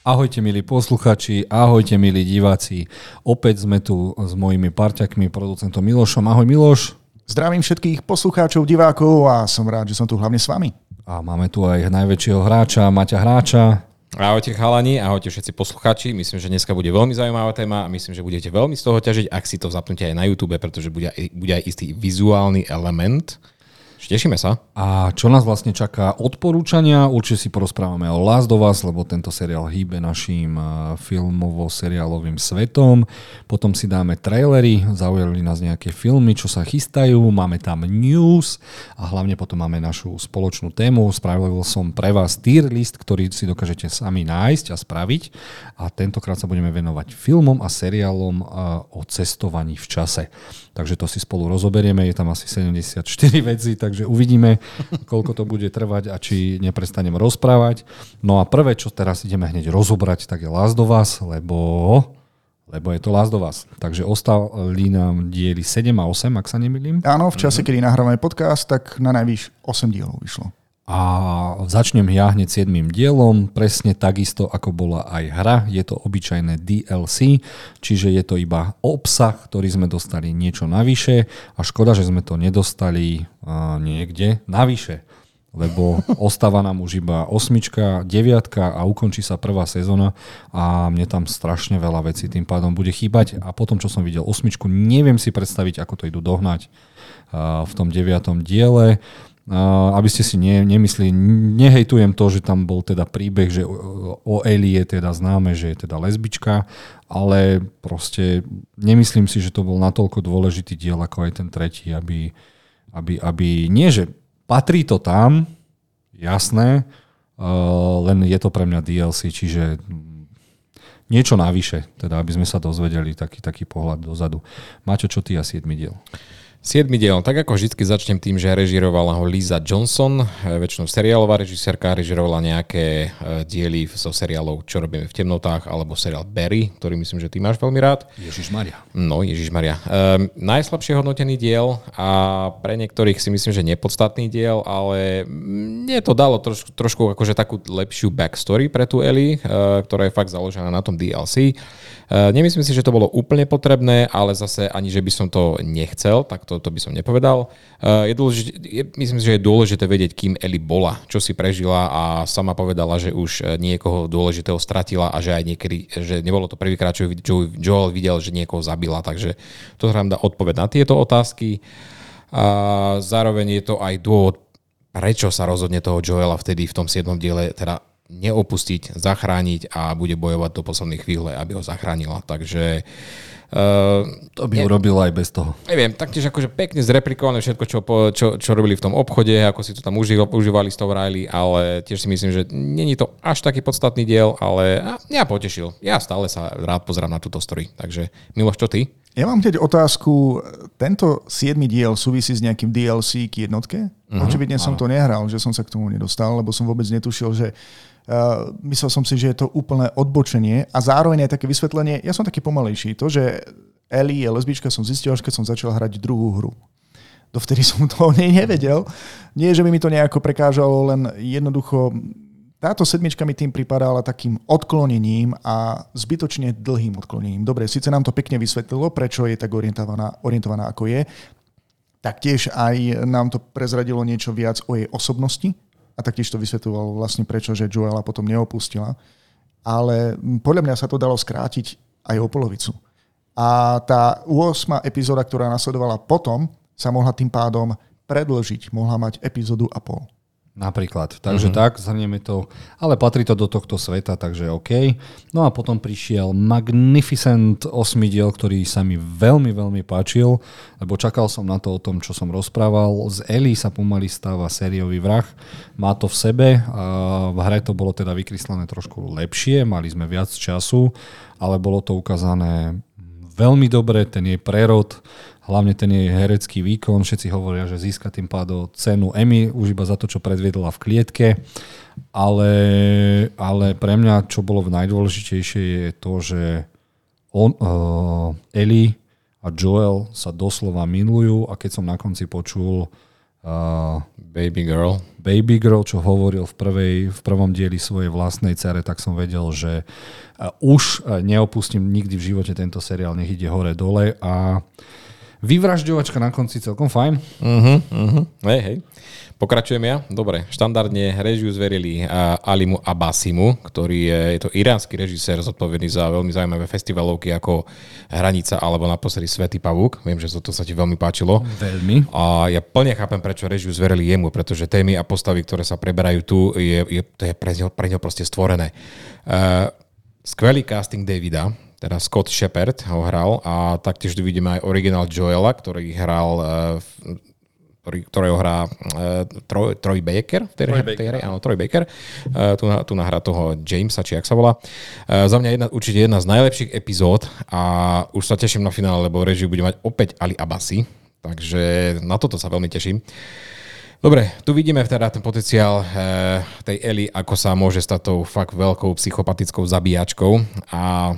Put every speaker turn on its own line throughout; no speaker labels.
Ahojte milí posluchači, ahojte milí diváci. Opäť sme tu s mojimi parťakmi, producentom Milošom. Ahoj Miloš.
Zdravím všetkých poslucháčov, divákov a som rád, že som tu hlavne s vami.
A máme tu aj najväčšieho hráča, Maťa Hráča.
Ahojte chalani, ahojte všetci posluchači. Myslím, že dneska bude veľmi zaujímavá téma a myslím, že budete veľmi z toho ťažiť, ak si to zapnete aj na YouTube, pretože bude, bude aj istý vizuálny element. Tešíme sa.
A čo nás vlastne čaká? Odporúčania. Určite si porozprávame o Last of Us, lebo tento seriál hýbe našim filmovo-seriálovým svetom. Potom si dáme trailery, zaujali nás nejaké filmy, čo sa chystajú. Máme tam news a hlavne potom máme našu spoločnú tému. Spravil som pre vás tier list, ktorý si dokážete sami nájsť a spraviť. A tentokrát sa budeme venovať filmom a seriálom o cestovaní v čase. Takže to si spolu rozoberieme. Je tam asi 74 veci, takže uvidíme, koľko to bude trvať a či neprestanem rozprávať. No a prvé, čo teraz ideme hneď rozobrať, tak je Last of Us, lebo lebo je to Last of Us. Takže ostali nám diely 7 a 8, ak sa nemýlim.
Áno, v čase, mm-hmm. kedy nahrávame podcast, tak na najvyš 8 dielov vyšlo.
A začnem ja hneď 7. dielom, presne takisto ako bola aj hra. Je to obyčajné DLC, čiže je to iba obsah, ktorý sme dostali niečo navyše a škoda, že sme to nedostali uh, niekde navyše lebo ostáva nám už iba osmička, deviatka a ukončí sa prvá sezóna a mne tam strašne veľa vecí tým pádom bude chýbať a potom, čo som videl osmičku, neviem si predstaviť, ako to idú dohnať v tom deviatom diele aby ste si ne, nemysleli, nehejtujem to, že tam bol teda príbeh, že o Eli je teda známe, že je teda lesbička, ale proste nemyslím si, že to bol natoľko dôležitý diel ako aj ten tretí, aby, aby, aby nie, že patrí to tam, jasné, len je to pre mňa DLC, čiže niečo navyše, teda aby sme sa dozvedeli taký, taký pohľad dozadu. Máte čo ty a 7 diel?
Siedmy diel. Tak ako vždy začnem tým, že režirovala ho Lisa Johnson, eh, väčšinou seriálová režisérka, režirovala nejaké eh, diely zo seriálov Čo robíme v temnotách, alebo seriál Barry, ktorý myslím, že ty máš veľmi rád.
Ježiš Maria.
No, Ježiš Maria. Um, najslabšie hodnotený diel a pre niektorých si myslím, že nepodstatný diel, ale mne to dalo trošku, trošku akože takú lepšiu backstory pre tú Ellie, uh, ktorá je fakt založená na tom DLC. Uh, nemyslím si, že to bolo úplne potrebné, ale zase ani, že by som to nechcel, tak to, to by som nepovedal. Uh, je dôležité, je, myslím si, že je dôležité vedieť, kým Eli bola, čo si prežila a sama povedala, že už eh, niekoho dôležitého stratila a že aj niekedy, že nebolo to prvýkrát, čo Joel videl, že niekoho zabila, takže to nám dá odpoveď na tieto otázky. A zároveň je to aj dôvod, prečo sa rozhodne toho Joela vtedy v tom 7. diele teda neopustiť, zachrániť a bude bojovať do poslednej chvíle, aby ho zachránila. Takže uh,
to by urobil aj bez toho.
Neviem, taktiež akože pekne zreplikované všetko, čo, čo, čo robili v tom obchode, ako si to tam užívali, užívali s tou Riley, ale tiež si myslím, že není to až taký podstatný diel, ale ja potešil. Ja stále sa rád pozerám na túto story. Takže Miloš, čo ty?
Ja mám hneď otázku. Tento 7 diel súvisí s nejakým DLC k jednotke? Uh-huh, Očividne som to nehral, že som sa k tomu nedostal, lebo som vôbec netušil, že Uh, myslel som si, že je to úplné odbočenie a zároveň aj také vysvetlenie, ja som taký pomalejší, to, že Ellie je lesbička, som zistil, až keď som začal hrať druhú hru. Dovtedy som to o nej nevedel. Nie, že by mi to nejako prekážalo, len jednoducho táto sedmička mi tým pripadala takým odklonením a zbytočne dlhým odklonením. Dobre, síce nám to pekne vysvetlilo, prečo je tak orientovaná, orientovaná ako je, taktiež aj nám to prezradilo niečo viac o jej osobnosti, a taktiež to vysvetľoval vlastne prečo, že Joela potom neopustila. Ale podľa mňa sa to dalo skrátiť aj o polovicu. A tá 8. epizóda, ktorá nasledovala potom, sa mohla tým pádom predlžiť, mohla mať epizódu a pol.
Napríklad. Takže mm-hmm. tak, zhrnieme to. Ale patrí to do tohto sveta, takže OK. No a potom prišiel Magnificent 8 diel, ktorý sa mi veľmi, veľmi páčil, lebo čakal som na to o tom, čo som rozprával. Z Ellie sa pomaly stáva sériový vrah. Má to v sebe. A v hre to bolo teda vykreslené trošku lepšie, mali sme viac času, ale bolo to ukázané veľmi dobre, ten jej prerod hlavne ten jej herecký výkon. Všetci hovoria, že získa tým pádom cenu Emmy už iba za to, čo predviedla v klietke. Ale, ale pre mňa, čo bolo najdôležitejšie, je to, že on, uh, Ellie a Joel sa doslova milujú a keď som na konci počul
uh, Baby Girl
Baby Girl, čo hovoril v, prvej, v prvom dieli svojej vlastnej cere, tak som vedel, že už neopustím nikdy v živote tento seriál, nech ide hore-dole a vyvražďovačka na konci celkom fajn.
Uh-huh, uh-huh. Hej, hej. Pokračujem ja? Dobre. Štandardne režiu zverili Alimu Abasimu, ktorý je, je to iránsky režisér zodpovedný za veľmi zaujímavé festivalovky ako Hranica alebo naposledy Svetý pavúk. Viem, že to sa ti veľmi páčilo.
Veľmi.
A ja plne chápem, prečo režiu zverili jemu, pretože témy a postavy, ktoré sa preberajú tu, je, je, to je pre neho, pre neho proste stvorené. Uh, skvelý casting Davida, teda Scott Shepard ho hral a taktiež tu vidíme aj originál Joela, ktorý hral ktorý, ktorého hrá uh, Troy, Troy Baker v tej, Troy Baker. tej hre, áno, Troy Baker. Uh, tu, tu nahrá toho Jamesa, či ak sa volá. Uh, za mňa jedna, určite jedna z najlepších epizód a už sa teším na finále, lebo režiu bude mať opäť Ali Abasi, takže na toto sa veľmi teším. Dobre, tu vidíme teda ten potenciál tej Eli, ako sa môže stať tou fakt veľkou psychopatickou zabíjačkou a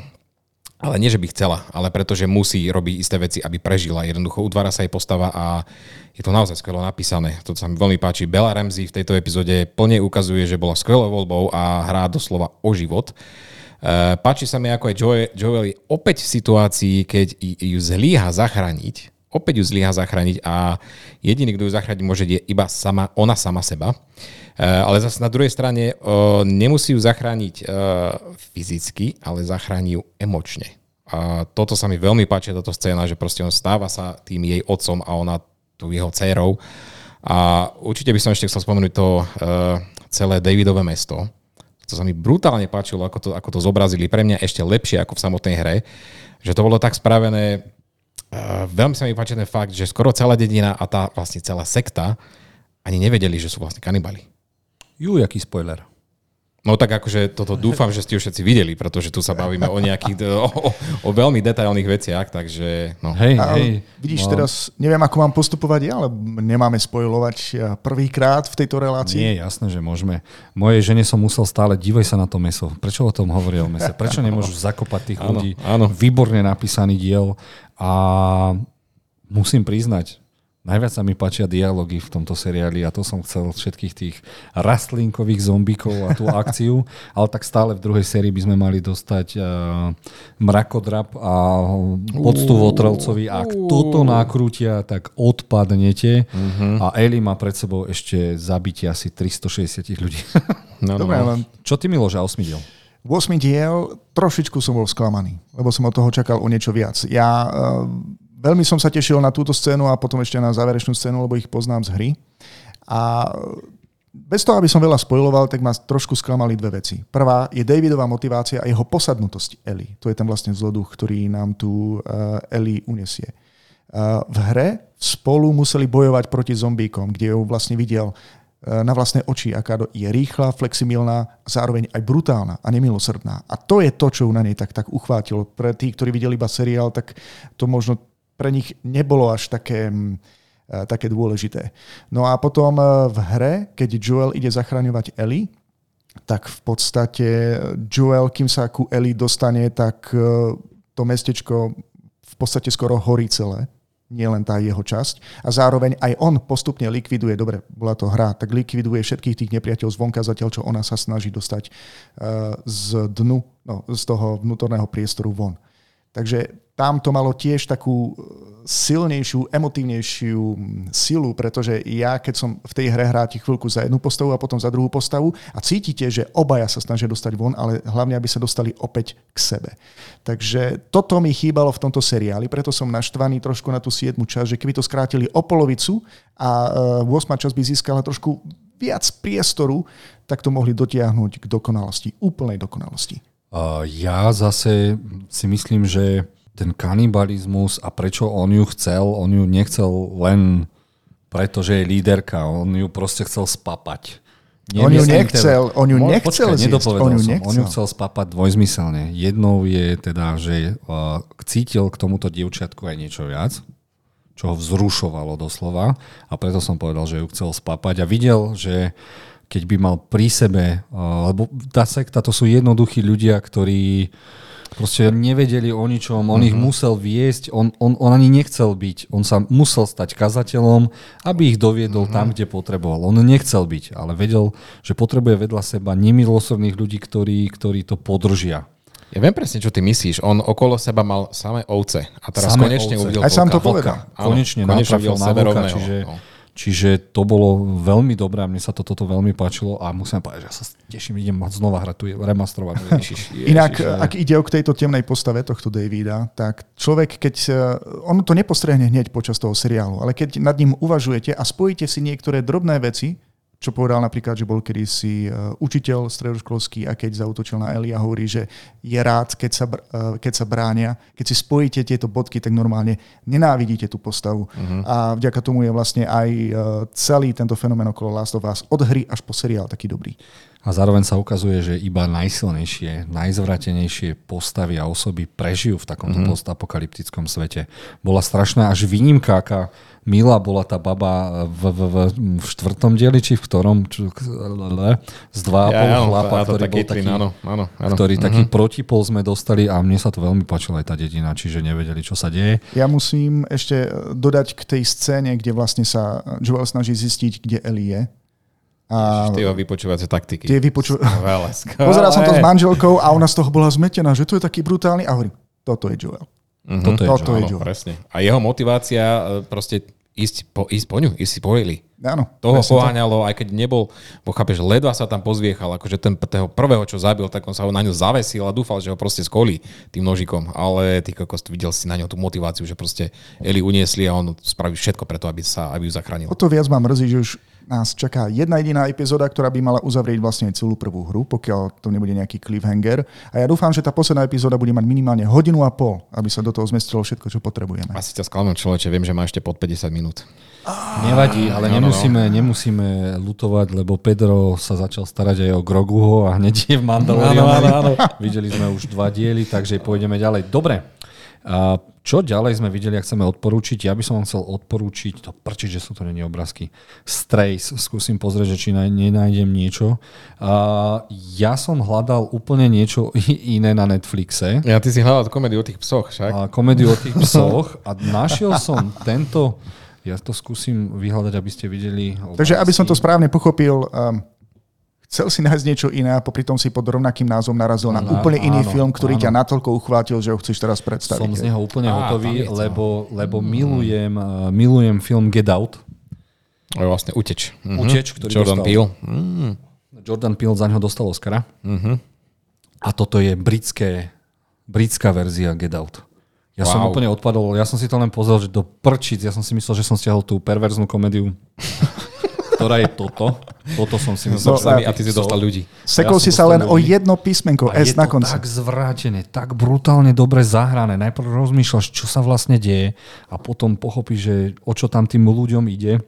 ale nie, že by chcela, ale pretože musí robiť isté veci, aby prežila. Jednoducho utvára sa jej postava a je to naozaj skvelo napísané. To sa mi veľmi páči. Bella Ramsey v tejto epizóde plne ukazuje, že bola skvelou voľbou a hrá doslova o život. E, páči sa mi, ako aj Joel, je opäť v situácii, keď ju zlíha zachrániť. Opäť ju zlíha zachrániť a jediný, kto ju zachrániť môže, je iba sama, ona sama seba. Ale zase na druhej strane nemusí ju zachrániť e, fyzicky, ale zachráni ju emočne. A toto sa mi veľmi páči, táto scéna, že proste on stáva sa tým jej otcom a ona tu jeho dcerou. A určite by som ešte chcel spomenúť to celé Davidové mesto. To sa mi brutálne páčilo, ako to, ako to zobrazili. Pre mňa ešte lepšie ako v samotnej hre. Že to bolo tak spravené. Veľmi sa mi páči ten fakt, že skoro celá dedina a tá vlastne celá sekta ani nevedeli, že sú vlastne kanibali.
Jú, jaký spoiler.
No tak akože toto dúfam, že ste už všetci videli, pretože tu sa bavíme o nejakých, o, o veľmi detailných veciach, takže no.
Hej, hej.
Vidíš, no. teraz neviem, ako mám postupovať ja, ale nemáme spojovať prvýkrát v tejto relácii.
Nie, jasné, že môžeme. Mojej žene som musel stále, dívaj sa na to meso. Prečo o tom hovorí o mese? Prečo nemôžu zakopať tých áno, ľudí? Áno. Výborne napísaný diel a musím priznať, Najviac sa mi páčia dialógy v tomto seriáli a to som chcel všetkých tých rastlinkových zombíkov a tú akciu, ale tak stále v druhej sérii by sme mali dostať uh, mrakodrap a poctu votrelcovi. Ak toto nakrútia, tak odpadnete uh-huh. a Eli má pred sebou ešte zabitie asi 360 ľudí.
No, no. Dobre, no. ale...
Čo ty Miloš, 8 diel?
8 diel, trošičku som bol sklamaný, lebo som od toho čakal o niečo viac. Ja uh, veľmi som sa tešil na túto scénu a potom ešte na záverečnú scénu, lebo ich poznám z hry. A bez toho, aby som veľa spojloval, tak ma trošku sklamali dve veci. Prvá je Davidová motivácia a jeho posadnutosť Eli. To je ten vlastne zloduch, ktorý nám tu uh, Eli unesie. Uh, v hre spolu museli bojovať proti zombíkom, kde ju vlastne videl uh, na vlastné oči, aká je rýchla, flexibilná, zároveň aj brutálna a nemilosrdná. A to je to, čo ju na nej tak, tak uchvátilo. Pre tých, ktorí videli iba seriál, tak to možno pre nich nebolo až také, mm, e, také dôležité. No a potom e, v hre, keď Joel ide zachraňovať Ellie, tak v podstate Joel, kým sa ku Ellie dostane, tak e, to mestečko v podstate skoro horí celé nie len tá jeho časť. A zároveň aj on postupne likviduje, dobre, bola to hra, tak likviduje všetkých tých nepriateľov zvonka, zatiaľ čo ona sa snaží dostať z dnu, no, z toho vnútorného priestoru von. Takže tam to malo tiež takú e, silnejšiu, emotívnejšiu silu, pretože ja, keď som v tej hre hráti chvíľku za jednu postavu a potom za druhú postavu a cítite, že obaja sa snažia dostať von, ale hlavne, aby sa dostali opäť k sebe. Takže toto mi chýbalo v tomto seriáli, preto som naštvaný trošku na tú 7. časť, že keby to skrátili o polovicu a 8. E, časť by získala trošku viac priestoru, tak to mohli dotiahnuť k dokonalosti, úplnej dokonalosti.
Ja zase si myslím, že ten kanibalizmus a prečo on ju chcel, on ju nechcel len preto, že je líderka, on ju proste chcel spapať.
Nie, on ju nechcel, on ju nechcel počkaj, zjesť, on ju
nechcel. On ju chcel spapať dvojzmyselne. Jednou je teda, že uh, cítil k tomuto dievčatku aj niečo viac, čo ho vzrušovalo doslova a preto som povedal, že ju chcel spapať a videl, že uh, keď by mal pri sebe, lebo tá sekta to sú jednoduchí ľudia, ktorí Proste nevedeli o ničom, on ich musel viesť, on, on, on ani nechcel byť, on sa musel stať kazateľom, aby ich doviedol tam, kde potreboval. On nechcel byť, ale vedel, že potrebuje vedľa seba nemilosrdných ľudí, ktorí, ktorí to podržia.
Ja viem presne, čo ty myslíš. On okolo seba mal samé ovce a teraz samé konečne ovce. uvidel
Aj sám to povedal.
Konečne, konečne natrafil na vlka, čiže... No Čiže to bolo veľmi dobré a mne sa to, toto veľmi páčilo a musím povedať, že ja sa teším, idem znova hrať tu remasterovať. Ježiš,
ježiš, Inak, ježiš, ak ide o k tejto temnej postave tohto Davida, tak človek, keď on to nepostrehne hneď počas toho seriálu, ale keď nad ním uvažujete a spojíte si niektoré drobné veci, čo povedal napríklad, že bol kedysi e, učiteľ stredoškolský a keď zautočil na Eli a hovorí, že je rád, keď sa, e, keď sa bránia. Keď si spojíte tieto bodky, tak normálne nenávidíte tú postavu. Uh-huh. A vďaka tomu je vlastne aj e, celý tento fenomén okolo Last of Us od hry až po seriál taký dobrý.
A zároveň sa ukazuje, že iba najsilnejšie, najzvratenejšie postavy a osoby prežijú v takomto mm-hmm. postapokalyptickom svete. Bola strašná až výnimka, aká milá bola tá baba v, v, v, v štvrtom dieli, či v ktorom, čo, z dva a pol ja, chlapa, ja, ktorý bol taký, áno, áno, áno. ktorý mm-hmm. taký protipol sme dostali a mne sa to veľmi páčilo aj tá dedina, čiže nevedeli, čo sa deje.
Ja musím ešte dodať k tej scéne, kde vlastne sa Joel snaží zistiť, kde Ellie je
a tie vypočúvacie taktiky.
Tie vypoču... Pozeral som to s manželkou a ona z toho bola zmetená, že to je taký brutálny a hovorím, toto je Joel.
Mm-hmm. Toto je, toto Joel. je Joel. Presne. A jeho motivácia e, proste ísť po, ísť po ňu, ísť si po Eli.
Áno.
Toho poháňalo, aj keď nebol, bo chápeš, ledva sa tam pozviechal, akože ten, toho prvého, čo zabil, tak on sa ho na ňu zavesil a dúfal, že ho proste skolí tým nožikom. Ale ty kokos, videl si na ňo tú motiváciu, že proste Eli uniesli a on spraví všetko preto, aby, sa, aby ju zachránil.
O to viac ma mrzí, že už nás čaká jedna jediná epizóda, ktorá by mala uzavrieť vlastne celú prvú hru, pokiaľ to nebude nejaký cliffhanger. A ja dúfam, že tá posledná epizóda bude mať minimálne hodinu a pol, aby sa do toho zmestilo všetko, čo potrebujeme.
Asi ťa sklamem človeče, viem, že má ešte pod 50 minút.
Nevadí, ale no, nemusíme, no, no. nemusíme lutovať, lebo Pedro sa začal starať aj o Groguho a hneď je v Mandaloriane. Videli sme už dva diely, takže pôjdeme ďalej. Dobre, a čo ďalej sme videli, ak chceme odporúčiť? Ja by som vám chcel odporúčiť, to prčiť, že sú to není obrázky. Strays, skúsim pozrieť, že či nenájdem niečo. A ja som hľadal úplne niečo iné na Netflixe.
Ja, ty si hľadal komédiu o tých psoch, však? A
komédiu o tých psoch a našiel som tento, ja to skúsim vyhľadať, aby ste videli.
Obrázky. Takže aby som to správne pochopil, um, chcel si nájsť niečo iné a popri tom si pod rovnakým názvom narazil na no, úplne iný áno, film, ktorý áno. ťa natoľko uchvátil, že ho chceš teraz predstaviť.
Som z neho úplne Á, hotový, lebo, lebo milujem, uh, milujem film Get Out.
je vlastne Uteč.
Mm-hmm. Uteč, ktorý
Jordan
dostal,
Peele. Mm.
Jordan Peele za ňo dostal Oscara. Mm-hmm. A toto je britské, britská verzia Get Out. Ja wow. som úplne odpadol, ja som si to len pozrel, že do prčic, ja som si myslel, že som stiahol tú perverznú komédiu. ktorá je toto. Toto som si myslel.
No, a ty si dostal ľudí.
Sekol ja si sa len ľudí. o jedno písmenko a S na konci.
tak zvrátené, tak brutálne dobre zahrané. Najprv rozmýšľaš, čo sa vlastne deje a potom pochopíš, že o čo tam tým ľuďom ide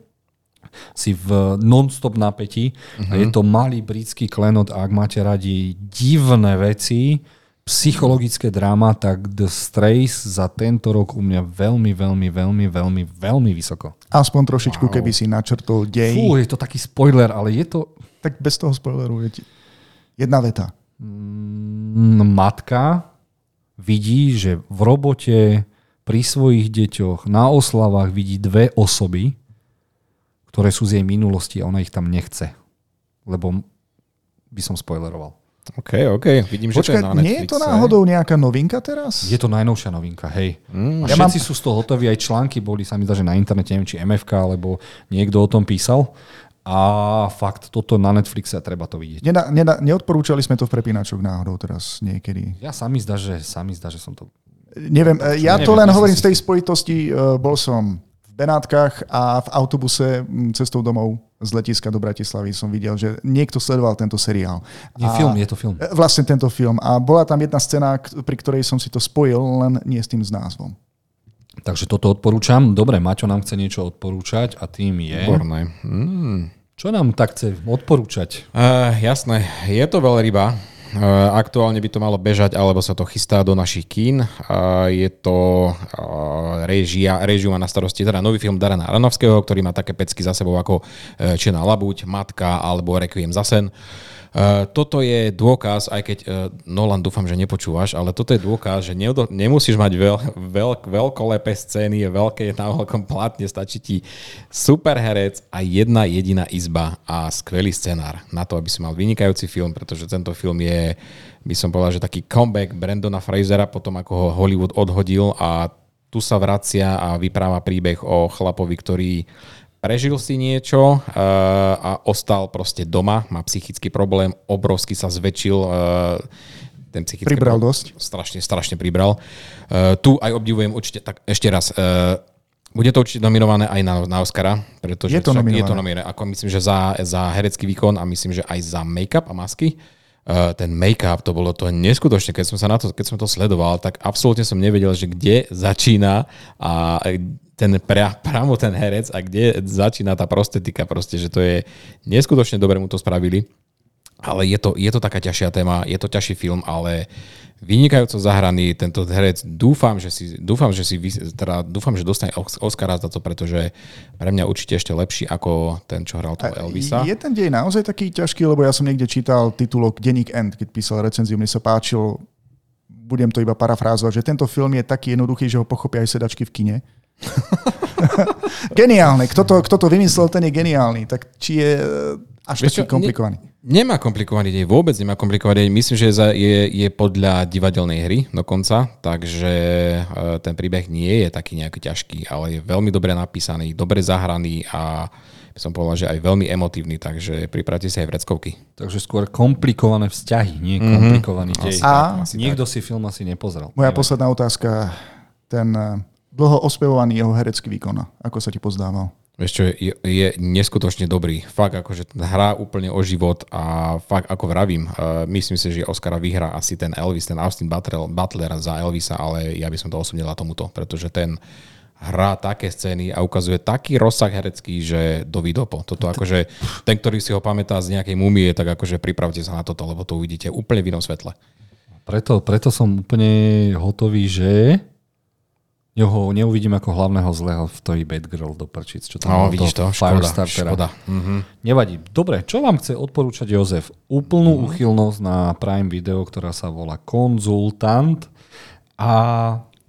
si v non-stop napätí uh-huh. a je mhm. to malý britský klenot a ak máte radi divné veci, psychologické dráma, tak The Strays za tento rok u mňa veľmi, veľmi, veľmi, veľmi, veľmi vysoko.
Aspoň trošičku, wow. keby si načrtol dej.
Fú, je to taký spoiler, ale je to...
Tak bez toho spoileru je ti... Jedna veta.
Mm, matka vidí, že v robote pri svojich deťoch na oslavách vidí dve osoby, ktoré sú z jej minulosti a ona ich tam nechce. Lebo by som spoileroval.
OK, OK. Vidím,
Počkaj, že to je na Netflixe. nie je to náhodou nejaká novinka teraz?
Je to najnovšia novinka, hej. Mm, a ja všetci mám... sú z toho hotoví, aj články boli, sa mi zdá, že na internete, neviem, či MFK, alebo niekto o tom písal. A fakt, toto na Netflixe treba to vidieť.
Neda, neda, neodporúčali sme to v prepínačoch náhodou teraz niekedy.
Ja sami zdá, že, sami zdá, že som to...
Neviem, ja neviem, to len hovorím z tej spojitosti, uh, bol som Benátkach a v autobuse cestou domov z letiska do Bratislavy som videl, že niekto sledoval tento seriál.
Je a film, je to film.
E, vlastne tento film. A bola tam jedna scéna, pri ktorej som si to spojil, len nie s tým s názvom.
Takže toto odporúčam. Dobre, Maťo nám chce niečo odporúčať a tým je...
Výborné. Mm.
Čo nám tak chce odporúčať?
Uh, jasné, je to veľryba. Eh, aktuálne by to malo bežať, alebo sa to chystá do našich kín. Eh, je to eh, režia, režiu má na starosti teda nový film Darana Aranovského, ktorý má také pecky za sebou ako Čena Labuť, Matka alebo Requiem za sen. toto je dôkaz, aj keď uh, Nolan dúfam, že nepočúvaš, ale toto je dôkaz, že neodo, nemusíš mať veľ, veľ, veľkolepé scény, veľké na veľkom plátne, stačí ti super herec a jedna jediná izba a skvelý scenár na to, aby si mal vynikajúci film, pretože tento film je, by som povedal, že taký comeback Brandona Frasera potom, ako ho Hollywood odhodil a tu sa vracia a vypráva príbeh o chlapovi, ktorý prežil si niečo uh, a ostal proste doma, má psychický problém, obrovsky sa zväčšil, uh, ten psychický
Pribral
problém,
dosť.
Strašne, strašne pribral. Uh, tu aj obdivujem určite, tak ešte raz, bude to určite nominované aj na, na Oscara, pretože
Je to
však
nominované.
je to nominované. Ako myslím, že za, za herecký výkon a myslím, že aj za make-up a masky. Uh, ten make-up, to bolo to neskutočne, keď som sa na to, keď som to sledoval, tak absolútne som nevedel, že kde začína a ten pra, pramo ten herec a kde začína tá prostetika proste, že to je neskutočne dobre mu to spravili. Ale je to, je to taká ťažšia téma, je to ťažší film, ale vynikajúco zahraný tento herec. Dúfam, že si, dúfam, že si teda, dúfam, že dostane Os- Oscara za to, pretože pre mňa určite ešte lepší ako ten, čo hral toho Elvisa.
Je ten dej naozaj taký ťažký, lebo ja som niekde čítal titulok Denník End, keď písal recenziu, mne sa páčil, budem to iba parafrázovať, že tento film je taký jednoduchý, že ho pochopia aj sedačky v kine. Geniálne. Kto to, kto to vymyslel, ten je geniálny. Tak či je eh, až
Vieš
taký
čo,
komplikovaný?
Ne, nemá komplikovaný deň, vôbec nemá komplikovaný deň. Myslím, že je, je, podľa divadelnej hry dokonca, takže e, ten príbeh nie je taký nejaký ťažký, ale je veľmi dobre napísaný, dobre zahraný a by som povedal, že aj veľmi emotívny, takže pripravte si aj vreckovky.
Takže skôr komplikované vzťahy, nie komplikovaný dej.
A
Asi
Niekto si film asi nepozrel.
moja posledná otázka, ten eh, dlho ospevovaný jeho herecký výkon, ako sa ti pozdával?
Vieš čo, je, je neskutočne dobrý. Fakt akože hrá úplne o život a fakt ako vravím, uh, myslím si, že Oscara vyhrá asi ten Elvis, ten Austin Butler, Butler za Elvisa, ale ja by som to osobnila tomuto, pretože ten hrá také scény a ukazuje taký rozsah herecký, že do vidopo. Toto akože, ten, ktorý si ho pamätá z nejakej mumie, tak akože pripravte sa na toto, lebo to uvidíte úplne v inom svetle.
Preto, preto som úplne hotový, že ho neuvidím ako hlavného zlého v tej Bad Girl do prčic. Čo tam
No, vidíš to, škoda, škoda. Mhm.
Nevadí. Dobre, čo vám chce odporúčať Jozef? Úplnú uchylnosť na Prime Video, ktorá sa volá Konzultant a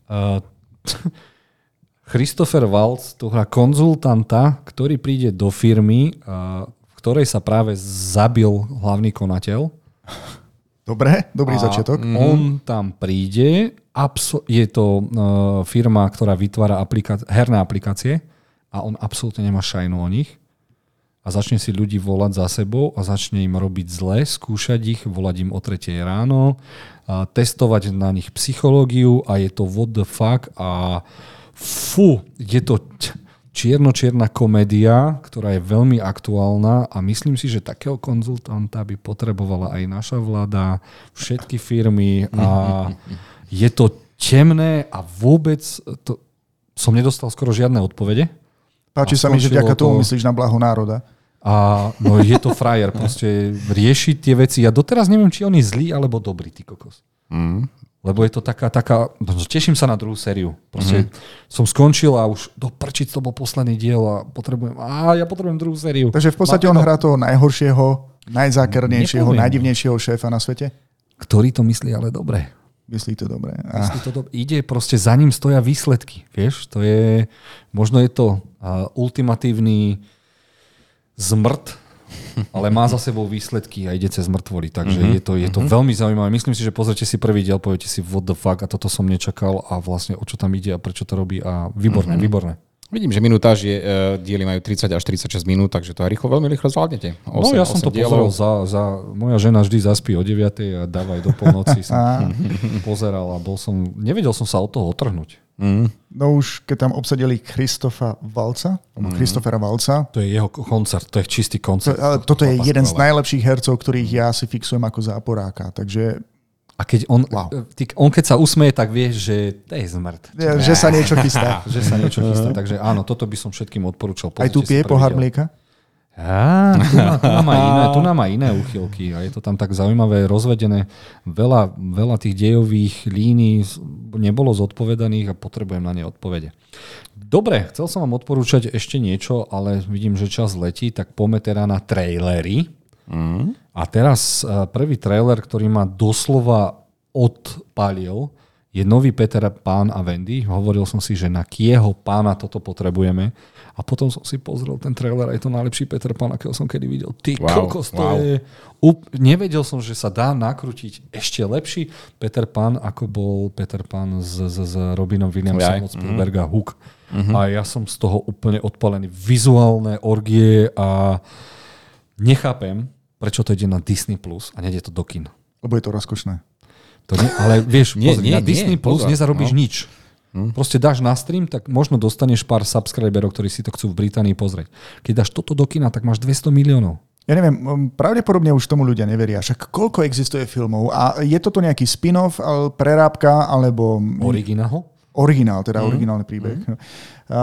uh, Christopher Waltz tu hrá konzultanta, ktorý príde do firmy, uh, v ktorej sa práve zabil hlavný konateľ.
Dobre, dobrý
A
začiatok.
On tam príde, abso- je to uh, firma, ktorá vytvára aplika- herné aplikácie a on absolútne nemá šajnu o nich a začne si ľudí volať za sebou a začne im robiť zle, skúšať ich, volať im o 3 ráno, a testovať na nich psychológiu a je to what the fuck a fú, je to t- čierno-čierna komédia, ktorá je veľmi aktuálna a myslím si, že takého konzultanta by potrebovala aj naša vláda, všetky firmy a je to temné a vôbec to, som nedostal skoro žiadne odpovede.
Páči sa mi, že vďaka tomu
to-
myslíš na blaho národa.
A no, je to frajer, proste rieši tie veci. Ja doteraz neviem, či on je zlý alebo dobrý, ty kokos.
Mm.
Lebo je to taká, taká, no, teším sa na druhú sériu. Proste mm-hmm. som skončil a už do prčic to bol posledný diel a potrebujem, a ja potrebujem druhú sériu.
Takže v podstate
Má
on
to-
hrá toho najhoršieho, najzákernejšieho,
Nepoviem.
najdivnejšieho šéfa na svete.
Ktorý to myslí ale dobre.
Myslí to dobre.
Myslí to dobre. Ide, proste za ním stoja výsledky. Vieš, to je, možno je to uh, ultimatívny zmrt, ale má za sebou výsledky a ide cez mŕtvoly. Takže
Mhm.
je to, je to veľmi zaujímavé. Myslím si, že pozrite si prvý diel, poviete si what the fuck a toto som nečakal a vlastne o čo tam ide a prečo to robí a výborné, výborné.
Vidím, že minutáž je, uh, diely majú 30 až 36 minút, takže to aj rýchlo, veľmi rýchlo zvládnete.
No ja som to
dielov.
pozeral za, za... Moja žena vždy zaspí o 9 a dávaj do polnoci. Som pozeral a bol som... Nevedel som sa od toho otrhnúť.
Mm.
no už keď tam obsadili Christofa Valca, alebo Christofera Valca,
To je jeho koncert, to je čistý
to,
koncert.
ale toto je jeden z najlepších hercov, ktorých ja si fixujem ako záporáka. Takže
A keď on,
Wow.
ty, on keď sa usmeje, tak vieš, že to je zmrt.
ja, že sa niečo chystá.
Že sa niečo chystá. Takže áno, toto by som všetkým odporúčal.
Aj tu
Pozrite
pije pohár mlieka?
Á, tu, má, tu, má iné, tu nám má iné úchylky a je to tam tak zaujímavé rozvedené. Veľa, veľa tých dejových línií nebolo zodpovedaných a potrebujem na ne odpovede. Dobre, chcel som vám odporúčať ešte niečo, ale vidím, že čas letí, tak poďme teda na trailery.
Mm.
A teraz uh, prvý trailer, ktorý ma doslova odpálil, je nový Peter Pán a Wendy. Hovoril som si, že na kieho pána toto potrebujeme. A potom som si pozrel ten trailer a je to najlepší Peter Pán, akého som kedy videl. Ty wow, kokos, to wow. je... Up... Nevedel som, že sa dá nakrútiť ešte lepší Peter Pán, ako bol Peter Pán s, s, s Robinom Williamsom od Spielberga mm. Hook. Mm-hmm. A ja som z toho úplne odpalený. Vizuálne orgie a nechápem, prečo to ide na Disney Plus a nejde to do kin.
Lebo je to rozkošné.
To nie, ale vieš, nie, pozri, nie, na Disney nie, Plus pozor, nezarobíš no. nič. Hm. Proste dáš na stream, tak možno dostaneš pár subscriberov, ktorí si to chcú v Británii pozrieť. Keď dáš toto do kina, tak máš 200 miliónov.
Ja neviem, pravdepodobne už tomu ľudia neveria. Však koľko existuje filmov? A je toto nejaký spin-off, prerábka, alebo...
Originál?
Originál, teda mm. originálny príbeh. Mm. A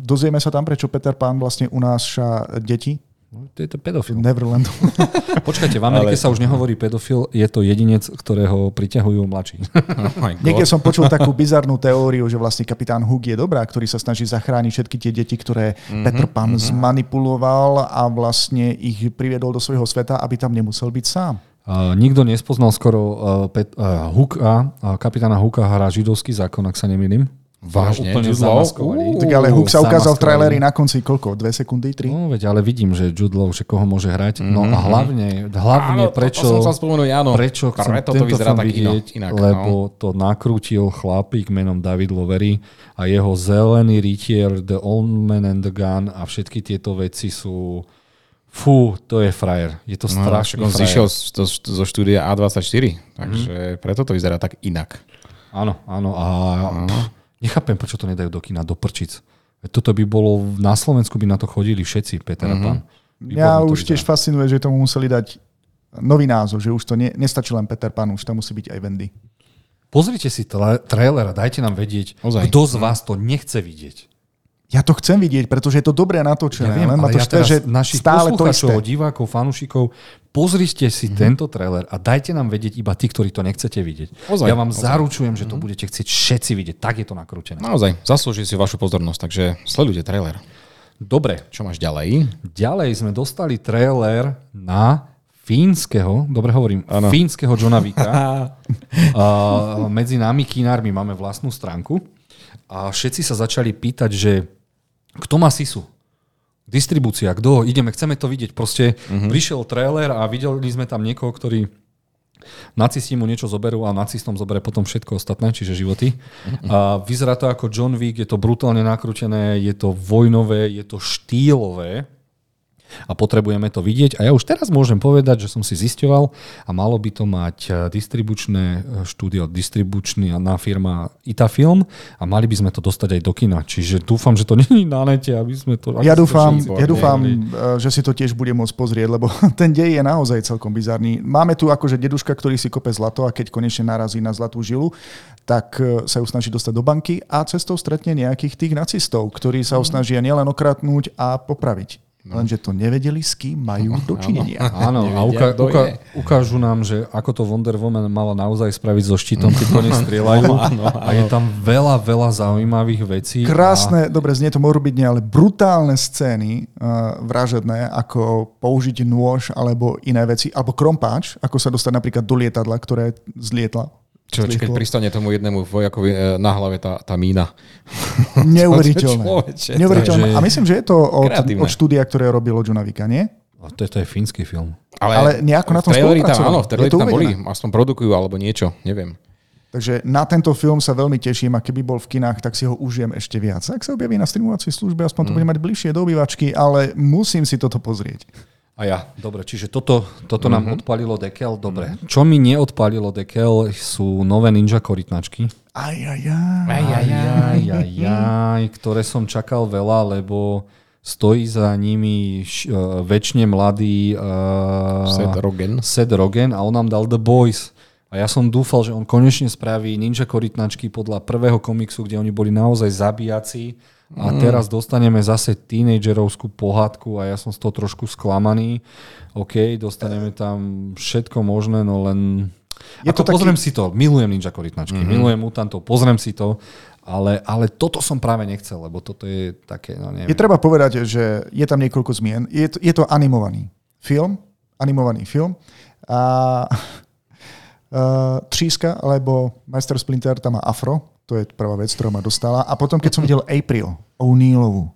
dozvieme sa tam, prečo Peter Pan vlastne unáša deti
No, to je to pedofil.
Neverland.
Počkajte, v Amerike Ale... sa už nehovorí pedofil, je to jedinec, ktorého priťahujú mladší.
Oh Niekde som počul takú bizarnú teóriu, že vlastne kapitán Hook je dobrá, ktorý sa snaží zachrániť všetky tie deti, ktoré mm-hmm, Petr Pan mm-hmm. zmanipuloval a vlastne ich priviedol do svojho sveta, aby tam nemusel byť sám.
Uh, nikto nespoznal skoro uh, Pet, uh, Hooka, uh, kapitána Hooka hrá židovský zákon, ak sa nemýlim.
Vážne?
Úplne zamaskovali.
Tak ale Hook sa ukázal v traileri na konci koľko? Dve sekundy? Tri?
No veď, ale vidím, že Jude Law, že koho môže hrať. No mm-hmm. a hlavne, hlavne áno, prečo,
to, to som spomenul, áno.
prečo chcem Preto tento to vyzerá film vidieť, inak, no. lebo to nakrútil chlapík menom David Lovery a jeho zelený rytier, The Old Man and the Gun a všetky tieto veci sú... Fú, to je frajer. Je to no, strašný
On zišiel zo, zo štúdia A24, takže mm-hmm. preto to vyzerá tak inak.
Áno, áno. A no. Nechápem, prečo to nedajú do kina, do prčic. Toto by bolo, na Slovensku by na to chodili všetci, Peter mm-hmm. a pán.
Mňa už tiež fascinuje, že tomu museli dať nový názov, že už to ne, nestačí len Peter Pan, už to musí byť aj Wendy.
Pozrite si tra- trailer a dajte nám vedieť, Ozaj. kto z vás to nechce vidieť.
Ja to chcem vidieť, pretože je to dobré natočené. Ja viem, len ale to ja štve, že
našich stále to isté. divákov, fanúšikov, pozrite si mm-hmm. tento trailer a dajte nám vedieť iba tí, ktorí to nechcete vidieť. Ozaj, ja vám ozaj. zaručujem, že to mm-hmm. budete chcieť všetci vidieť. Tak je to nakrútené.
Naozaj, zaslúži si vašu pozornosť, takže sledujte trailer.
Dobre.
Čo máš ďalej?
Ďalej sme dostali trailer na fínskeho, dobre hovorím, ano. fínskeho Johna Vicka. uh, medzi nami kinármi máme vlastnú stránku a všetci sa začali pýtať, že kto má SISu? Distribúcia, kto? Ideme, chceme to vidieť. Proste uh-huh. prišiel trailer a videli sme tam niekoho, ktorý nacisti mu niečo zoberú a nacistom zoberie potom všetko ostatné, čiže životy. Uh-huh. A vyzerá to ako John Wick, je to brutálne nakrútené, je to vojnové, je to štýlové a potrebujeme to vidieť. A ja už teraz môžem povedať, že som si zisťoval a malo by to mať eh, distribučné eh, štúdio, distribučná firma Itafilm a mali by sme to dostať aj do kina. Čiže dúfam, že to není na nete, aby sme to...
Ja dúfam, ja dúfam, eh, že si to tiež bude môcť pozrieť, lebo ten dej je naozaj celkom bizarný. Máme tu akože deduška, ktorý si kope zlato a keď konečne narazí na zlatú žilu, tak sa ju snaží dostať do banky a cestou stretne nejakých tých nacistov, ktorí sa ho mhm. snažia nielen okratnúť a popraviť. No. Lenže to nevedeli, s kým majú dočinenia.
Áno, a uka- uka- ukážu nám, že ako to Wonder Woman mala naozaj spraviť so štítom, keď to nestrieľajú. A je tam veľa, veľa zaujímavých vecí.
Krásne, a... dobre, znie to morbidne, ale brutálne scény uh, vražedné, ako použiť nôž alebo iné veci, alebo krompáč, ako sa dostať napríklad do lietadla, ktoré zlietla
čo, či keď pristane tomu jednému vojakovi e, na hlave tá, tá mína.
Neuveriteľné. Neuveriteľné. A myslím, že je to od, od štúdia, ktoré robilo Johna Vika, nie?
A to, je, to je fínsky film.
Ale, ale nejako na tom
spolupracoval. Áno, v tam boli, aspoň produkujú alebo niečo, neviem.
Takže na tento film sa veľmi teším a keby bol v kinách, tak si ho užijem ešte viac. Ak sa objaví na streamovacej službe, aspoň to mm. bude mať bližšie do obývačky, ale musím si toto pozrieť.
A ja, dobre, čiže toto, toto mm-hmm. nám mhm. odpalilo dekel, dobre. Čo mi neodpalilo dekel sú nové ninja korytnačky.
Aj, aj, aj.
Aj, aj, aj, aj, aj, ktoré som čakal veľa, lebo stojí za nimi uh, väčšine mladý uh,
Seth Rogen.
Seth Rogen a on nám dal The Boys. A ja som dúfal, že on konečne spraví ninja korytnačky podľa prvého komiksu, kde oni boli naozaj zabíjaci a mm. teraz dostaneme zase tínedžerovskú pohádku a ja som z toho trošku sklamaný. OK, dostaneme tam všetko možné, no len... Je Ako to pozriem taký... si to, milujem Ninja Korytnačky, mm-hmm. milujem mutantov, pozriem si to, ale, ale toto som práve nechcel, lebo toto je také, no neviem.
Je treba povedať, že je tam niekoľko zmien. Je to, je to animovaný film animovaný film. A uh, Tříska alebo Master Splinter tam má afro, to je prvá vec, ktorú ma dostala. A potom, keď som videl April O'Neillovú,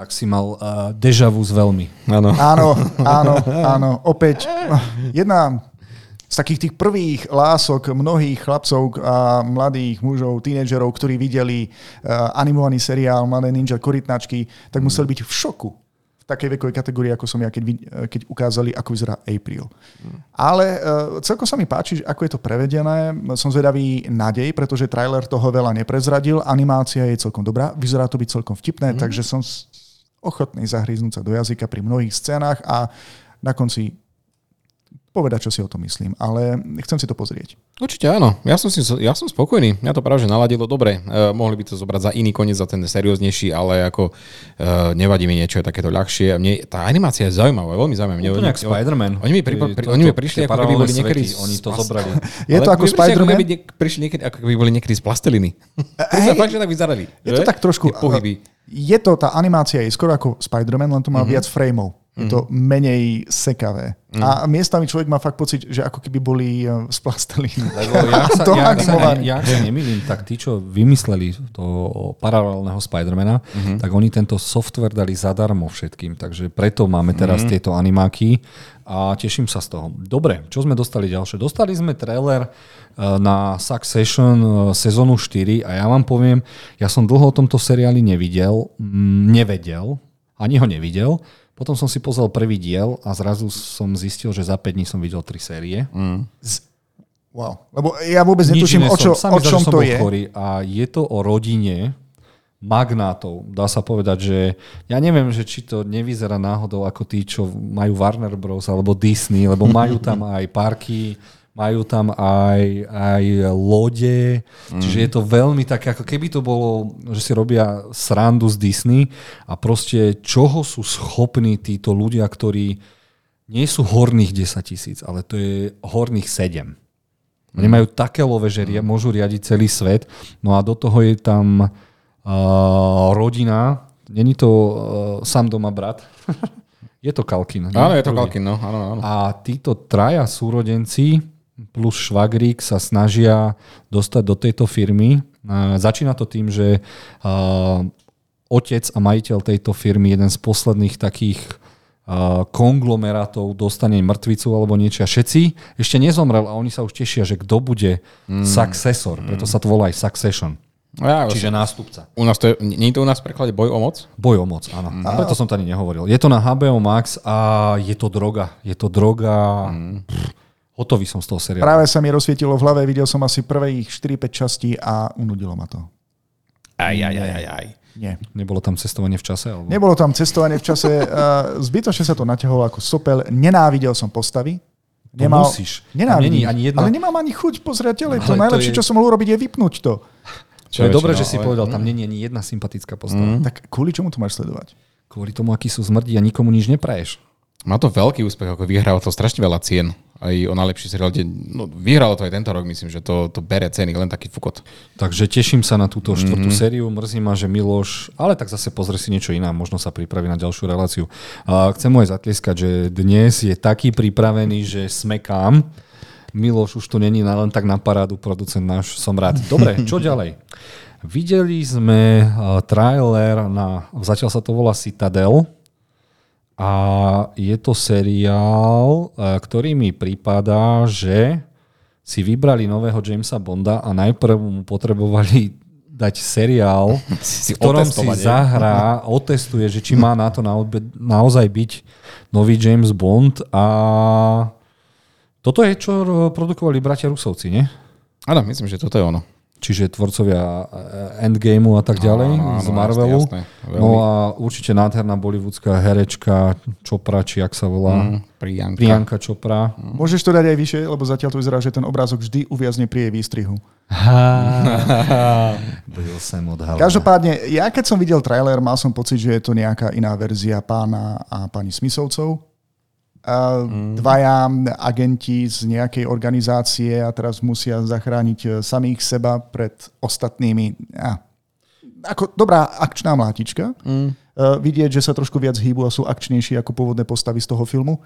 tak si mal uh, deja vu z veľmi.
Áno.
Áno, áno, áno. Opäť jedna z takých tých prvých lások mnohých chlapcov a mladých mužov, tínedžerov, ktorí videli uh, animovaný seriál Mladé ninja korytnačky, tak museli byť v šoku takej vekovej kategórii, ako som ja, keď, vid- keď ukázali, ako vyzerá April. Ale uh, celkom sa mi páči, že ako je to prevedené. Som zvedavý nádej, pretože trailer toho veľa neprezradil. Animácia je celkom dobrá, vyzerá to byť celkom vtipné, mm. takže som ochotný zahryznúť sa do jazyka pri mnohých scénách a na konci povedať, čo si o tom myslím, ale chcem si to pozrieť.
Určite áno. Ja som, si, ja som spokojný. Mňa to práve že naladilo dobre. E, mohli by to zobrať za iný koniec, za ten serióznejší, ale ako e, nevadí mi niečo je takéto ľahšie. Mne, tá animácia je zaujímavá, veľmi zaujímavá. Mne,
Úplne ako Spider-Man.
Oni mi, pri, pri,
To-
oni mi prišli, ako keby boli niekedy...
svety, Oni to
z-
zobrali.
Je
Ale
to ako Spider-Man?
Ako keby prišli niekedy, ako keby boli niekedy z plasteliny. To sa fakt, že tak vyzerali.
Je to tak trošku...
Pohyby.
Je to, tá animácia je skoro ako Spider-Man, len to má mm-hmm. viac frameov. Je to menej sekavé. Mm. A miestami človek má fakt pocit, že ako keby boli eh, z plastelíny.
Lebo ja sa,
To
ja, sa,
animovaný.
ja, sa nemýlim, tak tí, čo vymysleli toho paralelného Spidermana, uh-huh. tak oni tento software dali zadarmo všetkým, takže preto máme teraz uh-huh. tieto animáky a teším sa z toho. Dobre, čo sme dostali ďalšie? Dostali sme trailer eh, na Succession eh, sezónu 4 a ja vám poviem, ja som dlho o tomto seriáli nevidel, mm, nevedel, ani ho nevidel. Potom som si pozrel prvý diel a zrazu som zistil, že za 5 dní som videl tri série.
Wow. Lebo ja vôbec
Nič
netuším, o, čo,
som,
o čom to je.
Chorý a je to o rodine magnátov. Dá sa povedať, že ja neviem, že či to nevyzerá náhodou ako tí, čo majú Warner Bros. alebo Disney, lebo majú tam aj parky, majú tam aj, aj lode, mm. čiže je to veľmi také, ako keby to bolo, že si robia srandu z Disney a proste čoho sú schopní títo ľudia, ktorí nie sú horných 10 tisíc, ale to je horných 7. Oni majú také love, že ria, môžu riadiť celý svet. No a do toho je tam uh, rodina. Není to uh, sám doma brat. je to Kalkin. nie?
Áno, je to. Kalkin, no. Áno, áno.
A títo traja súrodenci plus švagrík sa snažia dostať do tejto firmy. Začína to tým, že otec a majiteľ tejto firmy, jeden z posledných takých konglomerátov dostane mŕtvicu alebo niečo. A všetci ešte nezomrel a oni sa už tešia, že kto bude mm. successor. Preto sa to volá aj succession.
Ja,
Čiže nástupca.
u nás to je, nie je to u nás v preklade boj o moc?
Boj o moc, áno. Mm. Preto som to ani nehovoril. Je to na HBO Max a je to droga. Je to droga... Mm. Hotový som z toho seriálu.
Práve sa mi rozsvietilo v hlave, videl som asi prvých 4-5 častí a unudilo ma to.
Aj, aj, aj, aj, aj.
Nie.
Nebolo tam cestovanie v čase? Alebo...
Nebolo tam cestovanie v čase, uh, zbytočne sa to naťahovalo ako sopel, nenávidel som postavy.
To musíš.
Nenávidím.
není ani jedna-
Ale nemám ani chuť pozrieť tele. To
Ale to
najlepšie,
je-
čo som mohol urobiť, je vypnúť to.
Čo je dobré,
väčšinou,
že si
ale-
povedal, tam nie je ani jedna sympatická postava. Mm.
Tak kvôli čomu to máš sledovať?
Kvôli tomu, aký sú zmrdí a nikomu nič nepraješ.
Má to veľký úspech, ako vyhralo to strašne veľa cien. Aj o najlepší seriál. kde- No, vyhralo to aj tento rok, myslím, že to, to bere ceny, len taký fukot.
Takže teším sa na túto štvrtú mm-hmm. sériu. Mrzí ma, že Miloš, ale tak zase pozrie si niečo iné, možno sa pripraví na ďalšiu reláciu. A chcem mu aj zatlieskať, že dnes je taký pripravený, že smekám. Miloš už tu není na- len tak na parádu, producent náš, som rád. Dobre, čo ďalej? Videli sme trailer na, zatiaľ sa to volá Citadel, a je to seriál, e, ktorý mi prípada, že si vybrali nového Jamesa Bonda a najprv mu potrebovali dať seriál,
Si
v ktorom si zahrá, otestuje, že či má na to naozaj byť nový James Bond a toto je, čo ro- produkovali bratia Rusovci, nie?
Áno, myslím, že toto je ono.
Čiže tvorcovia eh, Endgameu a tak ďalej
Áno, áno,
z Marvelu.
Veľmi.
no a určite nádherná bollywoodská herečka Chopra, či jak sa volá.
Mm, Prijanka.
Priyanka Chopra.
Môžeš to dať aj vyššie, lebo zatiaľ to vyzerá, že ten obrázok vždy uviazne pri jej výstrihu.
Byl som odhalený.
Každopádne, ja keď som videl trailer, mal som pocit, že je to nejaká iná verzia pána a pani Smisovcov. A Dvaja agenti z nejakej organizácie a teraz musia zachrániť e, samých seba pred ostatnými. Ja. Ako dobrá akčná mlátička. Mm. vidieť, že sa trošku viac hýbu a sú akčnejší ako pôvodné postavy z toho filmu.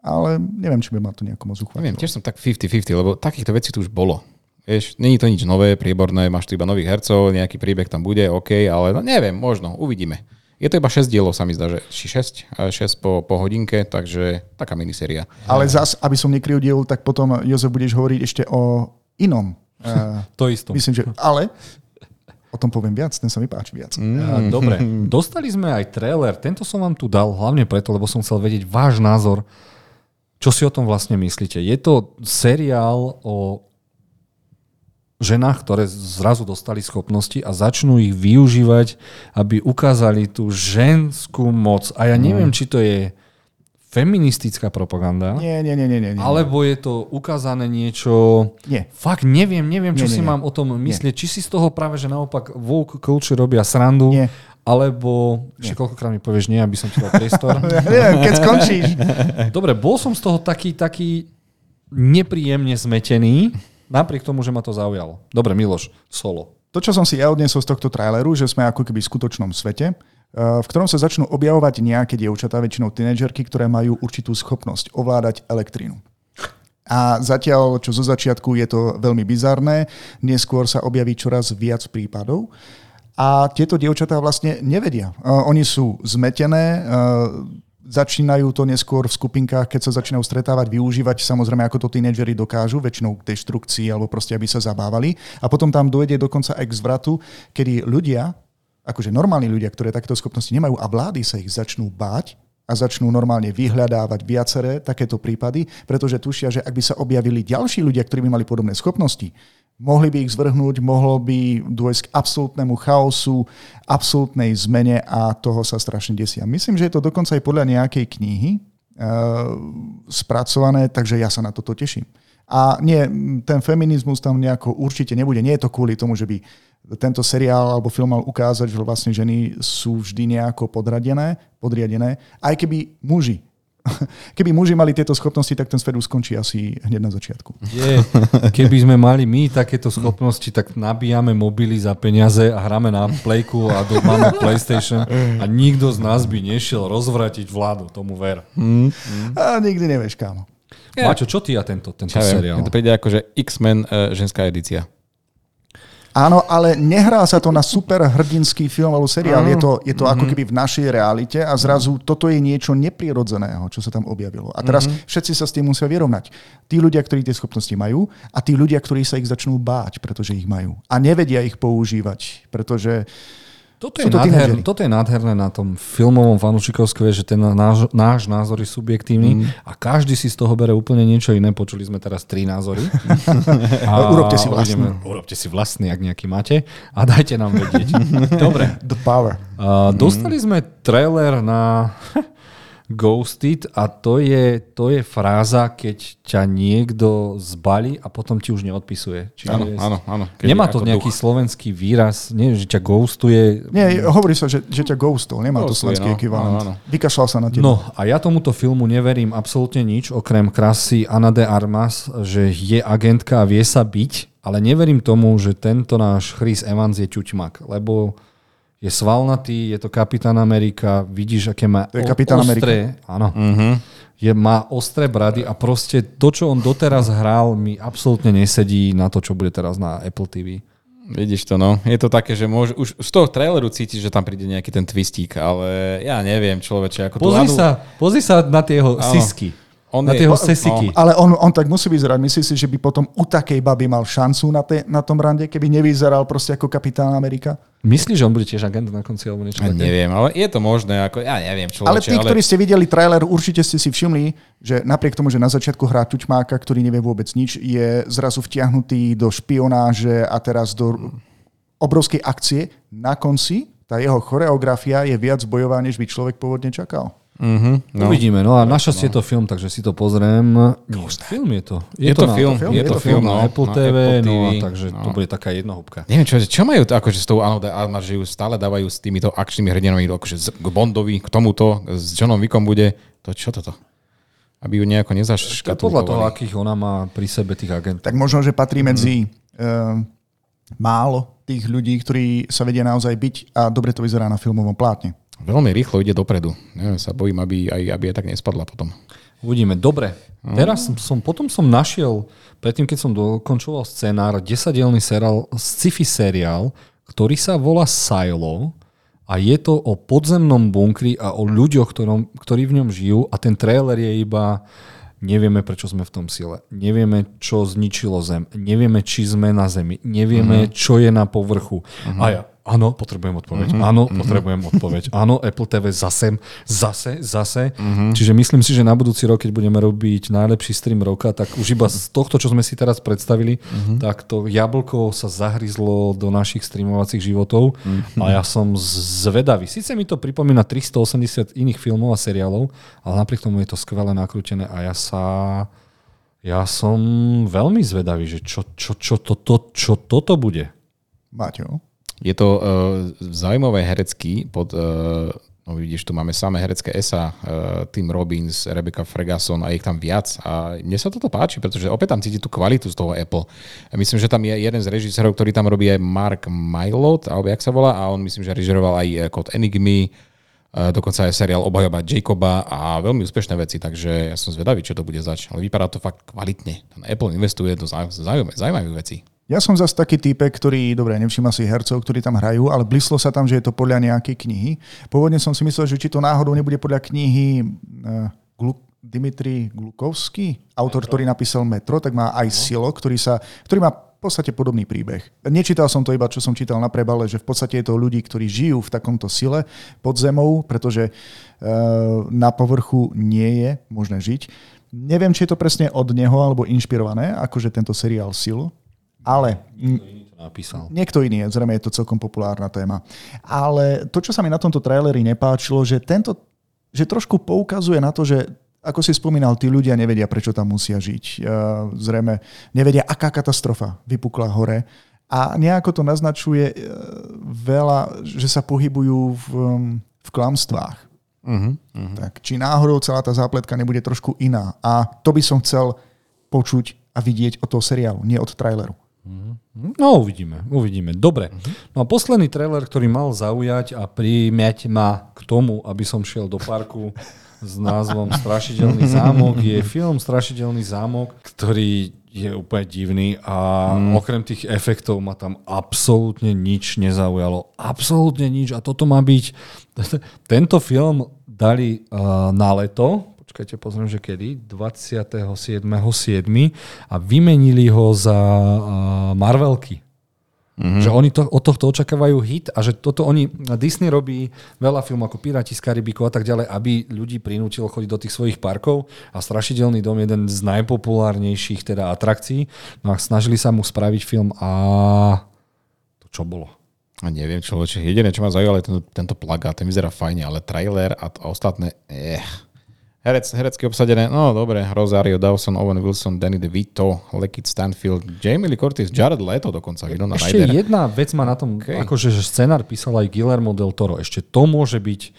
ale neviem, či by ma to nejako moc uchvátilo.
Neviem, tiež som tak 50-50, lebo takýchto vecí tu už bolo. Vieš, není to nič nové, prieborné, máš tu iba nových hercov, nejaký príbeh tam bude, OK, ale no, neviem, možno, uvidíme. Je to iba 6 dielov, sa mi zdá, že či 6, 6 po, po hodinke, takže taká miniséria.
Ale zas, aby som nekryl tak potom, Jozef, budeš hovoriť ešte o inom. Uh,
to isto.
Myslím, že... Ale o tom poviem viac, ten sa mi páči viac.
Mm. Dobre, dostali sme aj trailer. Tento som vám tu dal hlavne preto, lebo som chcel vedieť váš názor. Čo si o tom vlastne myslíte? Je to seriál o ženách, ktoré zrazu dostali schopnosti a začnú ich využívať, aby ukázali tú ženskú moc. A ja neviem, mm. či to je feministická propaganda.
Nie, nie, nie, nie, nie.
Alebo je to ukázané niečo...
Nie.
Fakt neviem, neviem, čo nie, si nie, mám nie. o tom myslieť. Nie. Či si z toho práve, že naopak woke culture robia srandu, nie. alebo... Ešte koľkokrát mi povieš nie, aby som ti dal priestor.
neviem, keď skončíš.
Dobre, bol som z toho taký, taký nepríjemne zmetený, Napriek tomu, že ma to zaujalo. Dobre, Miloš, solo.
To, čo som si ja odniesol z tohto traileru, že sme ako keby v skutočnom svete, eh, v ktorom sa začnú objavovať nejaké dievčatá, väčšinou tínedžerky, ktoré majú určitú schopnosť ovládať elektrínu. A zatiaľ, čo zo začiatku je to veľmi bizarné, neskôr sa objaví čoraz viac prípadov. A tieto dievčatá vlastne nevedia. Eh, oni sú zmetené, eh, začínajú to neskôr v skupinkách, keď sa začínajú stretávať, využívať samozrejme, ako to tínedžeri dokážu, väčšinou k deštrukcii alebo proste, aby sa zabávali. A potom tam dojde dokonca aj k zvratu, kedy ľudia, akože normálni ľudia, ktoré takéto schopnosti nemajú a vlády sa ich začnú báť, a začnú normálne vyhľadávať viaceré takéto prípady, pretože tušia, že ak by sa objavili ďalší ľudia, ktorí by mali podobné schopnosti, Mohli by ich zvrhnúť, mohlo by dôjsť k absolútnemu chaosu, absolútnej zmene a toho sa strašne desia. Myslím, že je to dokonca aj podľa nejakej knihy uh, spracované, takže ja sa na toto teším. A nie, ten feminizmus tam nejako určite nebude. Nie je to kvôli tomu, že by tento seriál alebo film mal ukázať, že vlastne ženy sú vždy nejako podradené, podriadené, aj keby muži Keby muži mali tieto schopnosti, tak ten svet už skončí asi hneď na začiatku.
Je, keby sme mali my takéto schopnosti, tak nabíjame mobily za peniaze a hráme na Playku a do, máme PlayStation a nikto z nás by nešiel rozvratiť vládu, tomu ver. Mm.
A nikdy nevieš, kámo.
Mačo, čo ty a tento, tento seriál?
to príde ako, že X-Men uh, ženská edícia.
Áno, ale nehrá sa to na super hrdinský film alebo seriál. Je to, je to mm-hmm. ako mhm. keby v našej realite a zrazu toto je niečo neprirodzeného, čo sa tam objavilo. A teraz mm-hmm. všetci sa s tým musia vyrovnať. Tí ľudia, ktorí tie schopnosti majú a tí ľudia, ktorí sa ich začnú báť, pretože ich majú. A nevedia ich používať, pretože uh,
toto je, to nádherné, toto je nádherné na tom filmovom fanúšikovstve, že ten náš, náš názor je subjektívny mm. a každý si z toho bere úplne niečo iné. Počuli sme teraz tri názory.
a urobte si vlastný.
urobte si vlastný, ak nejaký máte a dajte nám vedieť. Dobre.
The power.
Uh, dostali sme trailer na ghosted a to je, to je fráza, keď ťa niekto zbalí a potom ti už neodpisuje.
Čiže áno, áno, áno.
Nemá to nejaký duch. slovenský výraz, nie, že ťa ghostuje.
Nie, hovorí sa, že, že ťa ghostol, nemá ghostuje, to slovenský no, ekvivalent. Áno, áno. Vykašľal sa na teba.
No a ja tomuto filmu neverím absolútne nič, okrem krasy Ana de Armas, že je agentka a vie sa byť, ale neverím tomu, že tento náš Chris Evans je čuťmak, lebo je svalnatý, je to Kapitán Amerika, vidíš, aké má
to je Kapitán
ostré,
Amerika.
áno, uh-huh. je, má ostré brady a proste to, čo on doteraz hral, mi absolútne nesedí na to, čo bude teraz na Apple TV.
Vidíš to, no. Je to také, že môže, už z toho traileru cítiš, že tam príde nejaký ten twistík, ale ja neviem, človeče. Ako
pozri, sa, pozri sa na tie jeho sisky. On na tie sesiky.
No. Ale on, on tak musí vyzerať. Myslíš si, že by potom u takej baby mal šancu na, te, na tom rande, keby nevyzeral proste ako kapitán Amerika?
Myslíš, že on bude tiež agent na konci alebo niečo
také? Neviem, ale je to možné. Ako, ja neviem, človeče,
ale tí, ale... ktorí ste videli trailer, určite ste si všimli, že napriek tomu, že na začiatku hrá Tučmáka, ktorý nevie vôbec nič, je zrazu vtiahnutý do špionáže a teraz do obrovskej akcie. Na konci tá jeho choreografia je viac bojová, než by človek pôvodne čakal.
Mm-hmm, no. Uvidíme, no a našťastie no. je to film, takže si to pozriem. Film je to.
Je, je to, to film,
film, je, to film na Apple no, TV, Apple TV, no a takže no. to bude taká jednohúbka.
Neviem, čo, čo majú to, akože s tou Almar, že ju stále dávajú s týmito akčnými hrdinami, akože k Bondovi, k tomuto, s Johnom Wickom bude, to čo toto? Aby ju nejako nezaškatulkovali.
Podľa toho, akých ona má pri sebe tých agentov.
Tak možno, že patrí medzi mm. uh, málo tých ľudí, ktorí sa vedia naozaj byť a dobre to vyzerá na filmovom plátne
veľmi rýchlo ide dopredu. Ja sa bojím, aby aj, aby aj tak nespadla potom.
Uvidíme. Dobre. Teraz som, som, potom som našiel, predtým keď som dokončoval scenár, 10-dielný seriál, sci-fi seriál, ktorý sa volá Silo a je to o podzemnom bunkri a o ľuďoch, ktorom, ktorí v ňom žijú a ten trailer je iba nevieme, prečo sme v tom sile, nevieme, čo zničilo Zem, nevieme, či sme na Zemi, nevieme, uh-huh. čo je na povrchu. Uh-huh. A ja, Áno, potrebujem odpoveď. Uh-huh, Áno, uh-huh. potrebujem odpoveď. Áno, Apple TV zase, zase, zase. Uh-huh. Čiže myslím si, že na budúci rok, keď budeme robiť najlepší stream roka, tak už iba z tohto, čo sme si teraz predstavili, uh-huh. tak to jablko sa zahryzlo do našich streamovacích životov uh-huh. a ja som zvedavý. Sice mi to pripomína 380 iných filmov a seriálov, ale napriek tomu je to skvelé nakrútené a ja sa... Ja som veľmi zvedavý, že čo, čo, čo, to, to, čo toto bude.
Maťo?
Je to uh, zaujímavé herecký pod uh, No vidíš, tu máme samé herecké esa, uh, Tim Robbins, Rebecca Ferguson a ich tam viac. A mne sa toto páči, pretože opäť tam cíti tú kvalitu z toho Apple. A myslím, že tam je jeden z režisérov, ktorý tam robí aj Mark Mylot, alebo jak sa volá, a on myslím, že režiroval aj kód Enigmy, dokonca aj seriál Obhajoba Jacoba a veľmi úspešné veci, takže ja som zvedavý, čo to bude zač. Ale vypadá to fakt kvalitne. Ten Apple investuje do zaujímavých vecí.
Ja som zase taký type, ktorý, dobre, nevšimá si hercov, ktorí tam hrajú, ale blíslo sa tam, že je to podľa nejakej knihy. Pôvodne som si myslel, že či to náhodou nebude podľa knihy uh, Glu- Dimitri Glukovský, autor, ktorý napísal Metro, tak má aj Silo, ktorý, sa, ktorý má v podstate podobný príbeh. Nečítal som to iba, čo som čítal na prebale, že v podstate je to ľudí, ktorí žijú v takomto sile pod zemou, pretože uh, na povrchu nie je možné žiť. Neviem, či je to presne od neho alebo inšpirované, akože tento seriál Silo, ale...
Napísal.
Niekto iný, zrejme je to celkom populárna téma. Ale to, čo sa mi na tomto traileri nepáčilo, že tento, že trošku poukazuje na to, že ako si spomínal, tí ľudia nevedia, prečo tam musia žiť. Zrejme nevedia, aká katastrofa vypukla hore. A nejako to naznačuje e, veľa, že sa pohybujú v, v klamstvách. Uh-huh, uh-huh. Tak, či náhodou celá tá zápletka nebude trošku iná. A to by som chcel počuť a vidieť od toho seriálu, nie od traileru.
No uvidíme, uvidíme. Dobre. No a posledný trailer, ktorý mal zaujať a príjmeť ma k tomu, aby som šiel do parku s názvom Strašidelný zámok, je film Strašidelný zámok, ktorý je úplne divný a mm. okrem tých efektov ma tam absolútne nič nezaujalo. Absolútne nič. A toto má byť... Tento film dali uh, na leto, počkajte, pozriem, že kedy, 27.7. a vymenili ho za Marvelky. Mm-hmm. Že oni to, od tohto očakávajú hit a že toto oni, Disney robí veľa filmov ako Piráti z Karibiku a tak ďalej, aby ľudí prinútilo chodiť do tých svojich parkov a Strašidelný dom je jeden z najpopulárnejších teda atrakcií. No a snažili sa mu spraviť film a to čo bolo?
A neviem, človeče, jediné, čo ma zaujalo, je tento, tento plagát, ten vyzerá fajne, ale trailer a, a ostatné, eh. Herec, herecky obsadené, no dobre, Rosario Dawson, Owen Wilson, Danny DeVito, Lekit Stanfield, Jamie Lee Curtis, Jared Leto dokonca, Winona
Ešte Ryder. jedna vec ma na tom, okay. akože že scenár písal aj Guillermo del Toro. Ešte to môže byť,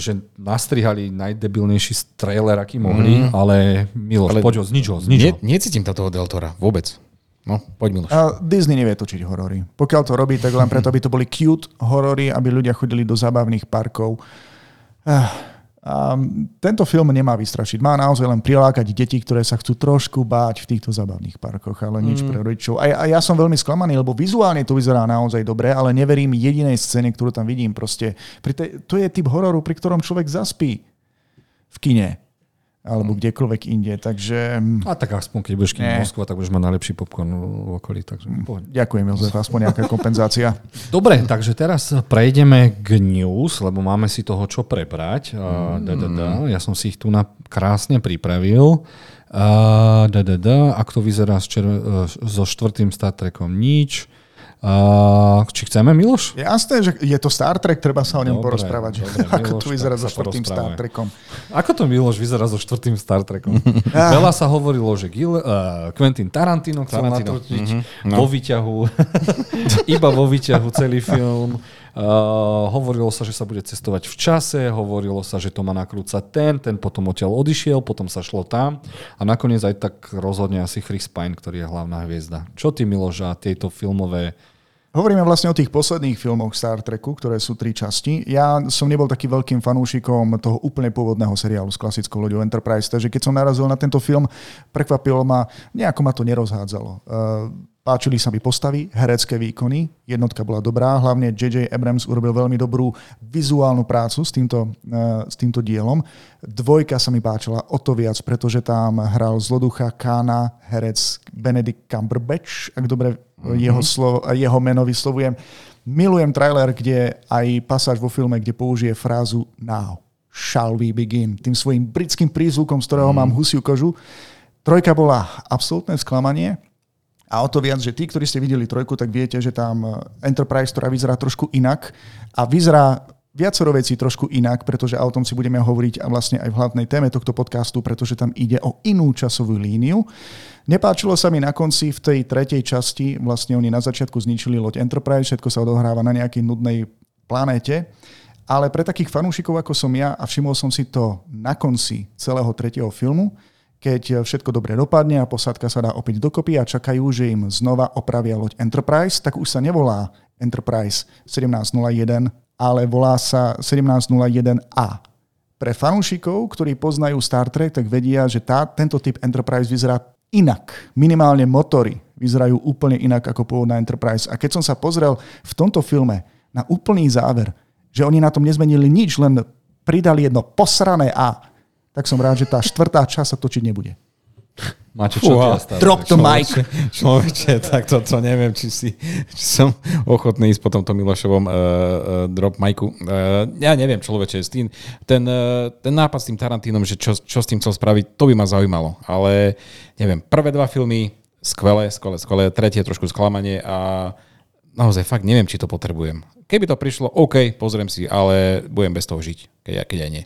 že nastrihali najdebilnejší trailer, aký mohli, mm. ale Miloš, ale poď ho, znič ho, znič
ho. necítim to toho del Tora, vôbec. No, poď Miloš.
A Disney nevie točiť horory. Pokiaľ to robí, tak len preto, aby to boli cute horory, aby ľudia chodili do zábavných parkov. Uh a tento film nemá vystrašiť. Má naozaj len prilákať deti, ktoré sa chcú trošku báť v týchto zabavných parkoch, ale nič mm. pre rodičov. A, a ja som veľmi sklamaný, lebo vizuálne to vyzerá naozaj dobre, ale neverím jedinej scéne, ktorú tam vidím. Proste, pri te, to je typ hororu, pri ktorom človek zaspí v kine alebo kdekoľvek inde. Takže...
Mm, a tak aspoň, keď budeš v Moskva, tak budeš mať najlepší popcorn v okolí. Takže
mm, poď. Ďakujem, Jozef, aspoň nejaká kompenzácia.
Dobre, takže teraz prejdeme k news, lebo máme si toho čo prebrať. Mm. Ja som si ich tu na krásne pripravil. Uh, da, da, da. Ak to vyzerá s čer- so štvrtým Star Trekom nič. Uh, či chceme, Miloš?
Jasné, že je to Star Trek, treba sa o ňom dobre, porozprávať. Dobre, Ako Miloš, tu vyzerá so štvrtým Star Trekom.
Ako to Miloš vyzerá so štvrtým Star Trekom? Veľa sa hovorilo, že Gil, uh, Quentin Tarantino chcel Tarantino. natočiť mm-hmm, no. vo výťahu, iba vo výťahu celý film. Uh, hovorilo sa, že sa bude cestovať v čase, hovorilo sa, že to má nakrúcať ten, ten potom odtiaľ odišiel, potom sa šlo tam a nakoniec aj tak rozhodne asi Chris Pine, ktorý je hlavná hviezda. Čo ty, Miloš, a tieto filmové
Hovoríme vlastne o tých posledných filmoch Star Treku, ktoré sú tri časti. Ja som nebol taký veľkým fanúšikom toho úplne pôvodného seriálu s klasickou loďou Enterprise, takže keď som narazil na tento film, prekvapilo ma, nejako ma to nerozhádzalo. Uh, Páčili sa mi postavy, herecké výkony, jednotka bola dobrá, hlavne J.J. Abrams urobil veľmi dobrú vizuálnu prácu s týmto, uh, s týmto dielom. Dvojka sa mi páčila o to viac, pretože tam hral zloducha Kána, herec Benedict Cumberbatch, ak dobre mm-hmm. jeho, slovo, jeho meno vyslovujem. Milujem trailer, kde aj pasáž vo filme, kde použije frázu now, shall we begin, tým svojim britským prízvukom, z ktorého mm. mám husiu kožu. Trojka bola absolútne sklamanie, a o to viac, že tí, ktorí ste videli trojku, tak viete, že tam eh, Enterprise, ktorá vyzerá trošku inak a vyzerá viacero vecí trošku inak, pretože o tom si budeme hovoriť a vlastne aj v hlavnej téme tohto podcastu, pretože tam ide o inú časovú líniu. Nepáčilo sa mi na konci v tej tretej časti, vlastne oni na začiatku zničili loď Enterprise, všetko sa odohráva na nejakej nudnej planéte, ale pre takých fanúšikov ako som ja, a všimol som si to na konci celého tretieho filmu, keď všetko dobre dopadne a posádka sa dá opäť dokopy a čakajú, že im znova opravia loď Enterprise, tak už sa nevolá Enterprise 1701, ale volá sa 1701A. Pre fanúšikov, ktorí poznajú Star Trek, tak vedia, že tá, tento typ Enterprise vyzerá inak. Minimálne motory vyzerajú úplne inak ako pôvodná Enterprise. A keď som sa pozrel v tomto filme na úplný záver, že oni na tom nezmenili nič, len pridali jedno posrané A, tak som rád, že tá štvrtá časť sa točiť nebude.
Máte čo Uha,
Drop the mic.
Človeče, tak to, to neviem, či, si, či som ochotný ísť po tomto Milošovom uh, uh, drop micu. Uh, ja neviem, človeče, s tým, ten, uh, ten nápad s tým Tarantínom, že čo, čo s tým chcel spraviť, to by ma zaujímalo. Ale neviem, prvé dva filmy, skvelé, skvelé, skvelé, tretie trošku sklamanie a naozaj fakt neviem, či to potrebujem. Keby to prišlo, OK, pozriem si, ale budem bez toho žiť, keď, keď aj nie.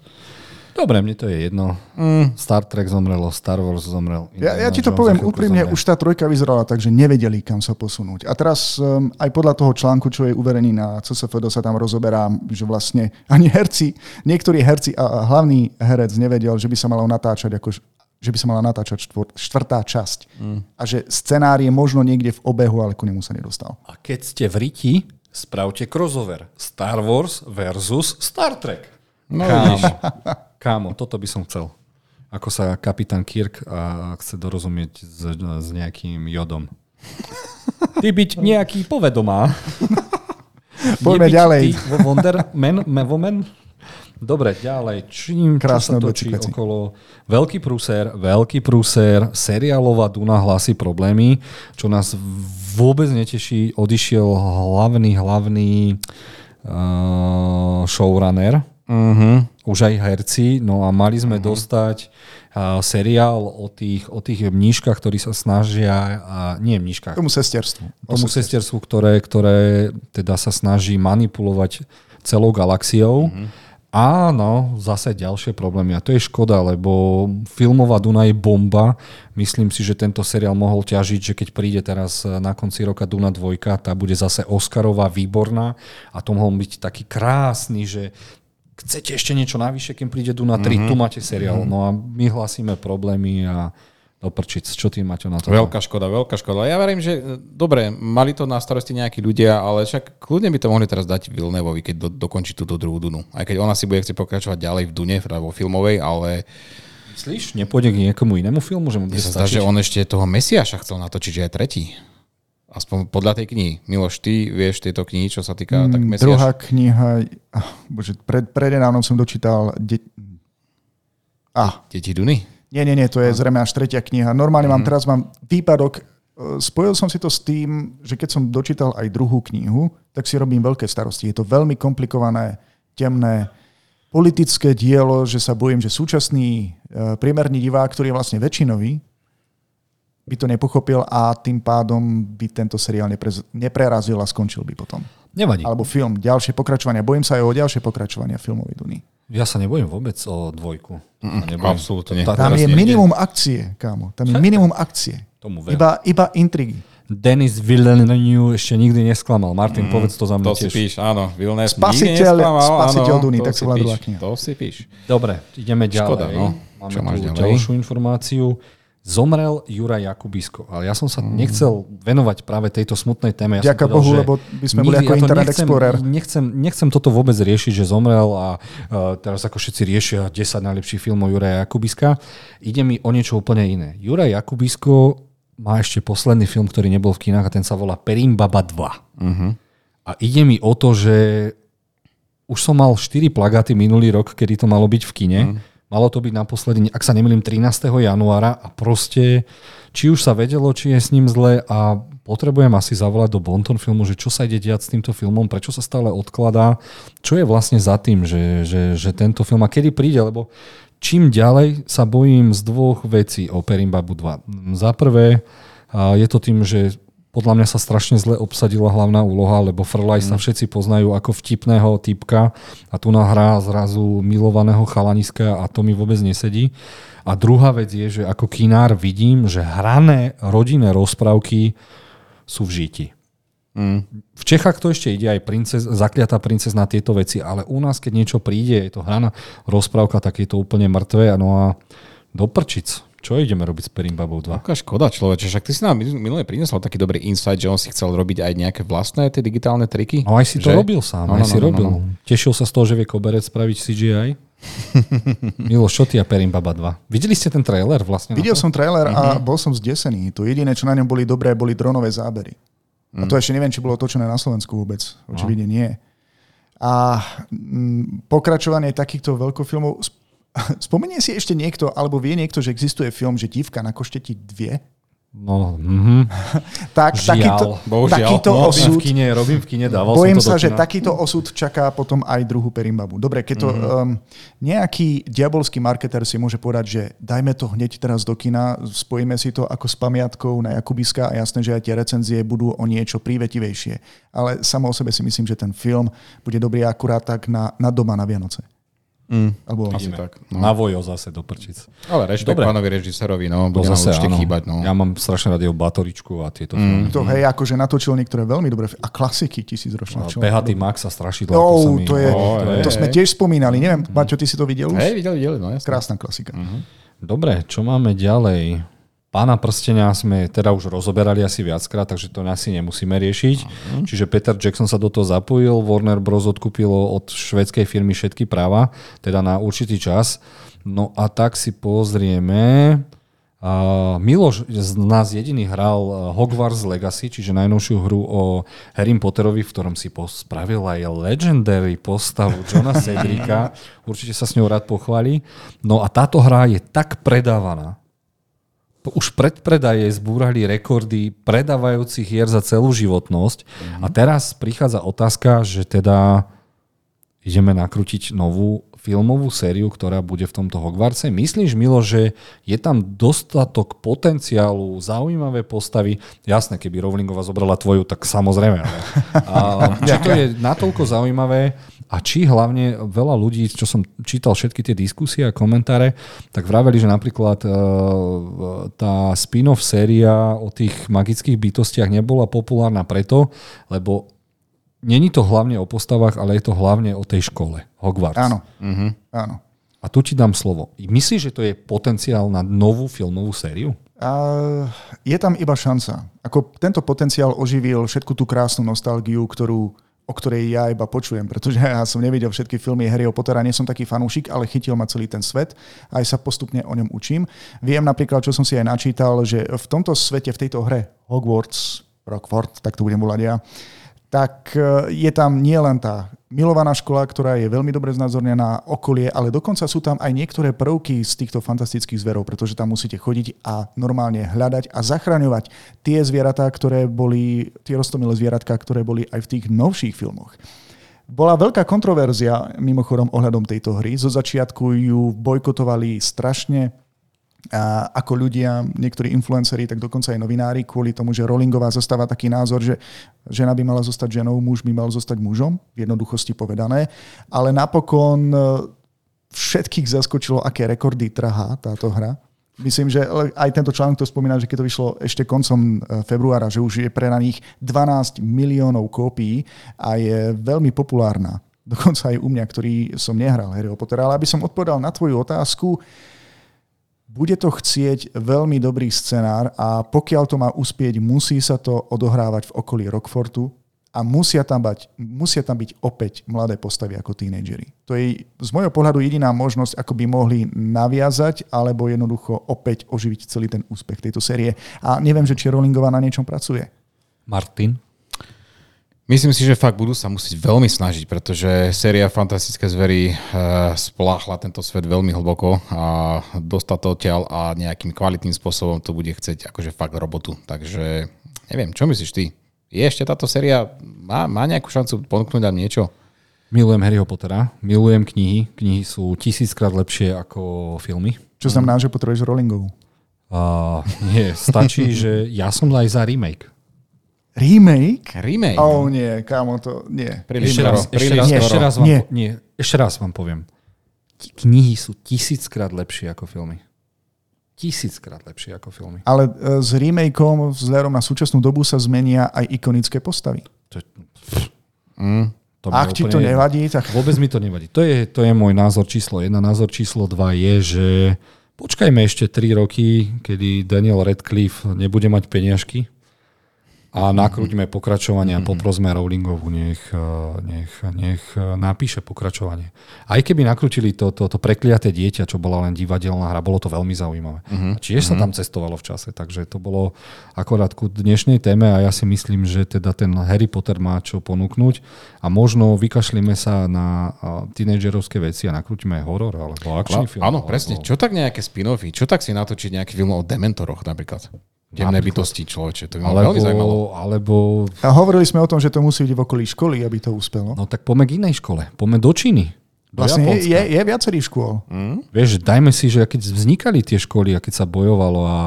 Dobre, mne to je jedno. Mm. Star Trek zomrelo, Star Wars zomrel.
Ja, ja ti to poviem úprimne, už tá trojka vyzerala tak, že nevedeli, kam sa posunúť. A teraz um, aj podľa toho článku, čo je uverený na CSFD, sa tam rozoberá, že vlastne ani herci, niektorí herci a hlavný herec nevedel, že by sa malo natáčať ako že by sa mala natáčať štvor, štvrtá časť. Mm. A že scenár je možno niekde v obehu, ale ku nemu sa nedostal.
A keď ste v riti, spravte crossover. Star Wars versus Star Trek. No, Kámo. Toto by som chcel. Ako sa kapitán Kirk a chce dorozumieť s, s nejakým jodom. Ty byť nejaký povedomá.
Poďme ďalej.
Ty Wonder Man, Mevoman? Dobre, ďalej. Čím Krásne čo sa točí okolo Veľký prúser, Veľký prúser, seriálová Duna hlasí problémy, čo nás vôbec neteší. Odišiel hlavný, hlavný uh, showrunner, Uh-huh. Už aj herci. No a mali sme uh-huh. dostať uh, seriál o tých, o tých mníškach, ktorí sa snažia, uh, nie mníškach.
Tomu sesterstvu.
Tomu sesterstvu, ktoré, ktoré teda sa snaží manipulovať celou galaxiou. Uh-huh. Áno, zase ďalšie problémy. A to je škoda, lebo filmová Duna je bomba. Myslím si, že tento seriál mohol ťažiť, že keď príde teraz na konci roka Duna 2, tá bude zase Oscarová, výborná a to mohol byť taký krásny, že chcete ešte niečo navyše, kým príde Duna 3, mm-hmm. tu máte seriál. Mm-hmm. No a my hlasíme problémy a oprčiť. Čo ty, Maťo, na to?
Veľká škoda, veľká škoda. Ja verím, že e, dobre, mali to na starosti nejakí ľudia, ale však kľudne by to mohli teraz dať Vilnevovi, keď do, dokončí túto druhú Dunu. Aj keď ona si bude chcieť pokračovať ďalej v Dune, teda vo filmovej, ale...
Myslíš? Nepôjde k niekomu inému filmu? Že mu bude
sa zdá, že on ešte toho Mesiaša chcel natočiť, že aj tretí. Aspoň podľa tej knihy. Miloš, ty vieš tieto knihy, čo sa týka mm, tak mesiaš?
Druhá kniha, oh, bože, pred, prednedávnom som dočítal de...
ah. Deti Duny?
Nie, nie, nie, to je ah. zrejme až tretia kniha. Normálne mm. mám teraz mám výpadok. E, spojil som si to s tým, že keď som dočítal aj druhú knihu, tak si robím veľké starosti. Je to veľmi komplikované, temné, politické dielo, že sa bojím, že súčasný e, priemerný divák, ktorý je vlastne väčšinový, by to nepochopil a tým pádom by tento seriál nepre, neprerazil a skončil by potom.
Nevadí.
Alebo film, ďalšie pokračovania. Bojím sa aj o ďalšie pokračovania filmovej Duny.
Ja sa nebojím vôbec o dvojku.
Mm, absolútne.
Tam je minimum akcie, kámo. Tam je minimum akcie. Tomu iba, iba intrigy.
Denis Villeneuve ešte nikdy nesklamal. Martin, mm, povedz to za mňa
To tiež. si píš, áno. Villeneuve
spasiteľ, spasiteľ Duny, tak sa kniha.
To si píš.
Dobre, ideme ďalej.
Škoda, no.
Máme Čo máš tu ďalej? ďalšiu informáciu. Zomrel Juraj Jakubisko, ale ja som sa mm. nechcel venovať práve tejto smutnej téme.
Ja Ďakujem Bohu, lebo by sme boli ako ja Internet
nechcem,
Explorer.
Nechcem, nechcem toto vôbec riešiť, že zomrel a uh, teraz ako všetci riešia 10 najlepších filmov Juraja Jakubiska. Ide mi o niečo úplne iné. Juraj Jakubisko má ešte posledný film, ktorý nebol v kinách a ten sa volá Perimbaba 2. Uh-huh. A ide mi o to, že už som mal 4 plagáty minulý rok, kedy to malo byť v kine. Uh-huh Malo to byť naposledy, ak sa nemýlim, 13. januára a proste, či už sa vedelo, či je s ním zle a potrebujem asi zavolať do Bonton filmu, že čo sa ide diať s týmto filmom, prečo sa stále odkladá, čo je vlastne za tým, že, že, že tento film a kedy príde, lebo čím ďalej sa bojím z dvoch vecí o Perimbabu 2. Za prvé, je to tým, že podľa mňa sa strašne zle obsadila hlavná úloha, lebo Frlaj mm. sa všetci poznajú ako vtipného typka a tu nahrá zrazu milovaného chalaniska a to mi vôbec nesedí. A druhá vec je, že ako kinár vidím, že hrané rodinné rozprávky sú v žiti. Mm. V Čechách to ešte ide aj princes, zakliatá princezna tieto veci, ale u nás, keď niečo príde, je to hraná rozprávka, tak je to úplne mŕtve. No a do prčic. Čo ideme robiť s Perimbabou 2?
Aká škoda, človeče. Však ty si nám minulé priniesol taký dobrý insight, že on si chcel robiť aj nejaké vlastné tie digitálne triky.
No aj si to že? robil sám, no, aj no, si no, robil. No, no. Tešil sa z toho, že vie koberec spraviť CGI? Milo, čo ty a Perimbaba 2? Videli ste ten trailer vlastne?
Videl som trailer a mhm. bol som zdesený. To jediné, čo na ňom boli dobré, boli dronové zábery. Mm. A to mhm. ešte neviem, či bolo točené na Slovensku vôbec. Očividne no. nie. A mm, pokračovanie takýchto veľkofilmov Spomenie si ešte niekto, alebo vie niekto, že existuje film, že divka na košteti dvie?
No, mm-hmm.
tak, Žiaľ, takýto, bohužiaľ. takýto
no,
osud...
Robím v kine, robím v kine, dával
Bojím
som
to sa, že takýto osud čaká potom aj druhú Perimbabu. Dobre, keď to mm-hmm. um, nejaký diabolský marketer si môže povedať, že dajme to hneď teraz do kina, spojíme si to ako s pamiatkou na Jakubiska a jasné, že aj tie recenzie budú o niečo prívetivejšie. Ale samo o sebe si myslím, že ten film bude dobrý akurát tak na, na doma na Vianoce.
Mm, Alebo asi tak. No. Na vojo zase do prčic.
Ale rešpekt Dobre. pánovi režisérovi, no, bude zase, určite áno. chýbať. No.
Ja mám strašne rád jeho Batoričku a tieto
mm. To hej, akože natočil niektoré veľmi dobré a klasiky tisícročné.
Pehatý Max a strašidlo.
No, to, to, je, oh, to, je, to sme tiež spomínali. Neviem, Maťo, ty si to videl už?
Hej, videl, videl, no jasne.
Krásna klasika. Uh-huh.
Dobre, čo máme ďalej? Pána prstenia sme teda už rozoberali asi viackrát, takže to asi nemusíme riešiť. Uh-huh. Čiže Peter Jackson sa do toho zapojil, Warner Bros. odkúpilo od švedskej firmy všetky práva, teda na určitý čas. No a tak si pozrieme. Uh, Miloš z nás jediný hral Hogwarts Legacy, čiže najnovšiu hru o Harry Potterovi, v ktorom si spravil aj legendary postavu Johna Cedrika. Určite sa s ňou rád pochváli. No a táto hra je tak predávaná, už predpredaje zbúrali rekordy predávajúcich hier za celú životnosť mm-hmm. a teraz prichádza otázka, že teda ideme nakrútiť novú filmovú sériu, ktorá bude v tomto Hogwartse. Myslíš, Milo, že je tam dostatok potenciálu, zaujímavé postavy? Jasné, keby Rowlingová zobrala tvoju, tak samozrejme. Ale, a, či to je natoľko zaujímavé, a či hlavne veľa ľudí, čo som čítal všetky tie diskusie a komentáre, tak vraveli, že napríklad uh, tá spin-off séria o tých magických bytostiach nebola populárna preto, lebo není to hlavne o postavách, ale je to hlavne o tej škole, Hogwarts.
Áno, uh-huh. áno.
A tu ti dám slovo. Myslíš, že to je potenciál na novú filmovú sériu?
Uh, je tam iba šanca. Ako tento potenciál oživil všetku tú krásnu nostalgiu, ktorú o ktorej ja iba počujem, pretože ja som nevidel všetky filmy Harryho Pottera, nie som taký fanúšik, ale chytil ma celý ten svet a aj sa postupne o ňom učím. Viem napríklad, čo som si aj načítal, že v tomto svete, v tejto hre Hogwarts, Rockford, tak to budem volať ja, tak e, je tam nielen tá milovaná škola, ktorá je veľmi dobre znázornená okolie, ale dokonca sú tam aj niektoré prvky z týchto fantastických zverov, pretože tam musíte chodiť a normálne hľadať a zachraňovať tie zvieratá, ktoré boli, tie rostomilé zvieratka, ktoré boli aj v tých novších filmoch. Bola veľká kontroverzia mimochodom ohľadom tejto hry. Zo začiatku ju bojkotovali strašne a ako ľudia, niektorí influenceri, tak dokonca aj novinári, kvôli tomu, že Rowlingová zastáva taký názor, že žena by mala zostať ženou, muž by mal zostať mužom, v jednoduchosti povedané. Ale napokon e, všetkých zaskočilo, aké rekordy trhá táto hra. Myslím, že aj tento článok to spomína, že keď to vyšlo ešte koncom e, februára, že už je predaných 12 miliónov kópií a je veľmi populárna. Dokonca aj u mňa, ktorý som nehral Harry Potter. Ale aby som odpovedal na tvoju otázku, bude to chcieť veľmi dobrý scenár a pokiaľ to má uspieť, musí sa to odohrávať v okolí Rockfortu a musia tam, bať, musia tam byť opäť mladé postavy ako tínedžeri. To je z môjho pohľadu jediná možnosť, ako by mohli naviazať alebo jednoducho opäť oživiť celý ten úspech tejto série. A neviem, že či Rowlingová na niečom pracuje.
Martin?
Myslím si, že fakt budú sa musieť veľmi snažiť, pretože séria Fantastické zvery e, spláchla tento svet veľmi hlboko a dostať to odtiaľ a nejakým kvalitným spôsobom to bude chcieť akože fakt robotu. Takže neviem, čo myslíš ty? Je ešte táto séria, má, má nejakú šancu ponúknuť nám niečo?
Milujem Harryho Pottera, milujem knihy. Knihy sú tisíckrát lepšie ako filmy.
Čo znamená, že potrebuješ Rowlingovú?
Uh, nie, stačí, že ja som aj za remake.
Remake?
Remake?
Oh nie, kámo, to nie.
Príliš
Ešte raz, ešte, raz, ešte, raz vám,
Nie.
po- nie, ešte raz vám poviem. Knihy sú tisíckrát lepšie ako filmy. Tisíckrát lepšie ako filmy.
Ale e, s remakeom vzhľadom na súčasnú dobu sa zmenia aj ikonické postavy.
To,
Mm.
to
Ak ti to nevadí, tak
Vôbec mi to nevadí. To je, to je môj názor číslo 1. Názor číslo 2 je, že počkajme ešte 3 roky, kedy Daniel Radcliffe nebude mať peniažky a nakrúťme pokračovanie a poprosme Rowlingovú, nech, eh, nech, nech eh, napíše pokračovanie. Aj keby nakrútili to, to, to prekliaté dieťa, čo bola len divadelná hra, bolo to veľmi zaujímavé. A Tiež sa tam cestovalo v čase, takže to bolo akorát ku dnešnej téme a ja si myslím, že teda ten Harry Potter má čo ponúknuť a možno vykašlíme sa na a, tínedžerovské veci a nakrútime aj horor alebo akčný film.
Áno,
alebo-
presne. Čo tak nejaké spin-offy? Čo tak si natočiť nejaký film o dementoroch napríklad? Temné bytosti človeče. To by ma veľmi zaujímalo.
Alebo, alebo
a hovorili sme o tom, že to musí byť v okolí školy, aby to uspelo.
no tak poďme k inej škole. Poďme do Číny. Do
Vlastne
Japonska.
je, je, viacerých škôl.
Vieš, dajme si, že keď vznikali tie školy a keď sa bojovalo a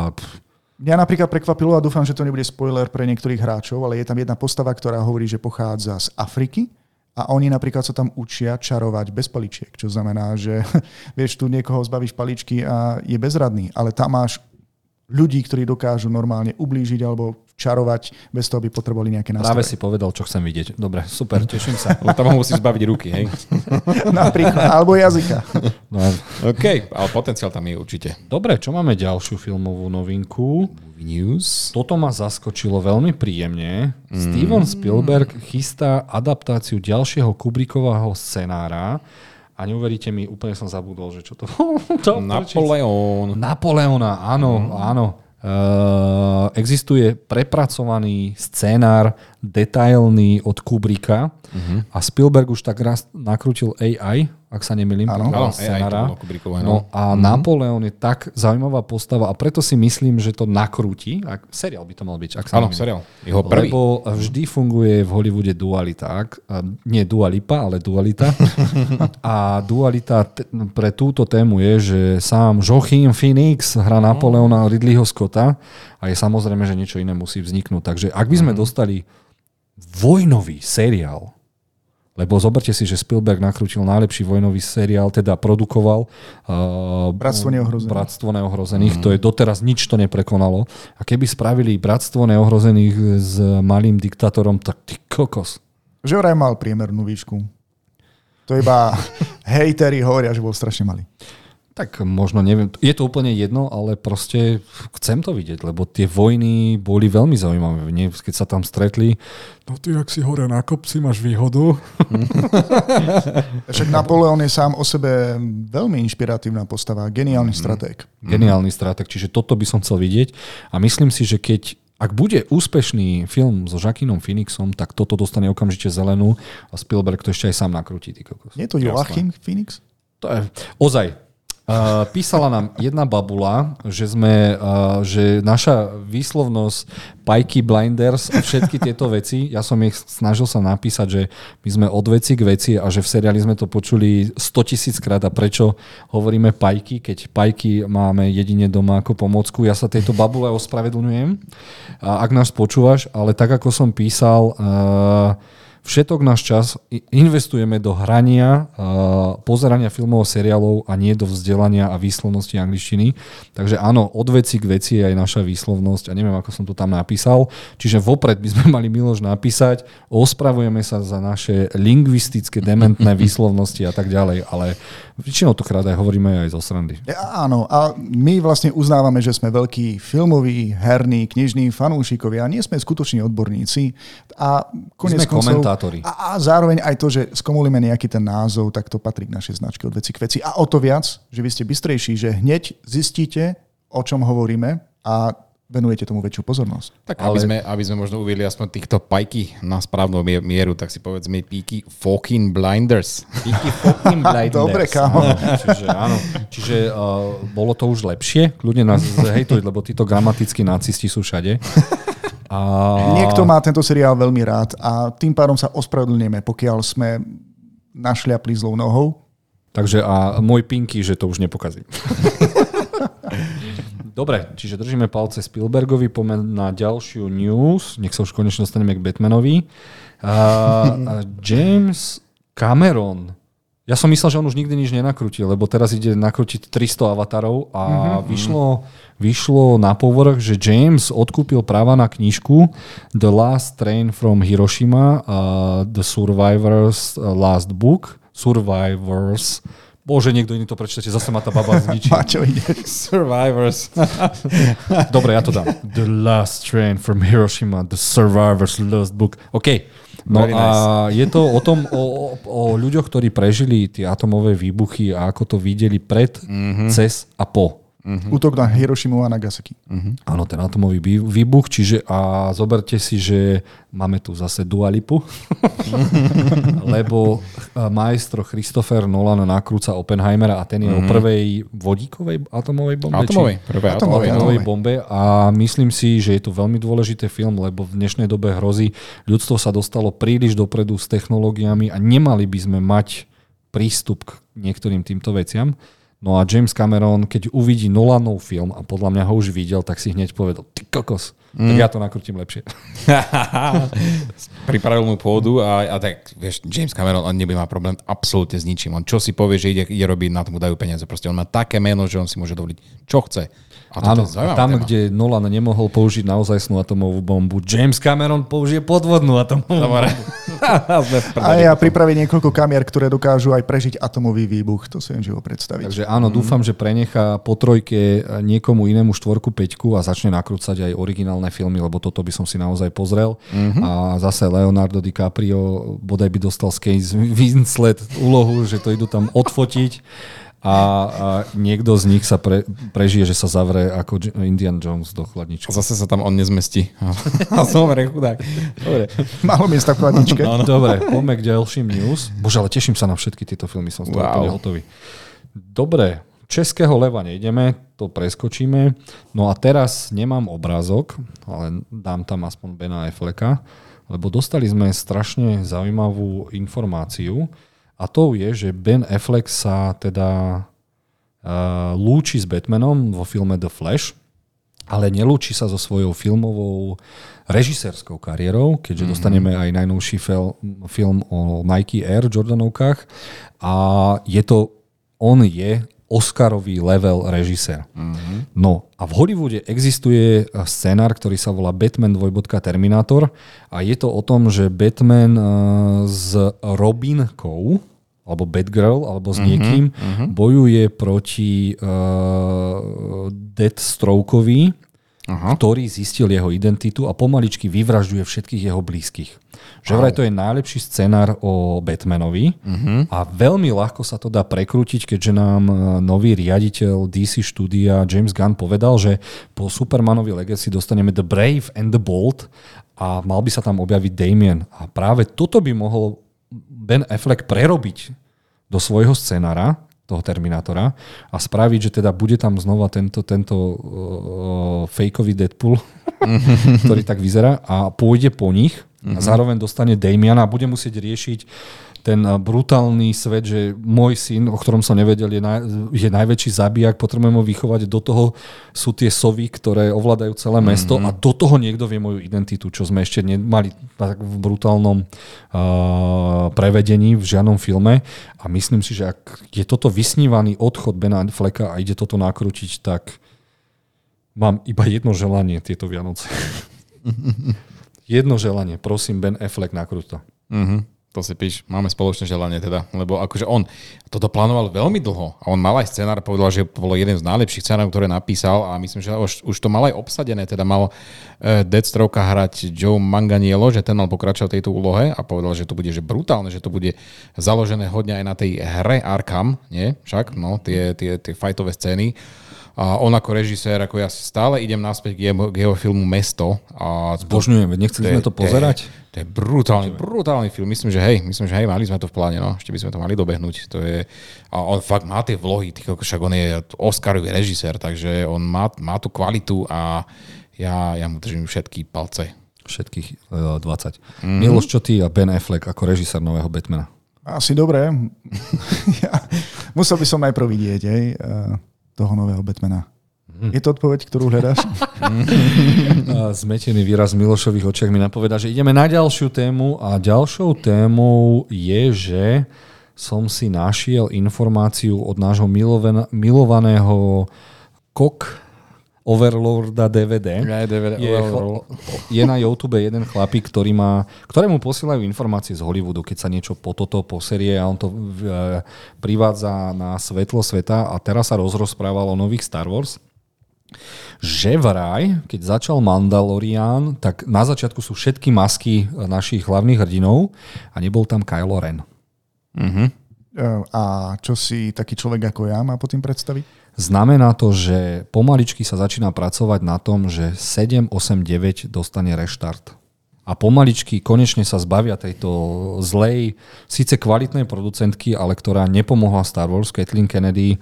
Mňa napríklad prekvapilo a dúfam, že to nebude spoiler pre niektorých hráčov, ale je tam jedna postava, ktorá hovorí, že pochádza z Afriky a oni napríklad sa tam učia čarovať bez paličiek, čo znamená, že vieš, tu niekoho zbavíš paličky a je bezradný, ale tam máš ľudí, ktorí dokážu normálne ublížiť alebo čarovať bez toho, aby potrebovali nejaké
práve
nástroje.
si povedal, čo chcem vidieť. Dobre, super, teším sa.
Lebo tam ho musíš zbaviť ruky, hej?
Napríklad, alebo jazyka.
No,
OK, ale potenciál tam je určite.
dobre, čo máme ďalšiu filmovú novinku?
News.
Toto ma zaskočilo veľmi príjemne. Steven Spielberg chystá adaptáciu ďalšieho Kubrickového scenára a neuveríte mi, úplne som zabudol, že čo to... to
Napoleon.
Napoleona, áno, áno. Uh, existuje prepracovaný scénár, detailný od Kubricka a Spielberg už tak raz nakrútil AI, ak sa nemýlim,
Áno.
Áno,
scenára. No
no.
a Napoleon je tak zaujímavá postava a preto si myslím, že to nakrúti. Ak, seriál by to mal byť, ak sa
Áno, seriál. Jeho prvý.
Lebo vždy funguje v Hollywoode dualita. Ak, nie dualipa, ale dualita. a dualita t- pre túto tému je, že sám Joachim Phoenix hrá Napoleona Ridleyho Scotta a je samozrejme, že niečo iné musí vzniknúť. Takže ak by sme dostali vojnový seriál, lebo zoberte si, že Spielberg nakrútil najlepší vojnový seriál, teda produkoval uh,
Bratstvo neohrozených.
Bratstvo neohrozených. To je doteraz nič to neprekonalo. A keby spravili Bratstvo neohrozených s malým diktátorom, tak ty kokos.
Že vraj mal priemernú výšku. To iba hejteri hovoria, že bol strašne malý.
Tak možno neviem, je to úplne jedno, ale proste chcem to vidieť, lebo tie vojny boli veľmi zaujímavé. Nie? Keď sa tam stretli, no ty, ak si hore na kopci, máš výhodu.
Však Napoleon je sám o sebe veľmi inšpiratívna postava, geniálny stratég.
Geniálny strateg, čiže toto by som chcel vidieť a myslím si, že keď ak bude úspešný film so Jacquinom Phoenixom, tak toto dostane okamžite zelenú a Spielberg to ešte aj sám nakrúti. Ty kokos.
Nie je to Joachim Phoenix?
To je ozaj. Písala nám jedna babula, že sme, uh, že naša výslovnosť Pajky Blinders a všetky tieto veci, ja som ich snažil sa napísať, že my sme od veci k veci a že v seriáli sme to počuli 100 tisíc krát a prečo hovoríme Pajky, keď Pajky máme jedine doma ako pomocku. Ja sa tejto babule ospravedlňujem, ak nás počúvaš, ale tak ako som písal, uh, všetok náš čas investujeme do hrania, pozerania filmov a seriálov a nie do vzdelania a výslovnosti angličtiny. Takže áno, od veci k veci je aj naša výslovnosť a neviem, ako som to tam napísal. Čiže vopred by sme mali Miloš napísať, ospravujeme sa za naše lingvistické dementné výslovnosti a tak ďalej, ale väčšinou to krát aj hovoríme aj zo srandy.
Ja, áno, a my vlastne uznávame, že sme veľkí filmoví, herní, knižní fanúšikovia, nie sme skutoční odborníci a konec
sme koncov, komentátori.
A, a zároveň aj to, že skomulíme nejaký ten názov, tak to patrí k našej značke od veci k veci. A o to viac, že vy ste bystrejší, že hneď zistíte, o čom hovoríme a venujete tomu väčšiu pozornosť.
Tak Ale... aby, sme, aby sme možno uviedli aspoň týchto pajky na správnu mieru, tak si povedzme píky fucking blinders.
Píky fucking blinders.
Dobre, kámo.
čiže áno, čiže uh, bolo to už lepšie. Ľudia nás hejtujú, lebo títo gramatickí nacisti sú všade.
A... Niekto má tento seriál veľmi rád a tým pádom sa ospravedlňujeme, pokiaľ sme našliapli zlou nohou.
Takže a môj pinky, že to už nepokazí. Dobre, čiže držíme palce Spielbergovi, poďme na ďalšiu news. Nech sa už konečne dostaneme k Batmanovi. Uh, James Cameron ja som myslel, že on už nikdy nič nenakrutil, lebo teraz ide nakrutiť 300 avatarov a mm-hmm. vyšlo, vyšlo na povrch, že James odkúpil práva na knižku The Last Train from Hiroshima, uh, The Survivors Last Book, Survivors Bože, niekto iný to prečítate, zase ma tá baba zničí.
Mačo ide.
Survivors.
Dobre, ja to dám. The Last Train from Hiroshima, The Survivors Last Book. OK, No Very a nice. je to o tom, o, o ľuďoch, ktorí prežili tie atomové výbuchy a ako to videli pred, mm-hmm. cez a po.
Uh-huh. Útok na Hirošimu a Nagasaki.
Uh-huh. Áno, ten atomový výbuch, čiže a zoberte si, že máme tu zase dualipu, lebo majstro Christopher Nolan nakrúca Oppenheimera a ten je uh-huh. o prvej vodíkovej atomovej bombe.
Atomovej,
prvej atomovej, atomovej bombe a myslím si, že je to veľmi dôležitý film, lebo v dnešnej dobe hrozí, ľudstvo sa dostalo príliš dopredu s technológiami a nemali by sme mať prístup k niektorým týmto veciam. No a James Cameron, keď uvidí Nolanov film a podľa mňa ho už videl, tak si hneď povedal, ty kokos, mm. tak ja to nakrutím lepšie.
Pripravil mu pôdu a, a tak, vieš, James Cameron, on nebude mať problém absolútne s ničím. On čo si povie, že ide, ide robiť, na tomu dajú peniaze. Proste on má také meno, že on si môže dovoliť, čo chce.
A Áno, a tam, téma. kde Nolan nemohol použiť naozajstnú atomovú bombu, James Cameron použije podvodnú atomovú Dobre.
bombu. a ja pripraví niekoľko kamier, ktoré dokážu aj prežiť atomový výbuch. To si viem živo predstaviť.
Takže áno, mm. dúfam, že prenechá po trojke niekomu inému štvorku, peťku a začne nakrúcať aj originálne filmy, lebo toto by som si naozaj pozrel. Mm-hmm. A zase Leonardo DiCaprio bodaj by dostal z Winslet úlohu, že to idú tam odfotiť a, a niekto z nich sa pre, prežije, že sa zavre ako Indian Jones do chladničky.
Zase sa tam on nezmestí. A Dobre, chudák. Dobre.
Málo miesta v chladničke.
No, no. Dobre, poďme k ďalším news. Bože, ale teším sa na všetky tieto filmy, som z toho wow. hotový. Dobre, Českého leva nejdeme, to preskočíme. No a teraz nemám obrázok, ale dám tam aspoň Bena Afflecka, lebo dostali sme strašne zaujímavú informáciu, a to je, že Ben Affleck sa teda uh, lúči s Batmanom vo filme The Flash, ale nelúči sa so svojou filmovou režisérskou kariérou, keďže mm-hmm. dostaneme aj najnovší fel, film o Nike Air Jordanovkách a je to, on je Oscarový level režisér. Mm-hmm. No a v Hollywoode existuje scenár, ktorý sa volá Batman 2. Terminator a je to o tom, že Batman uh, s Robinkou, alebo Batgirl, alebo s mhm, niekým, mm-hmm. bojuje proti uh, Deathstrokeovi, Aha. ktorý zistil jeho identitu a pomaličky vyvražďuje všetkých jeho blízkych. Že vraj to je najlepší scenár o Batmanovi uh-huh. a veľmi ľahko sa to dá prekrútiť, keďže nám e, nový riaditeľ DC štúdia James Gunn povedal, že po Supermanovi Legacy dostaneme The Brave and the Bold a mal by sa tam objaviť Damien. A práve toto by mohol Ben Affleck prerobiť do svojho scenára, toho Terminátora a spraviť, že teda bude tam znova tento, tento uh, fejkový Deadpool, ktorý tak vyzerá a pôjde po nich a zároveň dostane Damiana a bude musieť riešiť ten brutálny svet, že môj syn, o ktorom som nevedel, je, naj, je najväčší zabijak, potrebujem ho vychovať, do toho sú tie sovy, ktoré ovládajú celé mesto mm-hmm. a do toho niekto vie moju identitu, čo sme ešte nemali tak v brutálnom uh, prevedení v žiadnom filme a myslím si, že ak je toto vysnívaný odchod Bena Fleka a ide toto nakrútiť, tak mám iba jedno želanie tieto Vianoce. jedno želanie, prosím Ben Affleck nakrúť to.
Mm-hmm to si píš, máme spoločné želanie teda, lebo akože on toto plánoval veľmi dlho a on mal aj scenár, povedal, že bolo jeden z najlepších scenárov, ktoré napísal a myslím, že už, už to mal aj obsadené, teda mal uh, Deathstroke hrať Joe Manganiello, že ten mal pokračovať tejto úlohe a povedal, že to bude že brutálne, že to bude založené hodne aj na tej hre Arkham, nie? Však, no, tie, tie, tie fightové scény a on ako režisér, ako ja stále idem naspäť k jeho, k jeho filmu Mesto. A
Zbožňujem, nechceli sme to pozerať?
To je, to je brutálny, brutálny film. Myslím, že hej, myslím, že hej, mali sme to v pláne, no. Ešte by sme to mali dobehnúť. To je, a on fakt má tie vlohy, tých, však on je Oscarový režisér, takže on má, má tú kvalitu a ja, ja mu držím všetky palce.
Všetkých uh, 20. Mm-hmm. Miloš, čo ty a Ben Affleck ako režisér nového Batmana?
Asi dobre. ja, musel by som najprv vidieť, hej. Uh toho nového Batmana. Mm. Je to odpoveď, ktorú hľadáš?
Zmetený výraz v Milošových očiach mi napoveda, že ideme na ďalšiu tému a ďalšou témou je, že som si našiel informáciu od nášho milovaného kok Overlorda DVD.
Ja, DVD
je, Overlord. je na YouTube jeden chlapík, ktorý má, ktorému posielajú informácie z Hollywoodu, keď sa niečo po toto poserie a on to e, privádza na svetlo sveta a teraz sa rozrozprával o nových Star Wars že vraj, keď začal Mandalorian, tak na začiatku sú všetky masky našich hlavných hrdinov a nebol tam Kylo Ren.
Uh-huh. A čo si taký človek ako ja má po tým predstaviť?
Znamená to, že pomaličky sa začína pracovať na tom, že 7, 8, 9 dostane reštart. A pomaličky konečne sa zbavia tejto zlej, síce kvalitnej producentky, ale ktorá nepomohla Star Wars, Kathleen Kennedy,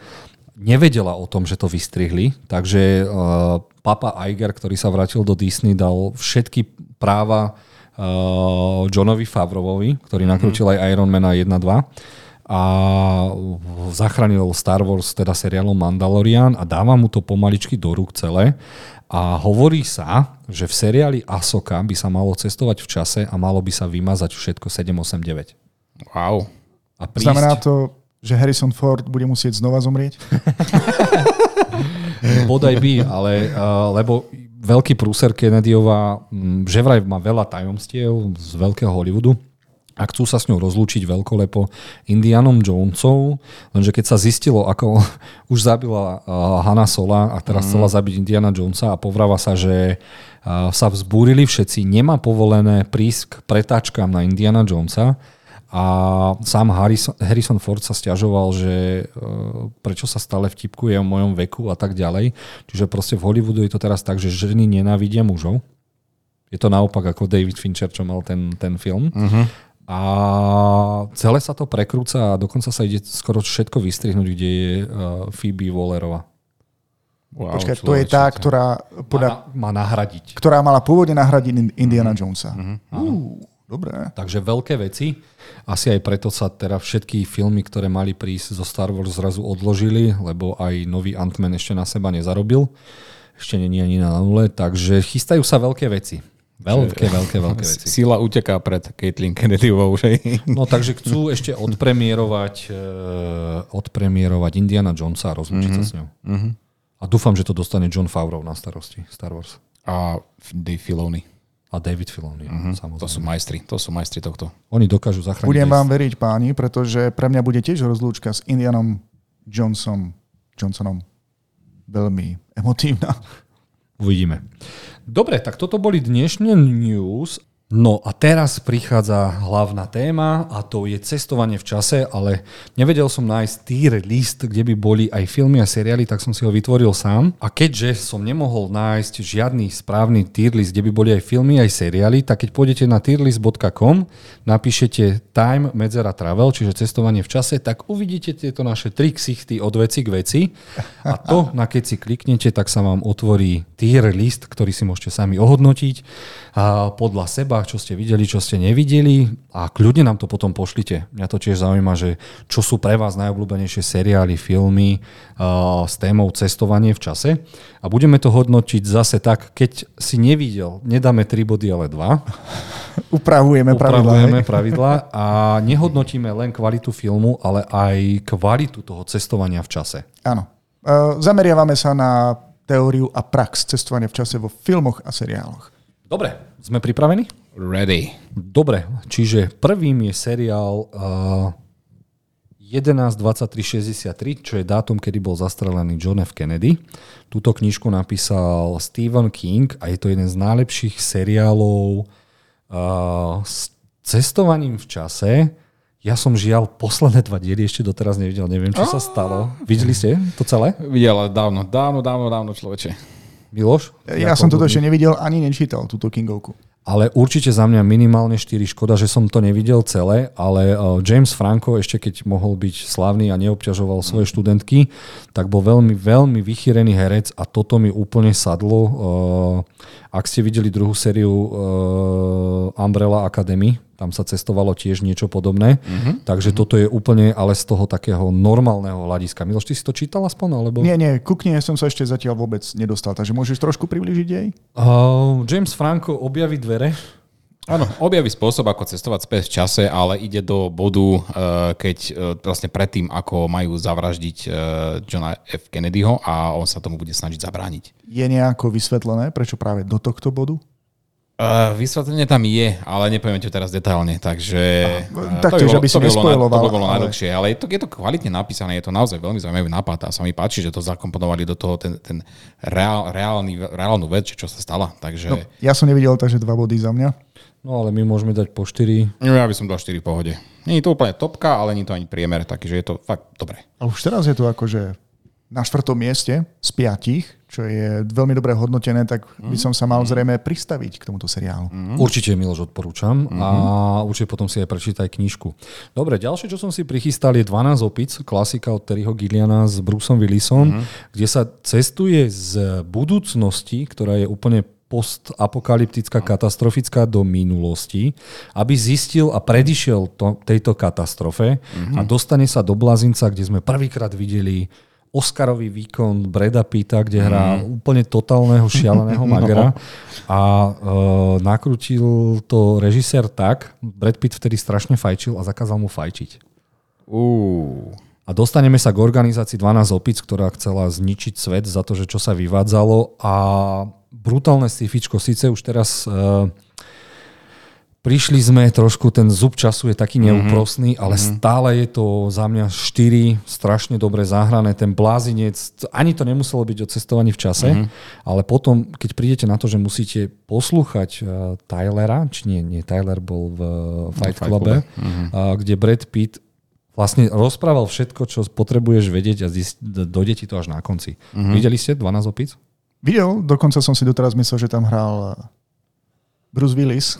nevedela o tom, že to vystrihli, takže uh, papa Iger, ktorý sa vrátil do Disney, dal všetky práva uh, Johnovi Favrovovi, ktorý nakrútil mm. aj Iron Man 1 2 a zachránil Star Wars, teda seriálom Mandalorian a dáva mu to pomaličky do rúk celé. A hovorí sa, že v seriáli Asoka by sa malo cestovať v čase a malo by sa vymazať všetko 789.
Wow.
A prísť... Znamená to, že Harrison Ford bude musieť znova zomrieť?
Bodaj by, ale uh, lebo veľký prúser Kennedyová, že vraj má veľa tajomstiev z veľkého Hollywoodu, a chcú sa s ňou rozlúčiť veľkolepo Indianom Jonesov, lenže keď sa zistilo, ako už zabila uh, Hanna Sola a teraz mm. chcela zabiť Indiana Jonesa a povráva sa, že uh, sa vzbúrili všetci, nemá povolené prísť k pretáčkám na Indiana Jonesa a sám Harrison, Harrison Ford sa stiažoval, že uh, prečo sa stále vtipkuje o mojom veku a tak ďalej. Čiže proste v Hollywoodu je to teraz tak, že ženy nenávidia mužov. Je to naopak ako David Fincher, čo mal ten, ten film. Uh-huh. A celé sa to prekrúca a dokonca sa ide skoro všetko vystrihnúť, kde je uh, Phoebe Wallerová.
Wow, Počkaj, to je tá, ktorá...
Poda, má, má nahradiť.
Ktorá mala pôvodne nahradiť Indiana mm-hmm. Jonesa. Mm-hmm. Uh, dobré.
Takže veľké veci. Asi aj preto sa teda všetky filmy, ktoré mali prísť zo Star Wars zrazu odložili, lebo aj nový Ant-Man ešte na seba nezarobil. Ešte není ani na nule, takže chystajú sa veľké veci. Veľké, veľké, veľké veci.
Sila uteká pred Caitlyn Kennedyovou?
No takže chcú ešte odpremierovať, uh, odpremierovať Indiana Jonesa a rozlúčiť mm-hmm. sa s ňou. Mm-hmm. A dúfam, že to dostane John Favreau na starosti Star Wars.
A Dave Filoni.
A David Filoni, mm-hmm. samozrejme.
To sú majstri, to sú majstri tohto.
Oni dokážu zachrániť.
Budem vám veriť, páni, pretože pre mňa bude tiež rozlúčka s Indianom Johnson, Johnsonom veľmi emotívna.
Uvidíme. Dobre, tak toto boli dnešné news. No a teraz prichádza hlavná téma a to je cestovanie v čase, ale nevedel som nájsť tier list, kde by boli aj filmy a seriály, tak som si ho vytvoril sám. A keďže som nemohol nájsť žiadny správny tier list, kde by boli aj filmy, aj seriály, tak keď pôjdete na tierlist.com, napíšete time medzera travel, čiže cestovanie v čase, tak uvidíte tieto naše tri ksichty od veci k veci. A to, na keď si kliknete, tak sa vám otvorí tier list, ktorý si môžete sami ohodnotiť podľa seba voľbách, čo ste videli, čo ste nevideli a kľudne nám to potom pošlite. Mňa to tiež zaujíma, že čo sú pre vás najobľúbenejšie seriály, filmy uh, s témou cestovanie v čase. A budeme to hodnotiť zase tak, keď si nevidel, nedáme 3 body, ale 2.
Upravujeme,
Upravujeme pravidla a nehodnotíme len kvalitu filmu, ale aj kvalitu toho cestovania v čase.
Áno. Uh, zameriavame sa na teóriu a prax cestovania v čase vo filmoch a seriáloch.
Dobre, sme pripravení?
Ready.
Dobre, čiže prvým je seriál uh, 11.23.63, čo je dátum, kedy bol zastrelený John F. Kennedy. Túto knižku napísal Stephen King a je to jeden z najlepších seriálov uh, s cestovaním v čase. Ja som žial posledné dva diely ešte doteraz nevidel, neviem, čo sa stalo. Videli ste to celé?
Videl, dávno, dávno, dávno, dávno človeče.
Miloš?
Ja som toto ešte nevidel ani nečítal, túto Kingovku.
Ale určite za mňa minimálne 4. Škoda, že som to nevidel celé, ale uh, James Franco ešte keď mohol byť slavný a neobťažoval svoje študentky, tak bol veľmi, veľmi vychýrený herec a toto mi úplne sadlo. Uh, ak ste videli druhú sériu uh, Umbrella Academy, tam sa cestovalo tiež niečo podobné. Uh-huh. Takže uh-huh. toto je úplne ale z toho takého normálneho hľadiska. Miloš, ty si to čítal aspoň? Alebo...
Nie, nie, ku knihe som sa ešte zatiaľ vôbec nedostal, takže môžeš trošku približiť jej?
Uh, James Franco objaví dvere.
Áno, objaví spôsob, ako cestovať späť v čase, ale ide do bodu, uh, keď uh, vlastne predtým, ako majú zavraždiť uh, Johna F. Kennedyho a on sa tomu bude snažiť zabrániť.
Je nejako vysvetlené, prečo práve do tohto bodu?
Uh, vysvetlenie tam je, ale nepoviem ti teraz detailne, takže...
Uh, tak to, by, bolo, aby si to, by bolo,
to by bolo ale... najdlhšie, ale je to, je to kvalitne napísané, je to naozaj veľmi zaujímavý nápad a sa mi páči, že to zakomponovali do toho ten, ten reál, reálny, reálnu vec, čo sa stala. Takže... No,
ja som nevidel, takže dva body za mňa.
No ale my môžeme dať po 4.
No, ja by som dal 4 v pohode. Nie je to úplne topka, ale nie je to ani priemer, takže je to fakt dobre.
A už teraz je to akože na štvrtom mieste z piatich, čo je veľmi dobre hodnotené, tak by som sa mal zrejme pristaviť k tomuto seriálu.
Mm. Určite Miloš odporúčam mm-hmm. a určite potom si aj prečítaj knižku. Dobre, ďalšie, čo som si prichystal, je 12 opic, klasika od Terryho Gilliana s Bruceom Willisom, mm-hmm. kde sa cestuje z budúcnosti, ktorá je úplne postapokalyptická, katastrofická do minulosti, aby zistil a predišiel to, tejto katastrofe mm-hmm. a dostane sa do Blazinca, kde sme prvýkrát videli Oscarový výkon Breda Pitta, kde hrá mm. úplne totálneho šialeného no. magera a uh, nakrutil to režisér tak, Brad Pitt vtedy strašne fajčil a zakázal mu fajčiť.
Uh.
A dostaneme sa k organizácii 12 opic, ktorá chcela zničiť svet za to, že čo sa vyvádzalo a brutálne scifičko, síce už teraz uh, prišli sme trošku, ten zub času je taký mhm. neúprosný, mm-hmm. ale mm-hmm. stále je to za mňa 4 strašne dobre zahrané. Ten blázinec, ani to nemuselo byť o cestovaní v čase, mm-hmm. ale potom, keď prídete na to, že musíte poslúchať uh, Tylera, či nie, nie, Tyler bol v uh, Fight, Fight Clube, mm-hmm. uh, kde Brad Pitt vlastne rozprával všetko, čo potrebuješ vedieť a zist, dojde ti to až na konci. Mm-hmm. Videli ste 12 opic?
Videl, dokonca som si doteraz myslel, že tam hral Bruce Willis.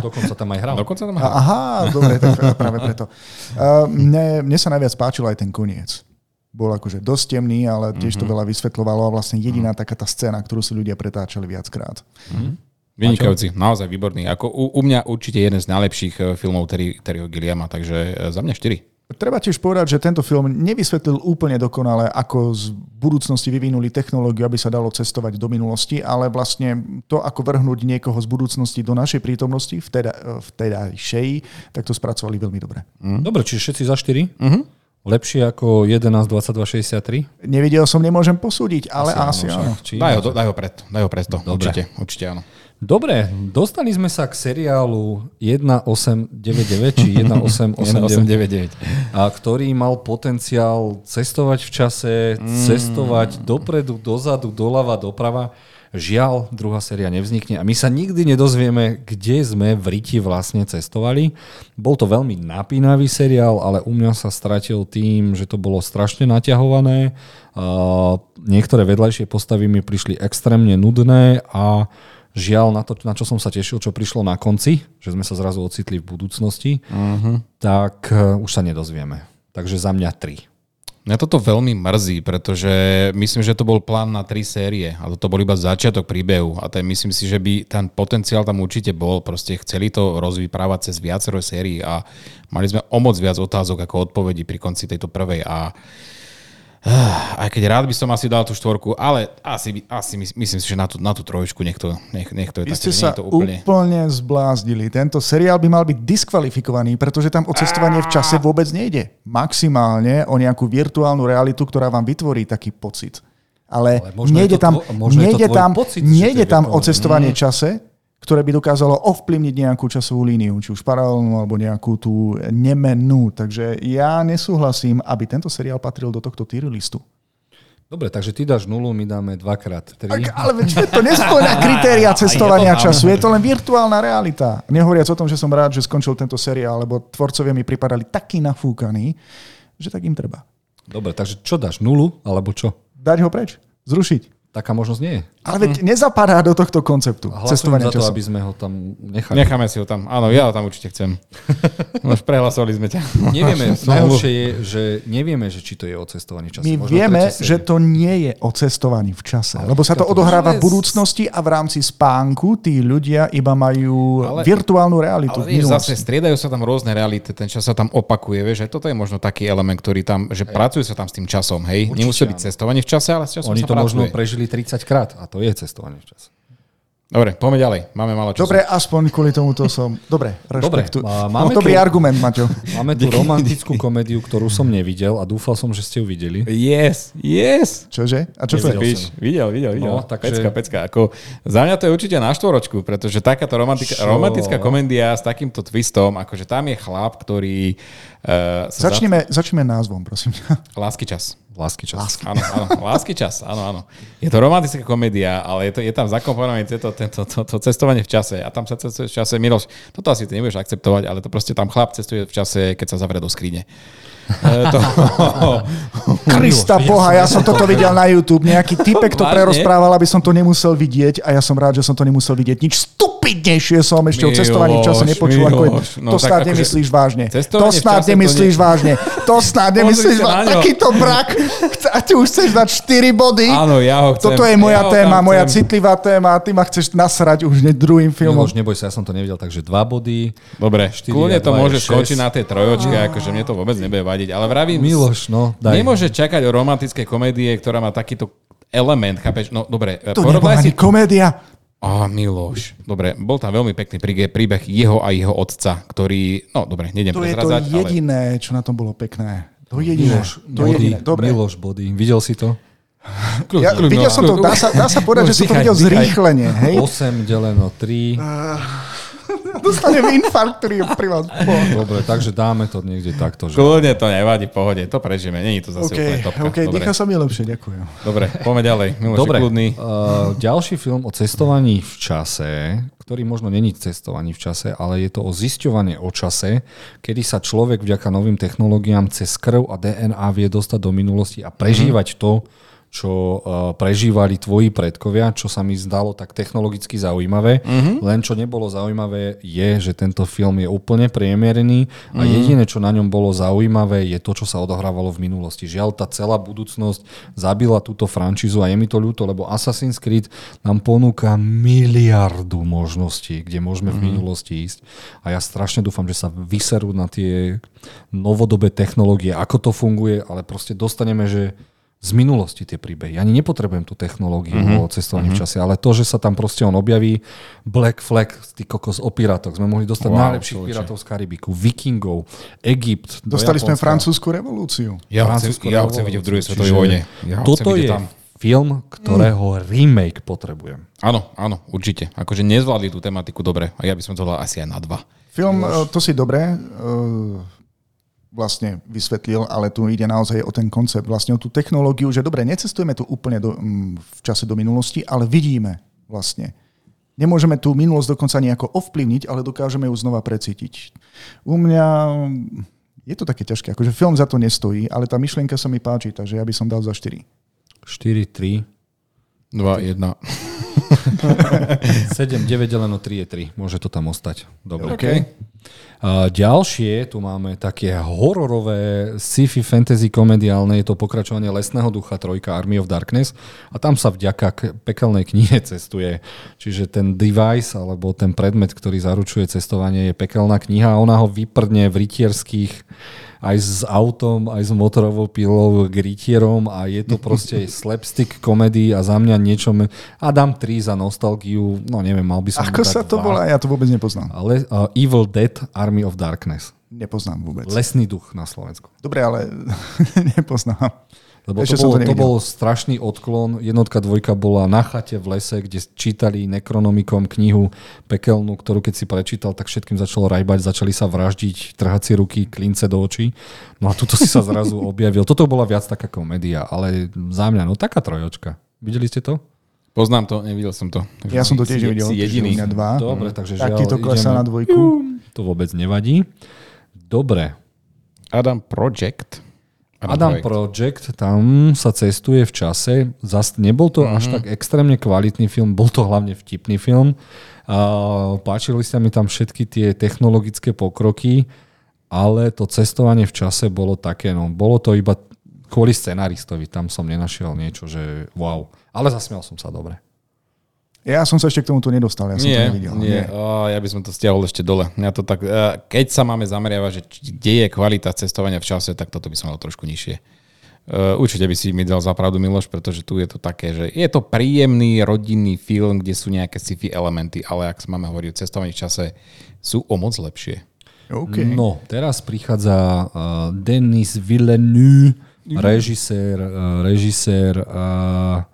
Dokonca tam aj hral.
Dokonca tam hral.
Aha, dobre, tak práve preto. Uh, mne, mne sa najviac páčil aj ten koniec. Bol akože dosť temný, ale tiež to mhm. veľa vysvetľovalo a vlastne jediná taká tá scéna, ktorú si ľudia pretáčali viackrát.
Mm-hmm. Vynikajúci, naozaj výborný. Ako u, u mňa určite jeden z najlepších eh, filmov Terryho Gilliama, takže eh, za mňa 4.
Treba tiež povedať, že tento film nevysvetlil úplne dokonale, ako z budúcnosti vyvinuli technológiu, aby sa dalo cestovať do minulosti, ale vlastne to, ako vrhnúť niekoho z budúcnosti do našej prítomnosti, v, teda, v tedajšej, tak to spracovali veľmi dobre.
Mm. Dobre, čiže všetci za 4? Mm-hmm. Lepšie ako 11, 22, 63?
Nevidel som, nemôžem posúdiť, ale asi, asi áno.
áno. Daj ho, daj ho pred, daj ho pred to, určite, určite áno.
Dobre, dostali sme sa k seriálu 1899 či 1889, a ktorý mal potenciál cestovať v čase, mm. cestovať dopredu, dozadu, doľava, doprava. Žiaľ, druhá séria nevznikne a my sa nikdy nedozvieme, kde sme v Riti vlastne cestovali. Bol to veľmi napínavý seriál, ale u mňa sa stratil tým, že to bolo strašne naťahované. Uh, niektoré vedľajšie postavy mi prišli extrémne nudné a Žiaľ, na to, na čo som sa tešil, čo prišlo na konci, že sme sa zrazu ocitli v budúcnosti, uh-huh. tak uh, už sa nedozvieme. Takže za mňa 3.
Mňa toto veľmi mrzí, pretože myslím, že to bol plán na tri série a toto bol iba začiatok príbehu a ten, myslím si, že by ten potenciál tam určite bol. Proste chceli to rozvyprávať cez viacero sérií a mali sme o moc viac otázok ako odpovedí pri konci tejto prvej a aj keď rád by som asi dal tú štvorku, ale asi, asi myslím si, že na tú, na tú trojičku nech to, nech, nech to je
Vy ste sa
to úplne...
úplne zblázdili. Tento seriál by mal byť diskvalifikovaný, pretože tam o cestovanie v čase vôbec nejde. Maximálne o nejakú virtuálnu realitu, ktorá vám vytvorí taký pocit. Ale,
Ale
nejde tam,
tvo-
nejde tam,
pocit,
nejde
je
tam o cestovanie
Mm.
čase, ktoré by dokázalo ovplyvniť nejakú časovú líniu, či už paralelnú, alebo nejakú tú nemenú. Takže ja nesúhlasím, aby tento seriál patril do tohto tier listu.
Dobre, takže ty dáš nulu, my dáme dvakrát tri.
Ak, ale to nesplňa kritéria cestovania
Je to
času. Je to len virtuálna realita. Nehovoriac o tom, že som rád, že skončil tento seriál, lebo tvorcovia mi pripadali takí nafúkaní, že tak im treba.
Dobre, takže čo dáš? Nulu? Alebo čo?
Dať ho preč. Zrušiť.
Taká možnosť nie je.
Ale veď nezapadá do tohto konceptu
A hlasujem
cestovania
za to,
času.
aby sme ho tam nechali.
Necháme si ho tam. Áno, ja ho tam určite chcem. Už prehlasovali sme ťa.
Nevieme, najhoršie je, že nevieme, že či to je o cestovaní v čase.
My
Možno
vieme, že to nie je o cestovaní v čase, lebo sa to
to-
odohráva
Ale
v budúcnosti a v rámci spánku tí ľudia iba majú
Ale-
virtuálnu realitu
Ale vieš, zase striedajú sa tam rôzne reality, ten čas sa tam opakuje, vieš, aj toto je možno taký element, ktorý tam, že pracuje sa tam s tým časom, hej.
Určite
Nemusí byť cestovanie v čase, ale s časom
Oni
sa
to možno
pracuje.
prežili 30 krát a to je cestovanie v čase.
Dobre, poďme ďalej. Máme málo času.
Dobre, aspoň kvôli tomuto som... Dobre,
Dobre,
rešpektu.
a
No, dobrý
tu-
argument, Maťo.
Máme tu romantickú komédiu, ktorú som nevidel a dúfal som, že ste ju videli.
Yes, yes.
Čože? A čo to je?
Videl, videl, videl.
No,
No,
takže-
Pecka, pecka. Ako, za mňa to je určite na štvoročku, pretože takáto romantika,
Čo?
romantická komédia s takýmto twistom, akože tam je chlap, ktorý uh,
Začneme, začneme názvom, prosím.
Za... Lásky čas.
Lásky čas.
Áno, áno, lásky čas, áno, áno. Je to romantická komédia, ale je, to, je tam zakomponované to, to, to, to, to cestovanie v čase a tam sa cestuje v čase, Miloš, toto asi ty nebudeš akceptovať, ale to proste tam chlap cestuje v čase, keď sa zavrie do skrine. E, to,
Krista Boha, ja som toto videl na YouTube. Nejaký typek to prerozprával, aby som to nemusel vidieť a ja som rád, že som to nemusel vidieť. Nič stupidnejšie som ešte o cestovaní v čase
Miloš,
nepočul. Ako je.
Miloš, no
to snáď
akože
nemyslíš vážne. To snáď
čase to
nemyslíš
nie-
vážne. To snáď nemyslíš vážne. Takýto brak. A ty už chceš dať 4 body.
áno, ja ho chcem.
Toto je moja
ja
téma, moja
chcem.
citlivá téma a ty ma chceš nasrať už hneď druhým filmom.
Miloš, neboj sa, ja som to nevidel, takže dva body.
Dobre, kľudne to môže
šesť.
skončiť na tej trojočke, akože mne to vôbec nebude vadiť, ale vravím,
Miloš, no, daj.
nemôže čakať o romantické komédie, ktorá má takýto element, chápeš? No dobre,
To nebola
si...
komédia.
Á, Miloš. Dobre, bol tam veľmi pekný príbeh, jeho a jeho otca, ktorý... No dobre, nejdem
To je to
prezradzať, ale...
jediné, čo na tom bolo pekné. To jediné.
Miloš,
To
body,
jediné. Dobre.
Miloš, body. Videl si to?
Ja, videl som to, dá sa, dá sa povedať, že som to videl zrýchlenie, hej?
8 deleno 3.
Dostanem infarkt, ktorý je pri vás.
Dobre, takže dáme to niekde takto. Že...
Kľudne to nevadí, pohode, to prežijeme, není to zase
OK,
úplne topka.
OK,
Dobre,
dýcha sa mi lepšie, ďakujem.
Dobre, poďme ďalej. Miloš,
Dobre,
kľudný.
uh, ďalší film o cestovaní v čase, ktorý možno není cestovaní v čase, ale je to o zisťovanie o čase, kedy sa človek vďaka novým technológiám cez krv a DNA vie dostať do minulosti a prežívať to, čo uh, prežívali tvoji predkovia, čo sa mi zdalo tak technologicky zaujímavé. Len čo nebolo zaujímavé je, že tento film je úplne priemerný a jediné, čo na ňom bolo zaujímavé, je to, čo sa odohrávalo v minulosti. Žiaľ, tá celá budúcnosť zabila túto franšízu a je mi to ľúto, lebo Assassin's Creed nám ponúka miliardu možností, kde môžeme v minulosti ísť. A ja strašne dúfam, že sa vyserú na tie novodobé technológie, ako to funguje, ale proste dostaneme, že z minulosti tie príbehy. Ja ani nepotrebujem tú technológiu mm-hmm. o cestovaní mm-hmm. v čase, ale to, že sa tam proste on objaví, Black Flag, ty kokos o pirátoch, sme mohli dostať
Wow,
najlepších
človeče.
pirátov z Karibiku, Vikingov, Egypt, do
Dostali sme francúzsku revolúciu.
Ja ho chcem, ja chcem vidieť v druhej svetovej vojne. Ja
Toto je
tam.
film, ktorého remake potrebujem.
Áno, áno, určite. Akože nezvládli tú tematiku dobre a ja by som to dal asi aj na dva.
Film, eh, to si dobre eh, vlastne vysvetlil, ale tu ide naozaj o ten koncept, vlastne o tú technológiu, že dobre, necestujeme tu úplne do, mm, v čase do minulosti, ale vidíme vlastne. Nemôžeme tú minulosť dokonca nejako ovplyvniť, ale dokážeme ju znova precítiť. U mňa mm, je to také ťažké, akože film za to nestojí, ale tá myšlienka sa mi páči, takže ja by som dal za 4.
4, 3,
2, 1.
7, 9 deleno 3 je 3. Môže to tam ostať. Dobre.
OK.
A ďalšie, tu máme také hororové sci-fi fantasy komediálne, je to pokračovanie Lesného ducha trojka Army of Darkness a tam sa vďaka k pekelnej knihe cestuje. Čiže ten device alebo ten predmet, ktorý zaručuje cestovanie je pekelná kniha a ona ho vyprdne v rytierských aj s autom, aj s motorovou pilou, k rytierom a je to proste slapstick komedy a za mňa niečo... Me... A dám 3 za nostalgiu, no neviem, mal by som...
Ako sa to volá? Ja to vôbec nepoznám.
Ale uh, Evil Dead Army of Darkness.
Nepoznám vôbec.
Lesný duch na Slovensku.
Dobre, ale nepoznám.
Lebo to bol, to, to bol strašný odklon. Jednotka, dvojka bola na chate v lese, kde čítali Necronomicom knihu pekelnú, ktorú keď si prečítal, tak všetkým začalo rajbať, začali sa vraždiť, trhať si ruky, klince do očí. No a tuto si sa zrazu objavil. Toto bola viac taká komédia, ale za mňa, no taká trojočka. Videli ste to?
Poznám to, nevidel som to.
Takže ja som to tiež nevidel.
Si jediný.
Dva.
Dobre, takže
Taký to klesá na dvojku.
To vôbec nevadí. Dobre.
Adam Project.
Adam Project. Project, tam sa cestuje v čase. Zas nebol to mm-hmm. až tak extrémne kvalitný film, bol to hlavne vtipný film. Uh, páčili sa mi tam všetky tie technologické pokroky, ale to cestovanie v čase bolo také, no bolo to iba kvôli scenaristovi, tam som nenašiel niečo, že wow. Ale zasmial som sa dobre.
Ja som sa ešte k tomuto nedostal, ja som
nie,
to nevidel.
Nie, nie. O, ja by som to stiahol ešte dole. Ja to tak, keď sa máme zameriavať, že kde je kvalita cestovania v čase, tak toto by som mal trošku nižšie. Určite by si mi dal zapravdu Miloš, pretože tu je to také, že je to príjemný rodinný film, kde sú nejaké sci-fi elementy, ale ak sa máme hovoriť o cestovaní v čase, sú o moc lepšie.
Okay. No, teraz prichádza uh, Denis Villeneuve, režisér, uh, režisér uh,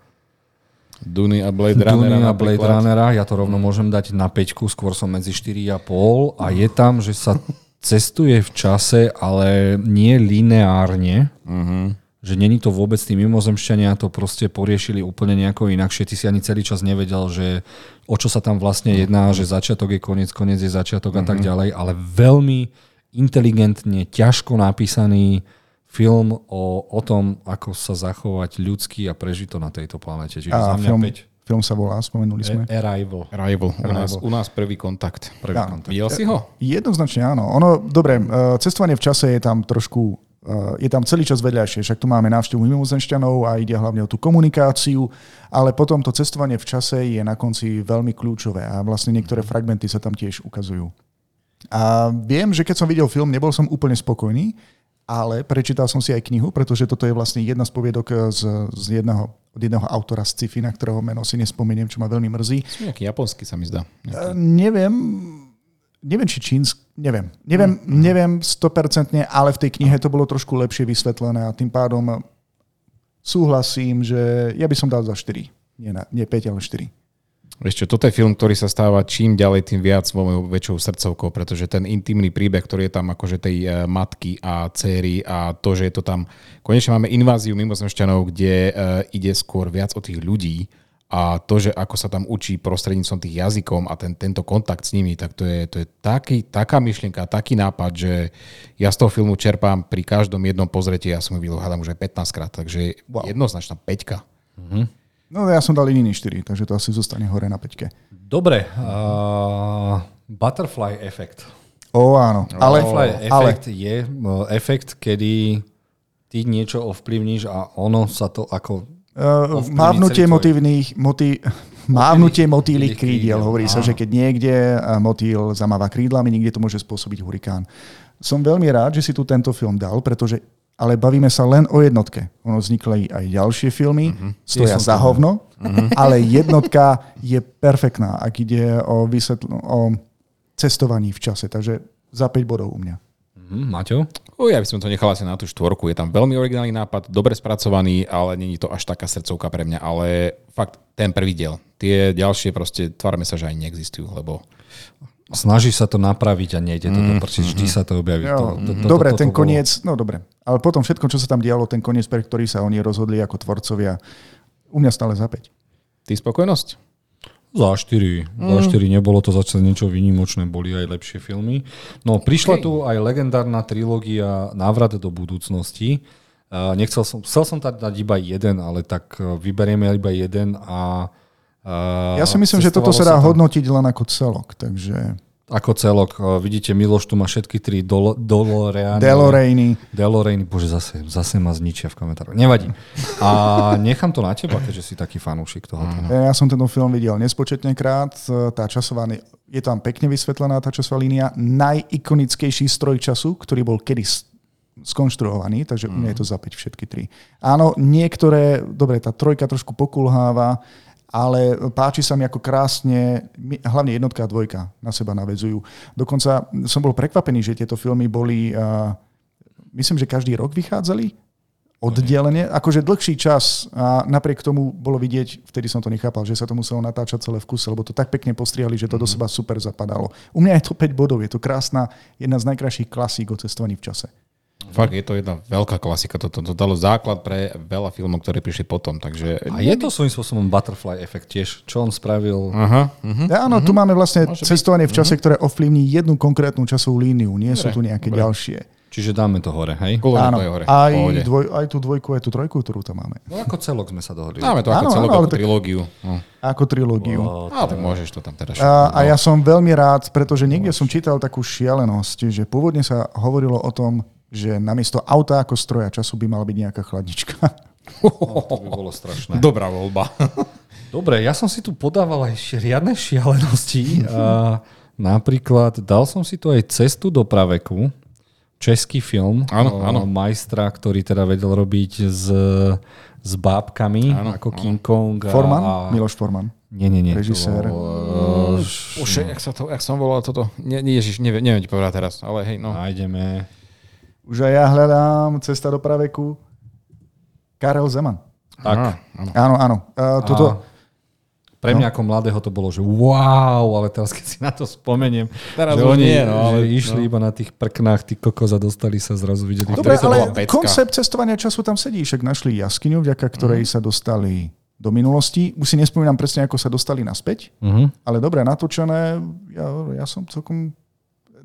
Duny a Blade Runnera. Duny
a Blade Runnera, ja to rovno môžem dať na peťku, skôr som medzi 4,5 a je tam, že sa cestuje v čase, ale nie lineárne. Uh-huh. Že není to vôbec tí mimozemšťania, to proste poriešili úplne nejako inakšie. Ty si ani celý čas nevedel, že o čo sa tam vlastne jedná, že začiatok je koniec, koniec je začiatok uh-huh. a tak ďalej, ale veľmi inteligentne, ťažko napísaný, film o, o tom, ako sa zachovať ľudský a prežiť to na tejto planete. Čiže a za mňa
film,
5.
film sa volá, spomenuli sme.
E, Arrival.
Arrival. U, nás, u nás prvý kontakt.
Prvý ja. kontakt.
Videl si ho?
Jednoznačne áno. Ono, dobre, e, cestovanie v čase je tam trošku e, je tam celý čas vedľajšie, však tu máme návštevu mimozemšťanov a ide hlavne o tú komunikáciu, ale potom to cestovanie v čase je na konci veľmi kľúčové a vlastne niektoré fragmenty sa tam tiež ukazujú. A viem, že keď som videl film, nebol som úplne spokojný, ale prečítal som si aj knihu, pretože toto je vlastne jedna z poviedok eh, z, z jedného, od jedného autora z sci na ktorého meno si nespomeniem, čo ma veľmi mrzí.
Sú nejaký japonský, sa mi zdá.
Uh, neviem, neviem, či čínsk, neviem. Neviem, mm. neviem 100%, ale v tej knihe to bolo trošku lepšie vysvetlené a tým pádom súhlasím, že ja by som dal za 4. Nie, na, nie 5, ale 4.
Čo, toto je film, ktorý sa stáva čím ďalej, tým viac mojou väčšou srdcovkou, pretože ten intimný príbeh, ktorý je tam akože tej e, matky a céry a to, že je to tam... Konečne máme inváziu mimozemšťanov, kde uh, ide skôr viac o tých ľudí a to, že ako sa tam učí prostredníctvom tých jazykom a ten, tento kontakt s nimi, tak to je, to je taký, taká myšlienka, taký nápad, že ja z toho filmu čerpám pri každom jednom pozretí, ja som ho videl, hádam už aj 15 krát, takže wow. jednoznačná peťka. Mm-hmm.
No ja som dal iný 4, takže to asi zostane hore na 5.
Dobre. Uh, butterfly efekt.
Ó, áno.
Ale, butterfly efekt ale. je uh, efekt, kedy ty niečo ovplyvníš a ono sa to ako...
Uh, mávnutie motívnych, motí, mávnutie motýlých krídiel. Hovorí sa, že keď niekde motýl zamáva krídlami, niekde to môže spôsobiť hurikán. Som veľmi rád, že si tu tento film dal, pretože ale bavíme sa len o jednotke. Ono vznikli aj ďalšie filmy, uh-huh. stoja za hovno, uh-huh. ale jednotka je perfektná, ak ide o, vysvetl- o cestovaní v čase. Takže za 5 bodov u mňa.
Uh-huh. Maťo?
O, ja by som to nechal asi na tú štvorku. Je tam veľmi originálny nápad, dobre spracovaný, ale není to až taká srdcovka pre mňa. Ale fakt, ten prvý diel. Tie ďalšie proste, tvárme sa, že ani neexistujú, lebo
snaží sa to napraviť a nejde to mm, doprčiť, vždy mm. sa to objaví. Jo, to, to,
to, dobre, to, to, to ten bolo... koniec, no dobre. Ale potom všetko, čo sa tam dialo, ten koniec, pre ktorý sa oni rozhodli ako tvorcovia, u mňa stále za 5.
Ty spokojnosť?
Za 4. Mm. Za 4 nebolo to zase niečo výnimočné, boli aj lepšie filmy. No prišla okay. tu aj legendárna trilógia Návrat do budúcnosti. Uh, nechcel som, chcel som dať iba jeden, ale tak e, vyberieme iba jeden a
ja si myslím, že toto sa dá hodnotiť len ako celok, takže...
Ako celok. E, Vidíte, Miloš tu má všetky tri dolo, Doloreany.
Deloreiny.
Deloreiny, bože, zase, zase ma zničia v komentároch. Nevadí. A nechám to na teba, keďže si taký fanúšik toho.
Ja som tento film videl nespočetne krát. Tá časová, je tam pekne vysvetlená tá časová línia. Najikonickejší stroj času, ktorý bol kedy skonštruovaný, takže mm. u mňa je to za 5 všetky tri. Áno, niektoré, dobre, tá trojka trošku pokulháva, ale páči sa mi ako krásne, hlavne jednotka a dvojka na seba navezujú. Dokonca som bol prekvapený, že tieto filmy boli, uh, myslím, že každý rok vychádzali oddelenie, akože dlhší čas a napriek tomu bolo vidieť, vtedy som to nechápal, že sa to muselo natáčať celé v kuse, lebo to tak pekne postriali, že to do mhm. seba super zapadalo. U mňa je to 5 bodov, je to krásna, jedna z najkrajších klasík o cestovaní v čase.
Fakt, je to jedna veľká klasika. Toto to, to dalo základ pre veľa filmov, ktoré prišli potom. Takže...
A je to svojím spôsobom butterfly efekt tiež, čo on spravil.
Aha, uh-huh,
ja, áno, uh-huh. tu máme vlastne Môže cestovanie byť. v čase, uh-huh. ktoré ovplyvní jednu konkrétnu časovú líniu. Nie Dobre, sú tu nejaké Dobre. ďalšie.
Čiže dáme to hore, hej?
Áno, hore. Aj, dvoj, aj tú dvojku, aj tú trojku, ktorú tam máme.
No ako celok sme sa dohodli.
Dáme to ako áno, celok, áno, ako trilógiu. No.
Ako trilógiu.
A tak môžeš to tam teraz.
A, a ja som veľmi rád, pretože niekde som čítal takú šialenosť, že pôvodne sa hovorilo o tom, že namiesto auta ako stroja času by mala byť nejaká chladnička.
No, to by bolo strašné.
Dobrá voľba.
Dobre, ja som si tu podával aj riadne šialenosti. A napríklad dal som si tu aj cestu do praveku, český film
áno, áno.
majstra, ktorý teda vedel robiť s, s bábkami, áno, ako áno. King Kong.
A, Forman? Miloš Forman.
Nie, nie, nie.
Režisér.
Uh, Už, jak, sa to, jak som volal toto? Nie, nie, ježiš, neviem, neviem ti povedať teraz, ale hej, no.
Nájdeme.
Už aj ja hľadám cesta do praveku. Karel Zeman.
Tak.
áno. Áno, áno. Uh, toto... A
pre mňa no. ako mladého to bolo, že wow, ale teraz keď si na to spomeniem,
teraz
že
oni nie,
no,
ale,
že išli no. iba na tých prknách, tí kokos a dostali sa zrazu vidieť.
Dobre, ale koncept cestovania času tam sedí, však našli jaskyňu, vďaka ktorej mm. sa dostali do minulosti. Už si nespomínam presne, ako sa dostali naspäť, mm-hmm. ale dobre natočené. Ja, ja som celkom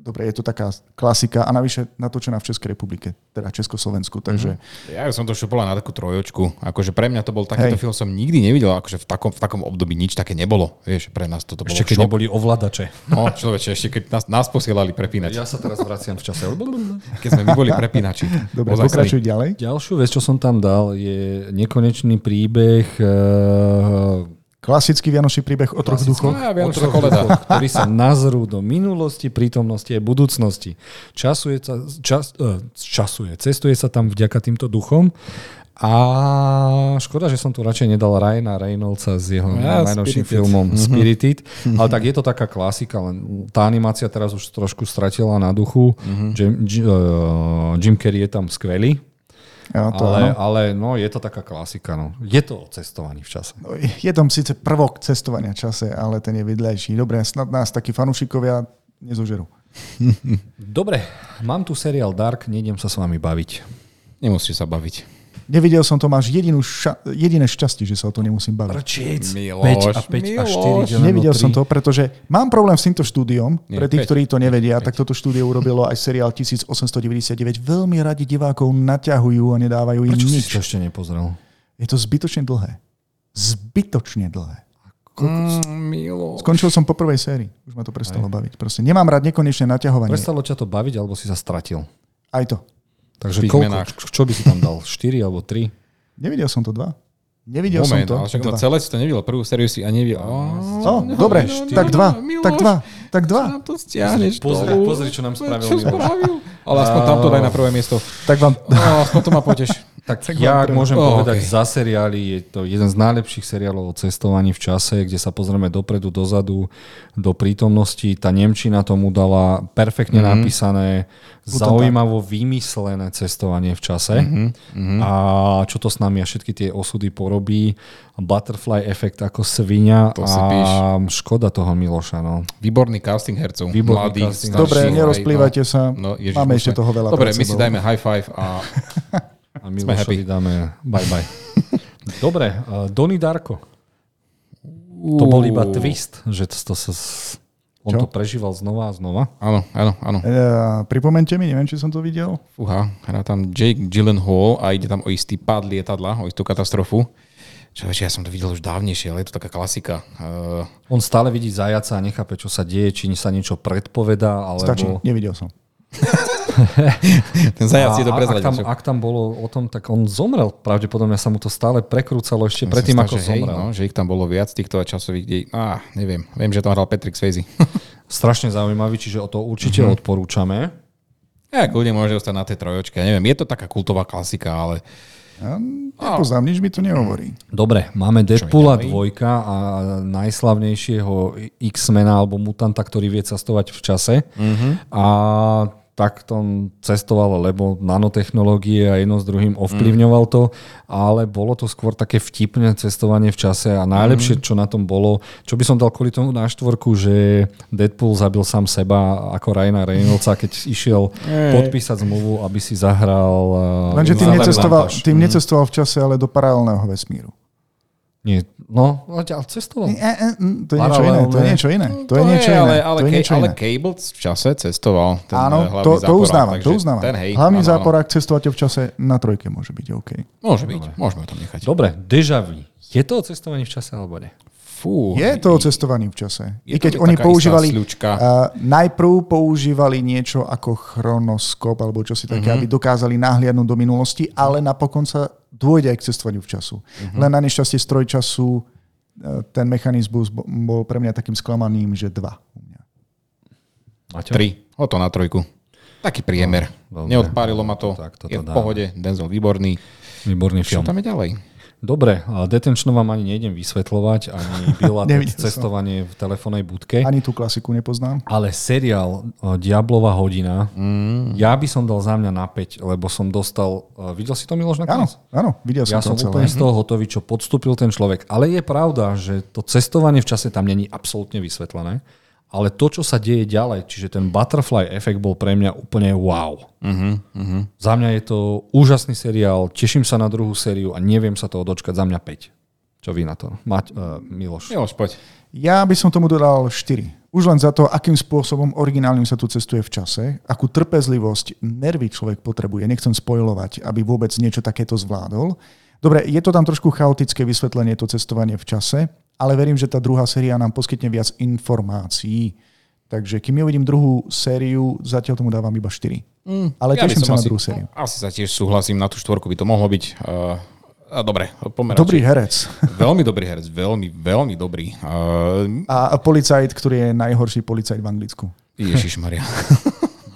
dobre, je to taká klasika a navyše natočená v Českej republike, teda Československu, takže...
Mm-hmm. Ja som to šupola na takú trojočku, akože pre mňa to bol takýto Hej. film, som nikdy nevidel, akože v takom, v takom období nič také nebolo, vieš, pre nás toto bolo
Ešte keď šok. neboli ovládače.
No, človeče, ešte keď nás, nás posielali prepínač.
Ja sa teraz vraciam v čase.
Keď sme my boli prepínači.
Dobre, pokračuj ďalej.
Ďalšiu vec, čo som tam dal, je nekonečný príbeh uh,
Klasický vianočný príbeh o troch duchoch.
o troch duchoch,
ktorí sa nazrú do minulosti, prítomnosti a budúcnosti. Časuje, sa, čas, uh, časuje, cestuje sa tam vďaka týmto duchom a škoda, že som tu radšej nedal Ryana Reynoldsa s jeho ja, najnovším filmom mm-hmm. Spirited, ale tak je to taká klasika, len tá animácia teraz už trošku stratila na duchu. Mm-hmm. Jim, uh, Jim Carrey je tam skvelý, ja, to ale, ale no, je to taká klasika. No. Je to o cestovaní v čase.
No, je tam síce prvok cestovania v čase, ale ten je vedľajší. Dobre, snad nás takí fanúšikovia nezožerú.
Dobre, mám tu seriál Dark, nejdem sa s vami baviť.
Nemusíte sa baviť.
Nevidel som to, máš jedinú ša- jediné šťastie, že sa o to nemusím baviť.
Prčic.
Miloš,
5 a 5 Miloš. a 4.
Nevidel 3. som to, pretože mám problém s týmto štúdiom. Nie, Pre tých, 5. ktorí to nevedia, 5. tak toto štúdio urobilo aj seriál 1899. Veľmi radi divákov naťahujú a nedávajú im
Prečo
nič.
si to ešte nepozrel?
Je to zbytočne dlhé. Zbytočne dlhé.
Mm,
Skončil som po prvej sérii. Už ma to prestalo Aj. baviť. Proste nemám rád nekonečné naťahovanie.
Prestalo ťa to baviť, alebo si sa stratil?
Aj to.
Takže koľko, čo by si tam dal? 4 alebo 3?
Nevidel som to dva. Nevidel
Moment,
som to.
Ale však no celé si to nevidel. Prvú sériu si a nevidel.
Oh, no, dobre, no, tak dva. Miloš, tak dva. Tak dva.
Čo nám to stiahneš
pozri, pozri, čo nám spravil. Čo
spravil? Ale aspoň tam to daj na prvé miesto.
Tak vám...
No, aspoň to ma poteš.
Tak, ja, ak môžem oh, povedať, okay. za seriály je to jeden z najlepších seriálov o cestovaní v čase, kde sa pozrieme dopredu, dozadu, do prítomnosti. Tá Nemčina tomu dala perfektne mm-hmm. napísané, zaujímavo vymyslené cestovanie v čase. Mm-hmm. A čo to s nami a všetky tie osudy porobí. Butterfly efekt ako svinia
to
a škoda toho Miloša. No.
Výborný casting hercov.
Výborný Mladý,
casting. Dobre, nerozplývajte no, sa. No, Ježiš, Máme ešte toho veľa.
Dobre, my si dajme high five a
A Milošovi dáme bye bye. Dobre, uh, Donnie Darko. To bol iba twist, že to, to sa... On Čo? to prežíval znova a znova.
Áno, áno, áno.
E, pripomente mi, neviem, či som to videl.
Fúha, hrá tam Jake Gyllenhaal a ide tam o istý pád lietadla, o istú katastrofu. Čo ja som to videl už dávnejšie, ale je to taká klasika. Uh,
On stále vidí zajaca a nechápe, čo sa deje, či sa niečo predpovedá, alebo...
Stačí, nevidel som.
ten zajac si to
A ak
prezradil.
tam, ak tam bolo o tom, tak on zomrel. Pravdepodobne sa mu to stále prekrúcalo ešte predtým, ako
že hej,
zomrel.
no, že ich tam bolo viac týchto časových dej. Á, neviem. Viem, že tam hral Patrick Swayze.
Strašne zaujímavý, čiže o to určite
Mhm.
odporúčame.
ja, kľudne môže ostať na tej trojočke. Ja neviem, je to taká kultová klasika, ale
Ja nepoznám, nič mi to nehovorí.
Dobre, máme Deadpoola
ďalej?
dvojka a najslavnejšieho X-mena alebo mutanta, ktorý vie cestovať v čase. A tak to cestoval, lebo nanotechnológie a jedno s druhým ovplyvňoval to, ale bolo to skôr také vtipné cestovanie v čase a najlepšie, čo na tom bolo, čo by som dal kvôli tomu na štvorku, že Deadpool zabil sám seba ako Ryana Reynoldsa, keď išiel podpísať zmluvu, aby si zahral...
Lenže tým
Záver
necestoval, tým necestoval v čase, ale do paralelného vesmíru.
Nie, no, ale cestoval.
E, e, To je niečo iné. To je niečo iné. To je niečo
ale,
iné.
ale,
To je niečo
ale
iné.
Cable v čase cestoval. Ten
Áno,
eh,
to, to uznávam, to uznávam.
Ten, hej,
Hlavný
áno,
záporák cestovateľ v čase na trojke môže byť OK.
Môže byť, môžeme to nechať.
Dobre, Deja Vu. Je to o cestovaní v čase alebo nie?
Fú,
Je to o cestovaní v čase. I keď oni používali, uh, najprv používali niečo ako chronoskop alebo čo si také, aby dokázali nahliadnúť do minulosti, ale napokon sa dôjde aj k cestovaniu v času. Len na nešťastie stroj času, uh, ten mechanizmus bo- bol pre mňa takým sklamaným, že dva. u mňa.
Maťo?
Tri. O to na trojku. Taký priemer.
dobre.
Neodpárilo ma to.
Tak
je v
dáme.
pohode. Denzel výborný.
Výborný
Čo
film.
tam je ďalej?
Dobre, ale Detenčno vám ani nejdem vysvetľovať, ani
som.
cestovanie v telefónnej budke.
Ani tú klasiku nepoznám.
Ale seriál uh, Diablová hodina, mm. ja by som dal za mňa na 5, lebo som dostal... Uh, videl si to Miloš
Áno,
nakoniec?
áno, videl
Ja som
som to
úplne
celé.
z toho hotový, čo podstúpil ten človek. Ale je pravda, že to cestovanie v čase tam není absolútne vysvetlené. Ale to, čo sa deje ďalej, čiže ten butterfly efekt bol pre mňa úplne wow.
Uh-huh, uh-huh.
Za mňa je to úžasný seriál, teším sa na druhú sériu a neviem sa toho dočkať. Za mňa 5. Čo vy na to? Mať, uh, Miloš.
Miloš, poď.
Ja by som tomu dodal 4. Už len za to, akým spôsobom originálnym sa tu cestuje v čase, akú trpezlivosť, nervy človek potrebuje. Nechcem spojovať, aby vôbec niečo takéto zvládol. Dobre, je to tam trošku chaotické vysvetlenie, to cestovanie v čase, ale verím, že tá druhá séria nám poskytne viac informácií. Takže kým uvidím druhú sériu, zatiaľ tomu dávam iba 4. Mm, ale
Ja
teším sa na
asi-
druhú sériu.
Asi sa tiež súhlasím, na tú štvorku by to mohlo byť. Uh, a dobre, pomer.
Dobrý herec.
Veľmi dobrý herec, veľmi, veľmi dobrý. Uh,
A policajt, ktorý je najhorší policajt v Anglicku.
Ježiš Maria.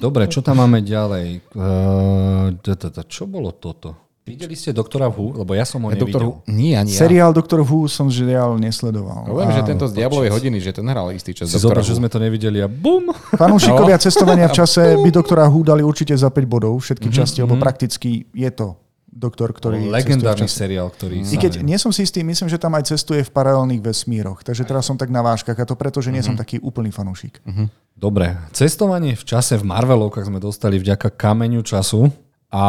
Dobre, čo tam máme ďalej? Uh, d- čo bolo toto? Videli ste doktora Who? Lebo ja som ho nevidel.
Doktor, nie, ani ja.
Seriál Doktor Who som žiaľ nesledoval.
Viem, že tento z Diablovej hodiny, že ten hral istý čas.
Si zober, že sme to nevideli a bum!
Fanúšikovia
No.
cestovania v čase by doktora Who dali určite za 5 bodov, všetky
Mhm,
časti, lebo prakticky je to doktor, ktorý
Legendárny seriál, ktorý...
I keď nie som si istý, myslím, že tam aj cestuje v paralelných vesmíroch. Takže teraz som tak na váškach a to preto, že nie som
Mhm.
taký úplný fanúšik.
Dobre, cestovanie v čase v Marvelovkách sme dostali vďaka kameňu času a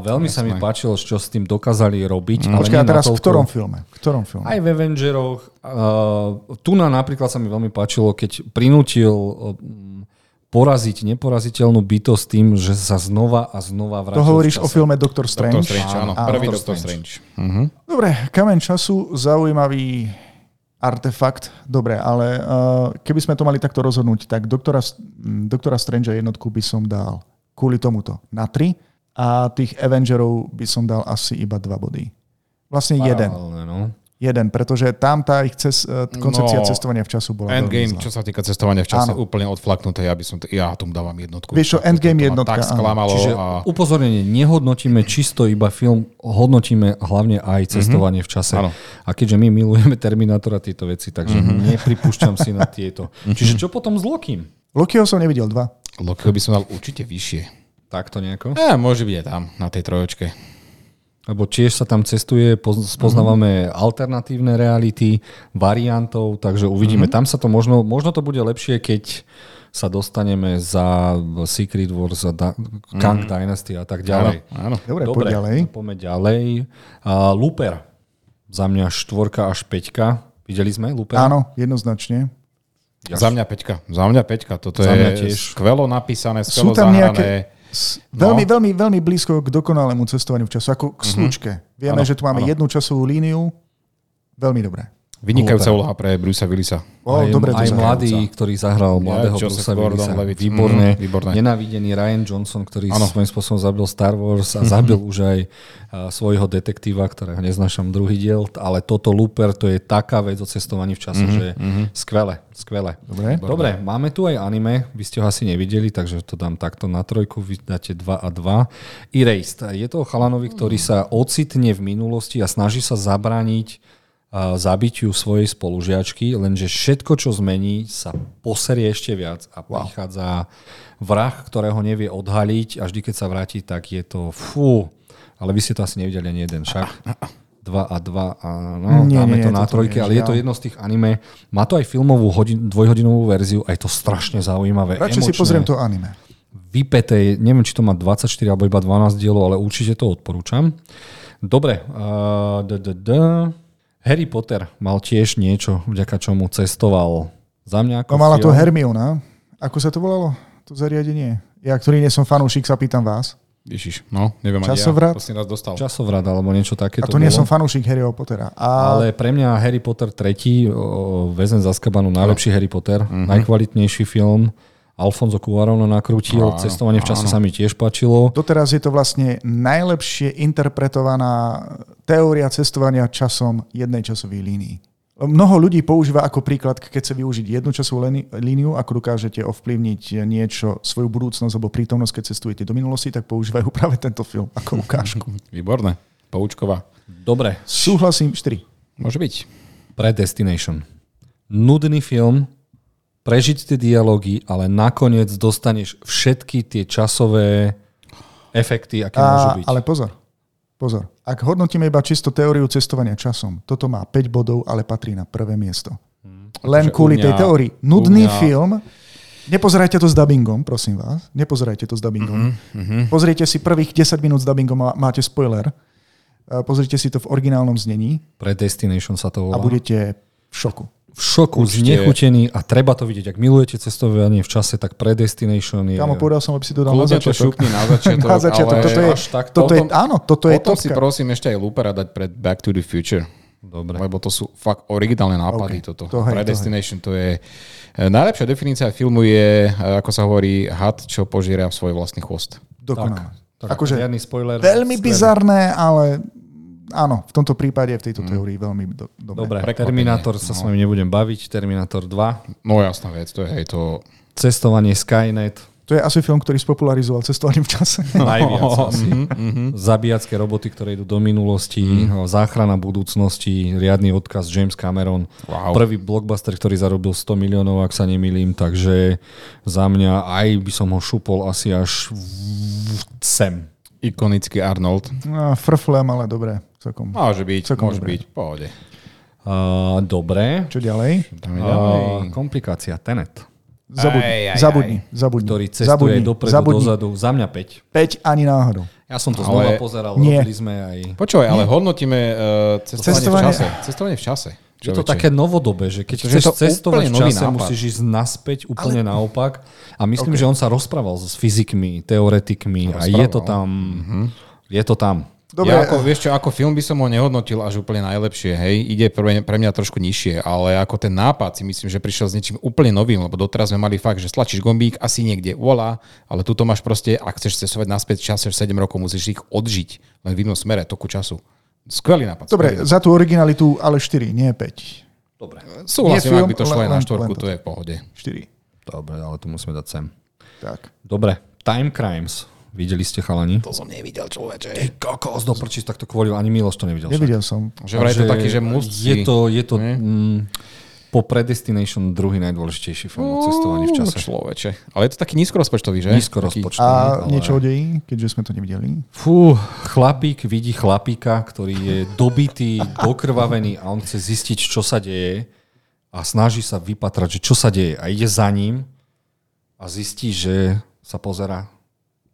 veľmi sa mi páčilo, čo s tým dokázali robiť. ale
Počkaj, a teraz v
natoľko-
ktorom filme? V ktorom filme?
Aj v Avengeroch. Uh, tu na napríklad sa mi veľmi páčilo, keď prinútil uh, poraziť neporaziteľnú bytosť tým, že sa znova a znova vrátil
To hovoríš
v
o filme Doctor Strange?
Doktor Strange, áno.
Áno,
Prvý
Doctor
Doktor
Strange.
Strange. Uh-huh.
Dobre, kameň času, zaujímavý artefakt. Dobre, ale uh, keby sme to mali takto rozhodnúť, tak doktora, m, doktora Strange jednotku by som dal kvôli tomuto na 3 a tých Avengerov by som dal asi iba 2 body. Vlastne jeden.
No.
Jeden, pretože tam tá ich cez, eh, koncepcia
No,
cestovania v času bola
Endgame,
veľmi
čo sa týka cestovania v čase,
Áno.
úplne odflaknuté. Ja by som, ja tomu dávam jednotku.
Vieš čo, Endgame jednotka,
Tak sklamalo.
Čiže
a...
upozornenie, nehodnotíme čisto iba film, hodnotíme hlavne aj cestovanie v čase.
Áno.
A keďže my milujeme Terminátora tieto veci, takže nepripúšťam si na tieto. Čiže čo potom s Lokim?
Lokiho som nevidel dva.
Lokiho by som dal určite vyššie.
Takto nejako?
Ja, môže byť aj tam, na tej trojočke.
Lebo tiež sa tam cestuje, poz- spoznávame alternatívne reality, variantov, takže uvidíme. Tam sa to možno, možno to bude lepšie, keď sa dostaneme za Secret Wars, za da- Kang Dynasty a tak ďalej.
Áno.
Dobre,
Dobre,
poď ďalej.
poďme ďalej. Uh, Looper. Za mňa štvorka až peťka. Videli sme Looper?
Áno, jednoznačne.
Za mňa peťka. Za mňa peťka. Toto
Za mňa
je
tiež.
skvelo napísané,
Sú
skvelo
tam
zahrané.
nejaké s- veľmi, veľmi, veľmi blízko k dokonalému cestovaniu v času, ako k slučke. Vieme,
Áno,
že tu máme
áno.
jednu časovú líniu, Veľmi dobré.
Vynikajúca úloha pre Brucea Willisa.
O,
aj,
dobre
aj mladý, ktorý zahral mladého
Joseph
Brucea Willisa. Výborné.
Mm, výborné.
Nenávidený Ryan Johnson, ktorý
Áno.
svojím spôsobom zabil Star Wars a zabil už aj svojho detektíva, ktorého neznášam druhý diel, ale toto Looper, to je taká vec o cestovaní v čase, že skvelé, skvelé.
Dobre.
Dobre, máme tu aj anime, vy ste ho asi nevideli, takže to dám takto na trojku, vy dáte 2 a 2. Erased, je to chalanovi, ktorý sa ocitne v minulosti a snaží sa zabrániť zabitiu svojej spolužiačky, lenže všetko, čo zmení, sa poserie ešte viac a prichádza vrah, ktorého nevie odhaliť a vždy, keď sa vráti, tak je to fú. Ale vy ste to asi nevideli ani jeden však. 2 a 2 a no,
Nie,
dáme
nie,
to na
toto
trojke,
nie,
ale je to jedno z tých anime. Má to aj filmovú hodin, dvojhodinovú verziu a je to strašne zaujímavé.
Radšej si
emočné,
pozriem to anime.
Vypeté, neviem, či to má 24 alebo iba 12 dielov, ale určite to odporúčam. Dobre, uh, d, d, d. Harry Potter mal tiež niečo, vďaka čomu cestoval za mňa ako
No mala to. Hermiona. Ako sa to volalo? To zariadenie. Ja, ktorý nie som fanúšik, sa pýtam vás.
Ježiš, no, neviem ani
Časovrat?
ja. Si nás dostal.
Časovrat alebo niečo také.
A to nie
bolo.
som fanúšik Harryho Pottera. A
Ale pre mňa Harry Potter 3, o, Väzen z Azkabanu, najlepší Harry Potter,
Mhm.
najkvalitnejší film. Alfonso Cuarón nakrútil,
Áno,
cestovanie v čase
áno.
sa mi tiež páčilo.
doteraz je to vlastne najlepšie interpretovaná teória cestovania časom jednej časovej línii. Mnoho ľudí používa ako príklad, keď chce využiť jednu časovú líniu, ako dokážete ovplyvniť niečo, svoju budúcnosť alebo prítomnosť, keď cestujete do minulosti, tak používajú práve tento film ako ukážku.
Výborné. Poučková.
Dobre,
Súhlasím, 4.
Môže byť.
Predestination. Nudný film, prežiť tie dialógy, ale nakoniec dostaneš všetky tie časové efekty, aké môžu
A,
byť.
ale pozor, pozor. Ak hodnotíme iba čisto teóriu cestovania časom, toto má 5 bodov, ale patrí na prvé miesto. Len
Akože
kvôli tej teórii. Nudný
mňa-
film, nepozerajte to s dubbingom, prosím vás. Nepozerajte to s dubbingom.
Mhm,
Pozrite si prvých 10 minút s dubbingom a máte spoiler. E, Pozrite si to v originálnom znení
Predestination sa to volá.
a budete v šoku.
V šoku,
Určite.
znechutený a treba to vidieť. Ak milujete cestovanie v čase, tak Predestination je...
Kámo, povedal som, aby si to dal na
to
začiatok.
šupni na začiatok,
na začiatok.
ale
Toto je,
až tak
toto je,
potom-
áno, toto je
Potom si
topka.
prosím ešte aj Loopera dať pred Back to the Future.
Dobre.
Lebo to sú fakt originálne nápady.
OK,
Toto.
to hej, to
Predestination to je... e, Najlepšia definícia filmu je, e, ako sa hovorí, had, čo požiera v svoj vlastný chvost.
Dokonale.
Tak,
Akože
spoiler.
Veľmi
Skvelé.
bizarné, ale áno, v tomto prípade, v tejto teórii veľmi do, dobre.
Dobre,
Prekvapenie.
Terminátor sa s
No.
vami nebudem baviť. Terminátor 2.
No jasná vec, to je hej, to...
Cestovanie Skynet.
To je asi film, ktorý spopularizoval cestovanie v čase.
Najviac asi.
Mhm,
Zabíjacké roboty, ktoré idú do minulosti, záchrana budúcnosti, riadny odkaz James Cameron.
Wow.
Prvý blockbuster, ktorý zarobil 100 miliónov, ak sa nemýlim, takže za mňa aj by som ho šupol asi až v- sem.
Ikonický Arnold.
No, frflem, ale dobre. Celkom.
Môže byť,
Celkom
môže
dobre.
byť, pohode.
Uh, dobre.
Čo ďalej?
Dáme ďalej.
Uh, komplikácia Tenet,
Zabudni,
Aj, aj,
zabudni, zabudni.
ktorý cestuje
zabudni,
dopredu,
zabudni.
dozadu. Za mňa 5.
5 ani náhodou.
Ja som to
Ale-
znova pozeral,
Nie.
robili sme aj...
Počúvaj, ale hodnotíme uh, cestovanie,
Cestovanie-
v čase. Cestovanie v čase.
Je to
človeče.
také novodobé, že keď chceš cestovať v čase,
nápad.
musíš ísť naspäť úplne Ale... naopak. A myslím, okay. že on sa rozprával s fyzikmi, teoretikmi a je to tam. Je to tam.
Dobre,
Ja ako, vieš čo, ako film by som ho nehodnotil až úplne najlepšie, hej. Ide pre, pre mňa trošku nižšie, ale ako ten nápad si myslím, že prišiel s niečím úplne novým, lebo doteraz sme mali fakt, že stlačíš gombík, asi niekde, volá, ale tuto máš proste, ak chceš cestovať naspäť v čase 7 rokov, musíš ich odžiť len v inom smere, toku času. Skvelý nápad.
dobre,
skvelý
za tú originalitu ale 4, nie 5.
Dobre.
Súhlasím, ak by to šlo
len-
aj na štvorku,
to
je v pohode.
4.
Dobre, ale tu musíme dať sem.
Tak.
Dobre, Time Crimes. Videli ste chalani?
To som nevidel, človeče.
Ty kokos, do prčí, tak to kvôli, ani Miloš to nevidel. však.
Nevidel som.
Že vraj to taký, že must
Je to, je to mm, po Predestination druhý najdôležitejší film o cestovaní v čase.
Človeče. Ale je to taký nízkorozpočtový, že?
Nízko
Taký-
rozpočtový.
A
ale-
niečo o deji, keďže sme to nevideli?
Fú, chlapík vidí chlapíka, ktorý je dobitý, dokrvavený a on chce zistiť, čo sa deje a snaží sa vypatrať, že čo sa deje a ide za ním a zistí, že sa pozera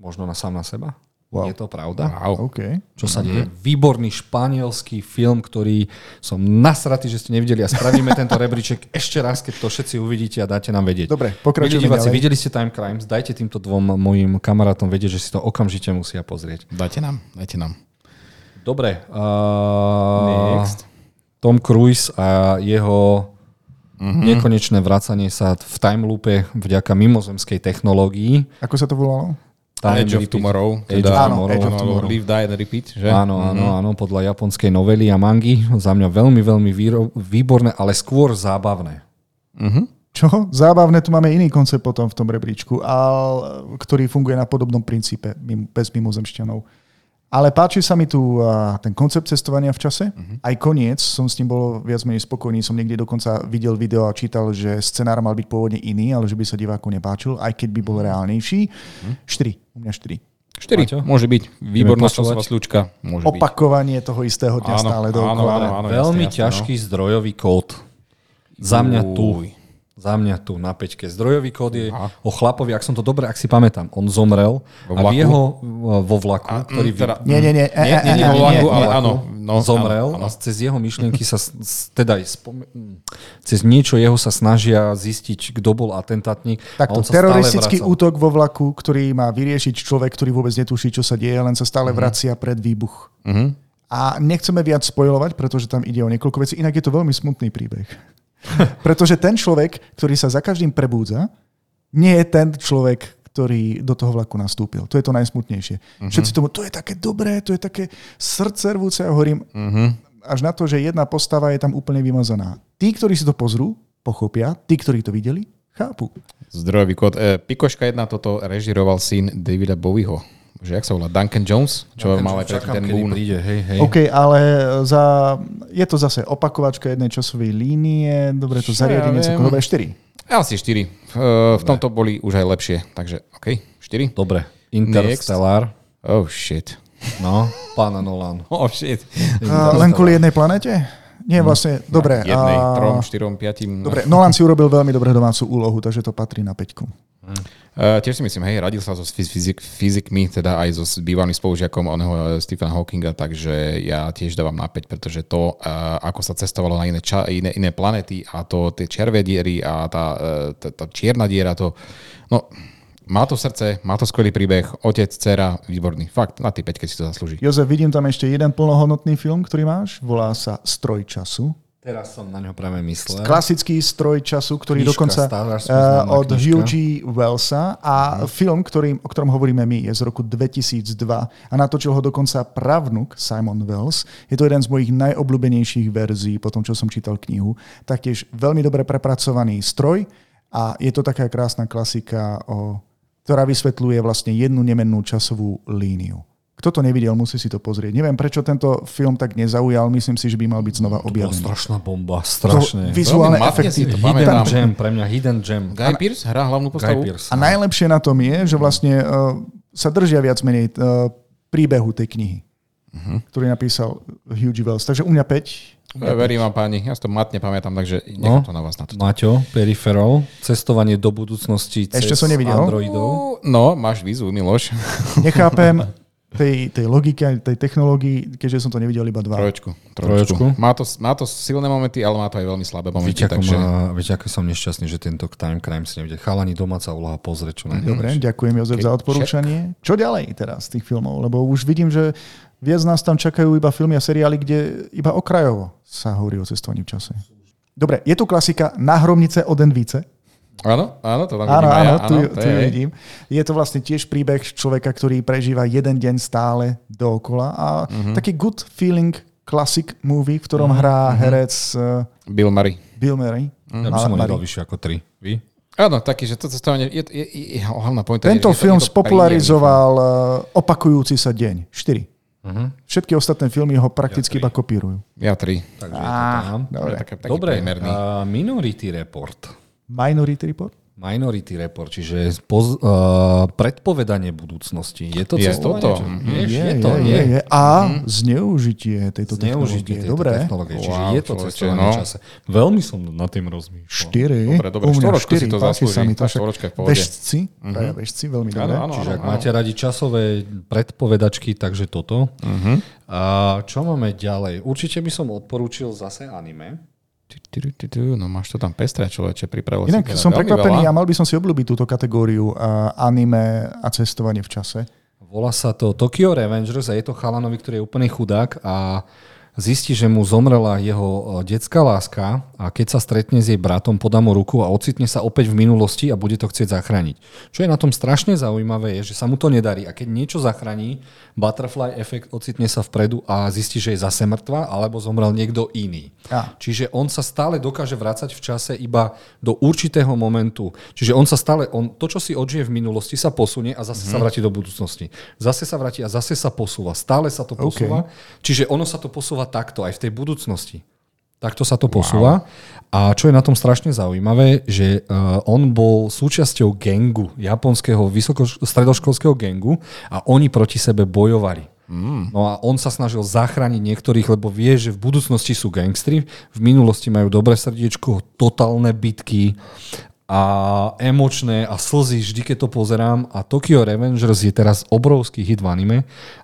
možno na sám na seba.
Wow.
Je to pravda?
Wow.
OK.
Čo sa deje? Výborný španielský film, ktorý som nasratý, že ste nevideli a spravíme tento rebríček ešte raz, keď to všetci uvidíte a dáte nám vedieť.
Dobre, pokračujeme
diváci,
ďalej.
videli ste Time Crimes, dajte týmto dvom mojim kamarátom vedieť, že si to okamžite musia pozrieť.
Dajte nám, dajte nám.
Dobre. Uh,
Next.
Tom Cruise a jeho mm-hmm. nekonečné vracanie sa v time loope vďaka mimozemskej technológii.
Ako sa to volalo?
Time Edge of Tomorrow.
Age
teda,
of Tomorrow.
Age of Tomorrow. Live, Die and Repeat, že?
Áno, áno, áno, podľa japonskej novely a mangy. Za mňa veľmi, veľmi výro- výborné, ale skôr zábavné.
Mhm.
Čo? Zábavné, tu máme iný koncept potom v tom rebríčku, ale, ktorý funguje na podobnom princípe, bez mimozemšťanov. Ale páči sa mi tu a, ten koncept cestovania v čase. Uh-huh. Aj koniec som s tým bol viac menej spokojný. Som niekde dokonca videl video a čítal, že scenár mal byť pôvodne iný, ale že by sa diváku nepáčil, aj keď by bol reálnejší. Uh-huh. 4. U mňa 4.
4.
Maťo?
Môže byť. Výborná časová sľúčka. Môže byť.
Opakovanie toho istého dňa
Áno,
stále
áno,
dookola.
áno, áno,
veľmi
jasne, jasne,
ťažký zdrojový kód. Za mňa tu. Za mňa tu na peťke. Zdrojový kód je
Aha.
o chlapovi, ak som to dobre, ak si pamätám, on zomrel
Vo
a v
vlaku?
jeho vo vlaku, ktorý
Mm, teda,
Nie, nie, nie. E,
Nie,
e,
nie, nie,
e,
vo
nie,
vlaku,
nie.
ale áno. No,
zomrel
áno,
a
áno.
cez jeho myšlienky sa, teda spome- mm, cez niečo jeho sa snažia zistiť, kto bol atentátnik. a
Takto, teroristický útok vo vlaku, ktorý má vyriešiť človek, ktorý vôbec netuší, čo sa deje, len sa stále vracia pred výbuch.
Mhm.
A nechceme viac spojovať, pretože tam ide o niekoľko vecí. Inak je to veľmi smutný príbeh. pretože ten človek, ktorý sa za každým prebúdza, nie je ten človek, ktorý do toho vlaku nastúpil. To je to najsmutnejšie. Uh-huh. Všetci tomu, to je také dobré, to je také srdcervúce. A hovorím,
Mhm.
až na to, že jedna postava je tam úplne vymazaná. Tí, ktorí si to pozrú, pochopia. Tí, ktorí to videli, chápu.
Zdrojový kód. E, Pikoška 1 toto režiroval syn Davida Bowieho. Že jak sa volá? Duncan Jones? Čo mal aj predtým
Čakám,
ten Boone.
príde, hej, hej.
OK, ale za, je to zase opakovačka jednej časovej línie. Dobre, to
Čo
zariadenie celkom dobre. 4.
Asi 4. V tomto boli už aj lepšie. Takže, OK, 4.
Dobre, Interstellar.
Oh shit.
No, pána Nolan.
Oh shit.
Uh, len kvôli jednej planete? Nie, vlastne, dobre.
Jednej,
a-
trom, štyrom, piatim.
Dobre, Nolan si urobil veľmi dobré domácu úlohu, takže to patrí na peťku.
Uh, tiež si myslím, hej, radil sa so fyz- fyzik, fyzikmi, teda aj so bývalým spolužiakom oného Stephena Hawkinga, takže ja tiež dávam na 5, pretože to, uh, ako sa cestovalo na iné, ča, iné, iné planety a to tie červé diery a tá, uh, tá, tá čierna diera, to, no, má to srdce, má to skvelý príbeh, otec, dcera, výborný. Fakt, na tej 5 si to zaslúži.
Jozef, vidím tam ešte jeden plnohodnotný film, ktorý máš. Volá sa Stroj času.
Teraz som na ňo práve myslel.
Klasický stroj času, ktorý
Knižka,
dokonca uh, od
knižka.
Hugh G. Wellsa a film, ktorý, o ktorom hovoríme my, je z roku 2002 a natočil ho dokonca pravnuk Simon Wells. Je to jeden z mojich najobľúbenejších verzií po tom, čo som čítal knihu. Taktiež veľmi dobre prepracovaný stroj a je to taká krásna klasika, o, ktorá vysvetľuje vlastne jednu nemennú časovú líniu. Kto to nevidel, musí si to pozrieť. Neviem, prečo tento film tak nezaujal. Myslím si, že by mal byť znova
To
objavený.
strašná bomba,
To
strašne.
vizuálne efekty.
to
Hidden
pamätám.
Gem, pre mňa Hidden Gem.
Guy Pearce hrá hlavnú
Guy
postavu?
Pearce.
A najlepšie na tom je, že vlastne uh, sa držia viac menej uh, príbehu tej knihy, uh-huh. ktorý napísal Hugh G. Wells. Takže u mňa 5.
Ja verím vám páni, ja si to matne pamätám, takže
No.
nechám to na vás na to.
Maťo, Peripheral, cestovanie do budúcnosti cez
Ešte som nevidel.
Androidov.
No, máš výzvu, Miloš.
Nechápem tej, tej logike, tej technológii, keďže som to nevidel iba dva.
Troječku.
Troječku.
Má to, má to silné momenty, ale má to aj veľmi slabé momenty.
Viete,
takže...
viete, ako som nešťastný, že tento Time Crime si nevidel. Chalani domáca úloha pozrieť čo najviac.
Dobre, ďakujem Jozef za odporúčanie. Čo ďalej teraz z tých filmov? Lebo už vidím, že viac nás tam čakajú iba filmy a seriály, kde iba okrajovo sa hovorí o cestovaní v čase. Dobre, je tu klasika Nahromnice od Envice.
Áno, áno, to tam
Áno,
vidím
áno,
ja.
tu,
áno,
tu
to
ju
je,
vidím. Je to vlastne tiež príbeh človeka, ktorý prežíva jeden deň stále dookola a
Mhm.
taký good feeling classic movie, v ktorom hrá herec uh,
Bill Murray.
Bill Murray.
Ja by som ho nedal vyššie ako 3. Vy?
Áno, taký, že to cestovanie, je, je, je, je hlavná pointa.
Tento
je, je to-
film
je to
spopularizoval uh, opakujúci sa deň. 4.
Uh-huh.
Všetky ostatné filmy ho prakticky iba kopírujú.
Ja tri.
Takže je to tam.
dobre.
Také, taký
Dobre, a Minority Report.
Minority Report?
Minority Report, čiže poz, uh, predpovedanie budúcnosti. Je to
Je
cestovanie?
toto.
čo-
Mhm.
Vieš,
je,
je, to,
je, je. A zneužitie tejto
Zneužitie
technológie.
tejto
Dobre.
technológie. Čiže
Wow,
je to cestovanie
no.
čase. Veľmi som nad tým rozmýšľal.
4.
Dobre, dobre,
U mňa
štvoročku si
štyri,
to zaslúži.
sa mi to,
Tá
však
štvoročka je v pohode.
Bežci, traja bežci, veľmi dobre.
Áno, áno,
Čiže ak
áno.
máte radi časové predpovedačky, takže toto.
Mhm.
A čo máme ďalej? Určite by som odporúčil zase anime.
No máš to tam pestré, človeče, pripravil
Inak
si teda
som prekvapený
veľa.
a mal by som si obľúbiť túto kategóriu uh, anime a cestovanie v čase.
Volá sa to Tokyo Revengers a je to chalanovi, ktorý je úplný chudák a zistí, že mu zomrela jeho e, detská láska a keď sa stretne s jej bratom, podá mu ruku a ocitne sa opäť v minulosti a bude to chcieť zachrániť. Čo je na tom strašne zaujímavé, je, že sa mu to nedarí a keď niečo zachráni, butterfly efekt ocitne sa vpredu a zistí, že je zase mŕtva alebo zomrel niekto iný.
A.
Čiže on sa stále dokáže vrácať v čase iba do určitého momentu. Čiže on sa stále, on, to, čo si odžije v minulosti, sa posunie a zase mm-hmm. sa vráti do budúcnosti. Zase sa vráti a zase sa posúva. Stále sa to posúva. Okay. Čiže ono sa to posúva takto aj v tej budúcnosti. Takto sa to posúva. Wow. A čo je na tom strašne zaujímavé, že uh, on bol súčasťou gengu, japonského vysoko, stredoškolského gengu a oni proti sebe bojovali. Mm. No a on sa snažil zachrániť niektorých, lebo vie, že v budúcnosti sú gangstri, v minulosti majú dobré srdiečko, totálne bitky a emočné a slzy vždy, keď to pozerám. A Tokyo Revengers je teraz obrovský hit v anime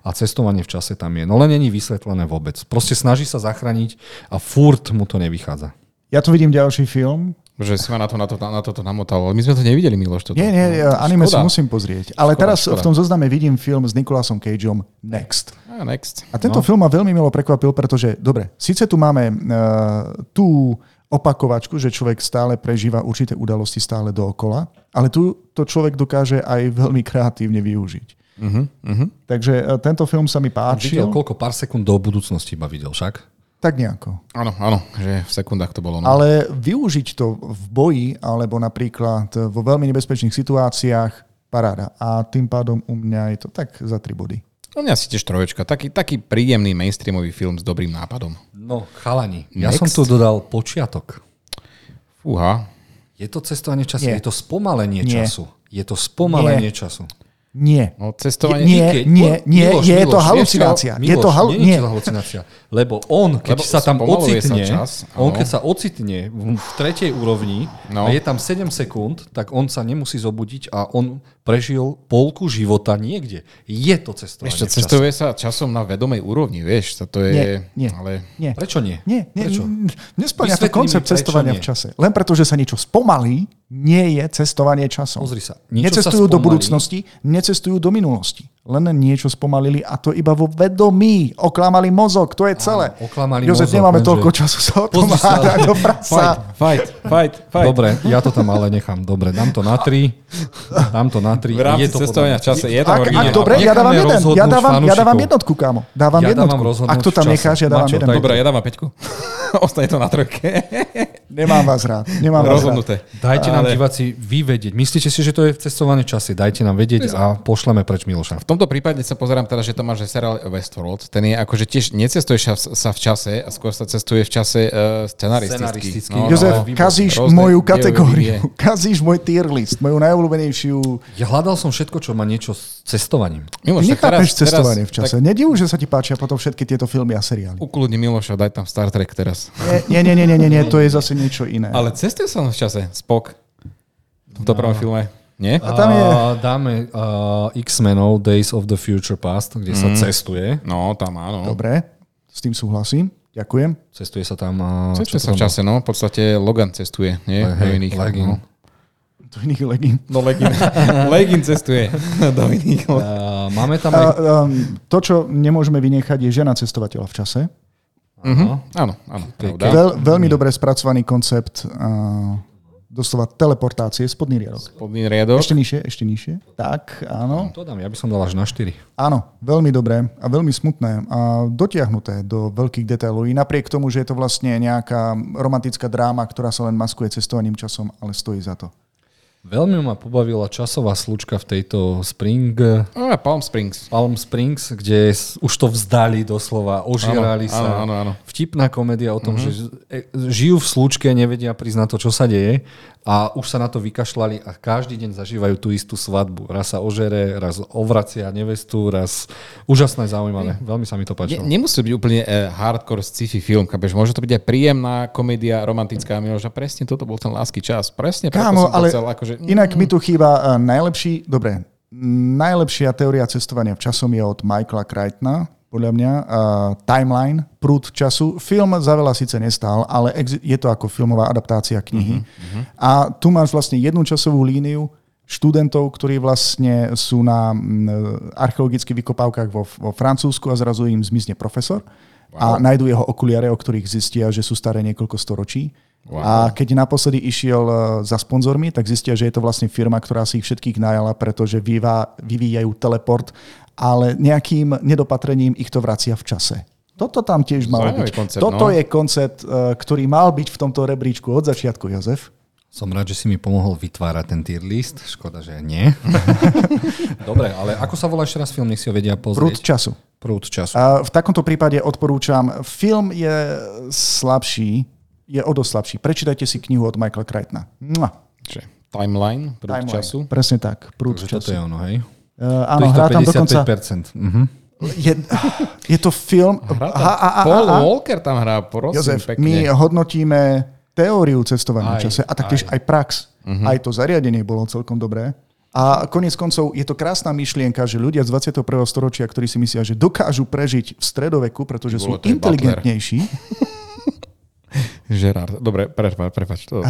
a cestovanie v čase tam je. No len není vysvetlené vôbec. Proste snaží sa zachrániť a furt mu to nevychádza.
Ja tu vidím ďalší film.
Že si ma na to, na to, na toto namotal. My sme to nevideli, Miloš. Toto.
Nie, nie, anime škoda. si musím pozrieť. Ale škoda, teraz škoda. v tom zozname vidím film s Nikolasom Cageom Next.
A, next.
a tento no. film ma veľmi milo prekvapil, pretože, dobre, síce tu máme uh, tú opakovačku, že človek stále prežíva určité udalosti stále dookola, ale tu to človek dokáže aj veľmi kreatívne využiť. Uh-huh, uh-huh. Takže e, tento film sa mi páčil.
Videl koľko pár sekúnd do budúcnosti iba videl však?
Tak nejako.
Áno, áno, že v sekundách to bolo. No.
Ale využiť to v boji, alebo napríklad vo veľmi nebezpečných situáciách, paráda. A tým pádom u mňa je to tak za tri body.
U mňa si tiež troječka. Taký, taký príjemný mainstreamový film s dobrým nápadom.
No, chalani, ja Next. som tu dodal počiatok.
Fúha.
Je to cestovanie času, Nie. je to spomalenie Nie. času. Je to spomalenie Nie. času.
Nie.
No, cestovanie...
Nie, keď, nie, nie, Miloš, je Miloš, to halucinácia.
Miloš,
je to halu...
nie, nie. halucinácia. Lebo on, keď Lebo sa tam ocitne, sa čas, on keď sa ocitne v, v tretej úrovni no. a je tam 7 sekúnd, tak on sa nemusí zobudiť a on prežil polku života niekde. Je to cestovanie
Ešte cestuje sa časom na vedomej úrovni, vieš, to je...
Nie, nie,
ale...
nie.
Prečo nie?
Nie, nie prečo? Nesplňa to koncept cestovania nie. v čase. Len preto, že sa niečo spomalí, nie je cestovanie časom.
Pozri sa.
Necestujú sa do budúcnosti, necestujú do minulosti. Len niečo spomalili a to iba vo vedomí. Oklamali mozog, to je celé.
Áno, oklamali
Jozef,
mozog,
nemáme lenže... toľko času sa o tom hádať do.
Fight, fight, fight,
Dobre, ja to tam ale nechám. Dobre, dám to na tri. Dám to na tri.
V rámci je to cestovania v čase je tam
ak, ak, dobre, ja dávam jeden. Ja dávam, ja dávam jednotku, kámo. Dávam ja jednotku. Ak to tam necháš, ja dávam Mačo, jednotku.
Dobre, ja dávam peťku. Ostane to na trojke.
Nemám vás rád. Nemám vás
Rozhodnuté.
Dajte nám diváci vyvedieť. Myslíte si, že to je v cestovaní časy? Dajte nám vedieť a pošleme preč Miloša.
V tomto prípade sa pozerám teda, že to máš seriál Westworld. Ten je akože tiež necestuješ sa v čase a skôr sa cestuje v čase uh, scenaristicky.
No, Jozef, no, kazíš moju kategóriu. Kazíš môj tier list, moju najobľúbenejšiu.
Ja hľadal som všetko, čo má niečo s cestovaním.
Miloš, Nechápeš teraz, cestovanie teraz, v čase. Tak... Nediv, že sa ti páčia potom všetky tieto filmy a seriály.
Ukludni Miloša, daj tam Star Trek teraz.
Nie, nie, nie, nie, nie, nie to je zase niečo iné.
Ale cestuje som v čase. Spok. V tom prvom filme. Nie?
A tam je... Uh, dáme uh, X-menov Days of the Future Past, kde mm. sa cestuje.
No, tam áno.
Dobre, s tým súhlasím. Ďakujem.
Cestuje sa tam... Uh,
cestuje sa v čase, no. V podstate Logan cestuje, nie?
Hey, do iných, Legin. No.
Do iných legín.
Do legín. legín cestuje do iných.
Uh, máme tam aj... Uh,
um, to, čo nemôžeme vynechať, je žena cestovateľa v čase.
Uh-huh. Áno, áno.
Veľ, veľmi dobre spracovaný koncept. Uh, doslova teleportácie, spodný riadok.
Spodný riadok.
Ešte nižšie, ešte nižšie. Tak, áno.
To dám, ja by som dal až na 4.
Áno, veľmi dobré a veľmi smutné a dotiahnuté do veľkých detailov. I napriek tomu, že je to vlastne nejaká romantická dráma, ktorá sa len maskuje cestovaním časom, ale stojí za to.
Veľmi ma pobavila časová slučka v tejto Spring...
No, Palm Springs.
Palm Springs, kde už to vzdali doslova, ožierali
áno,
sa.
Áno, áno, áno.
Vtipná komédia o tom, mm-hmm. že žijú v slučke, nevedia priznať to, čo sa deje a už sa na to vykašľali a každý deň zažívajú tú istú svadbu. Raz sa ožere, raz ovracia nevestu, raz úžasné, zaujímavé. Veľmi sa mi to páčilo.
Ne, nemusí byť úplne uh, hardcore sci-fi film, kapeš? Môže to byť aj príjemná komédia, romantická, že presne toto bol ten lásky čas. Presne
Kámo, ale chcel, akože, mm, inak mi tu chýba uh, najlepší, dobre, najlepšia teória cestovania v časom je od Michaela Crichtona, podľa mňa, uh, Timeline, prúd času. Film za veľa síce nestál, ale je to ako filmová adaptácia knihy. Uh-huh. A tu máš vlastne jednu časovú líniu študentov, ktorí vlastne sú na archeologických vykopávkach vo, vo Francúzsku a zrazu im zmizne profesor. wow. a nájdú jeho okuliare, o ktorých zistia, že sú staré niekoľko storočí. Wow. A keď naposledy išiel e, za sponzormi, tak zistia, že je to vlastne firma, ktorá si ich všetkých najala, pretože vyvá, vyvíjajú teleport, ale nejakým nedopatrením ich to vracia v čase. Toto tam tiež malo byť. Koncept, Toto no. je koncept, e, ktorý mal byť v tomto rebríčku od začiatku, Jozef.
Som rád, že si mi pomohol vytvárať ten tier list. Škoda, že nie. Dobre, ale ako sa volá ešte raz film, nech si ho vedia pozrieť?
Prúd času.
Prúd času.
A v takomto prípade odporúčam. Film je slabší, je o dosť slabší. Prečítajte si knihu od Michaela Crichtona.
Čiže timeline, prúd timeline. času.
Presne tak, prúd
Takže
času.
Toto je ono, hej?
Uh, áno, hrá tam dokonca...
Uh-huh.
Je, je to film...
Hrá tam, ha, ha, ha, Paul Walker tam hrá, prosím,
Jozef,
pekne.
my hodnotíme teóriu cestovania v čase a taktiež aj, aj prax. Uh-huh. Aj to zariadenie bolo celkom dobré. A konec koncov je to krásna myšlienka, že ľudia z 21. storočia, ktorí si myslia, že dokážu prežiť v stredoveku, pretože sú inteligentnejší.
Gerard, dobre, prepač, prepač. To...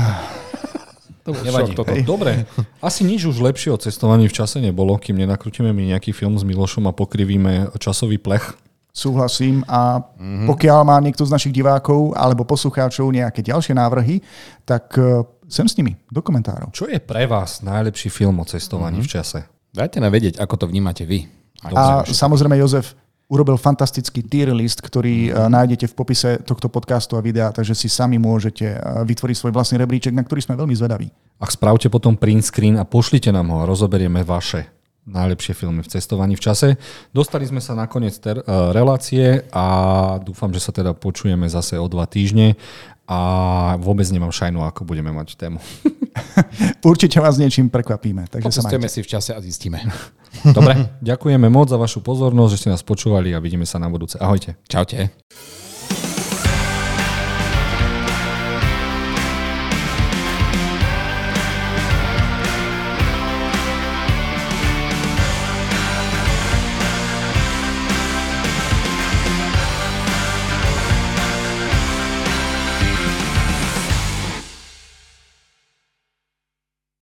To Nevadí. Toto. Dobre, asi nič už lepšie o cestovaní v čase nebolo, kým nenakrútime mi nejaký film s Milošom a pokrivíme časový plech.
Súhlasím a mm-hmm. pokiaľ má niekto z našich divákov alebo poslucháčov nejaké ďalšie návrhy, tak e, sem s nimi do komentárov.
Čo je pre vás najlepší film o cestovaní mm-hmm. v čase?
Dajte nám vedieť, ako to vnímate vy.
A Dobre, samozrejme Jozef urobil fantastický tier list, ktorý mm-hmm. nájdete v popise tohto podcastu a videa, takže si sami môžete e, vytvoriť svoj vlastný rebríček, na ktorý sme veľmi zvedaví.
Ak spravte potom print screen a pošlite nám ho a rozoberieme vaše najlepšie filmy v cestovaní v čase. Dostali sme sa na koniec ter- uh, relácie a dúfam, že sa teda počujeme zase o dva týždne a vôbec nemám šajnu, ako budeme mať tému.
Určite vás niečím prekvapíme. Takže sa
si v čase a zistíme.
Dobre, ďakujeme moc za vašu pozornosť, že ste nás počúvali a vidíme sa na budúce. Ahojte.
Čaute.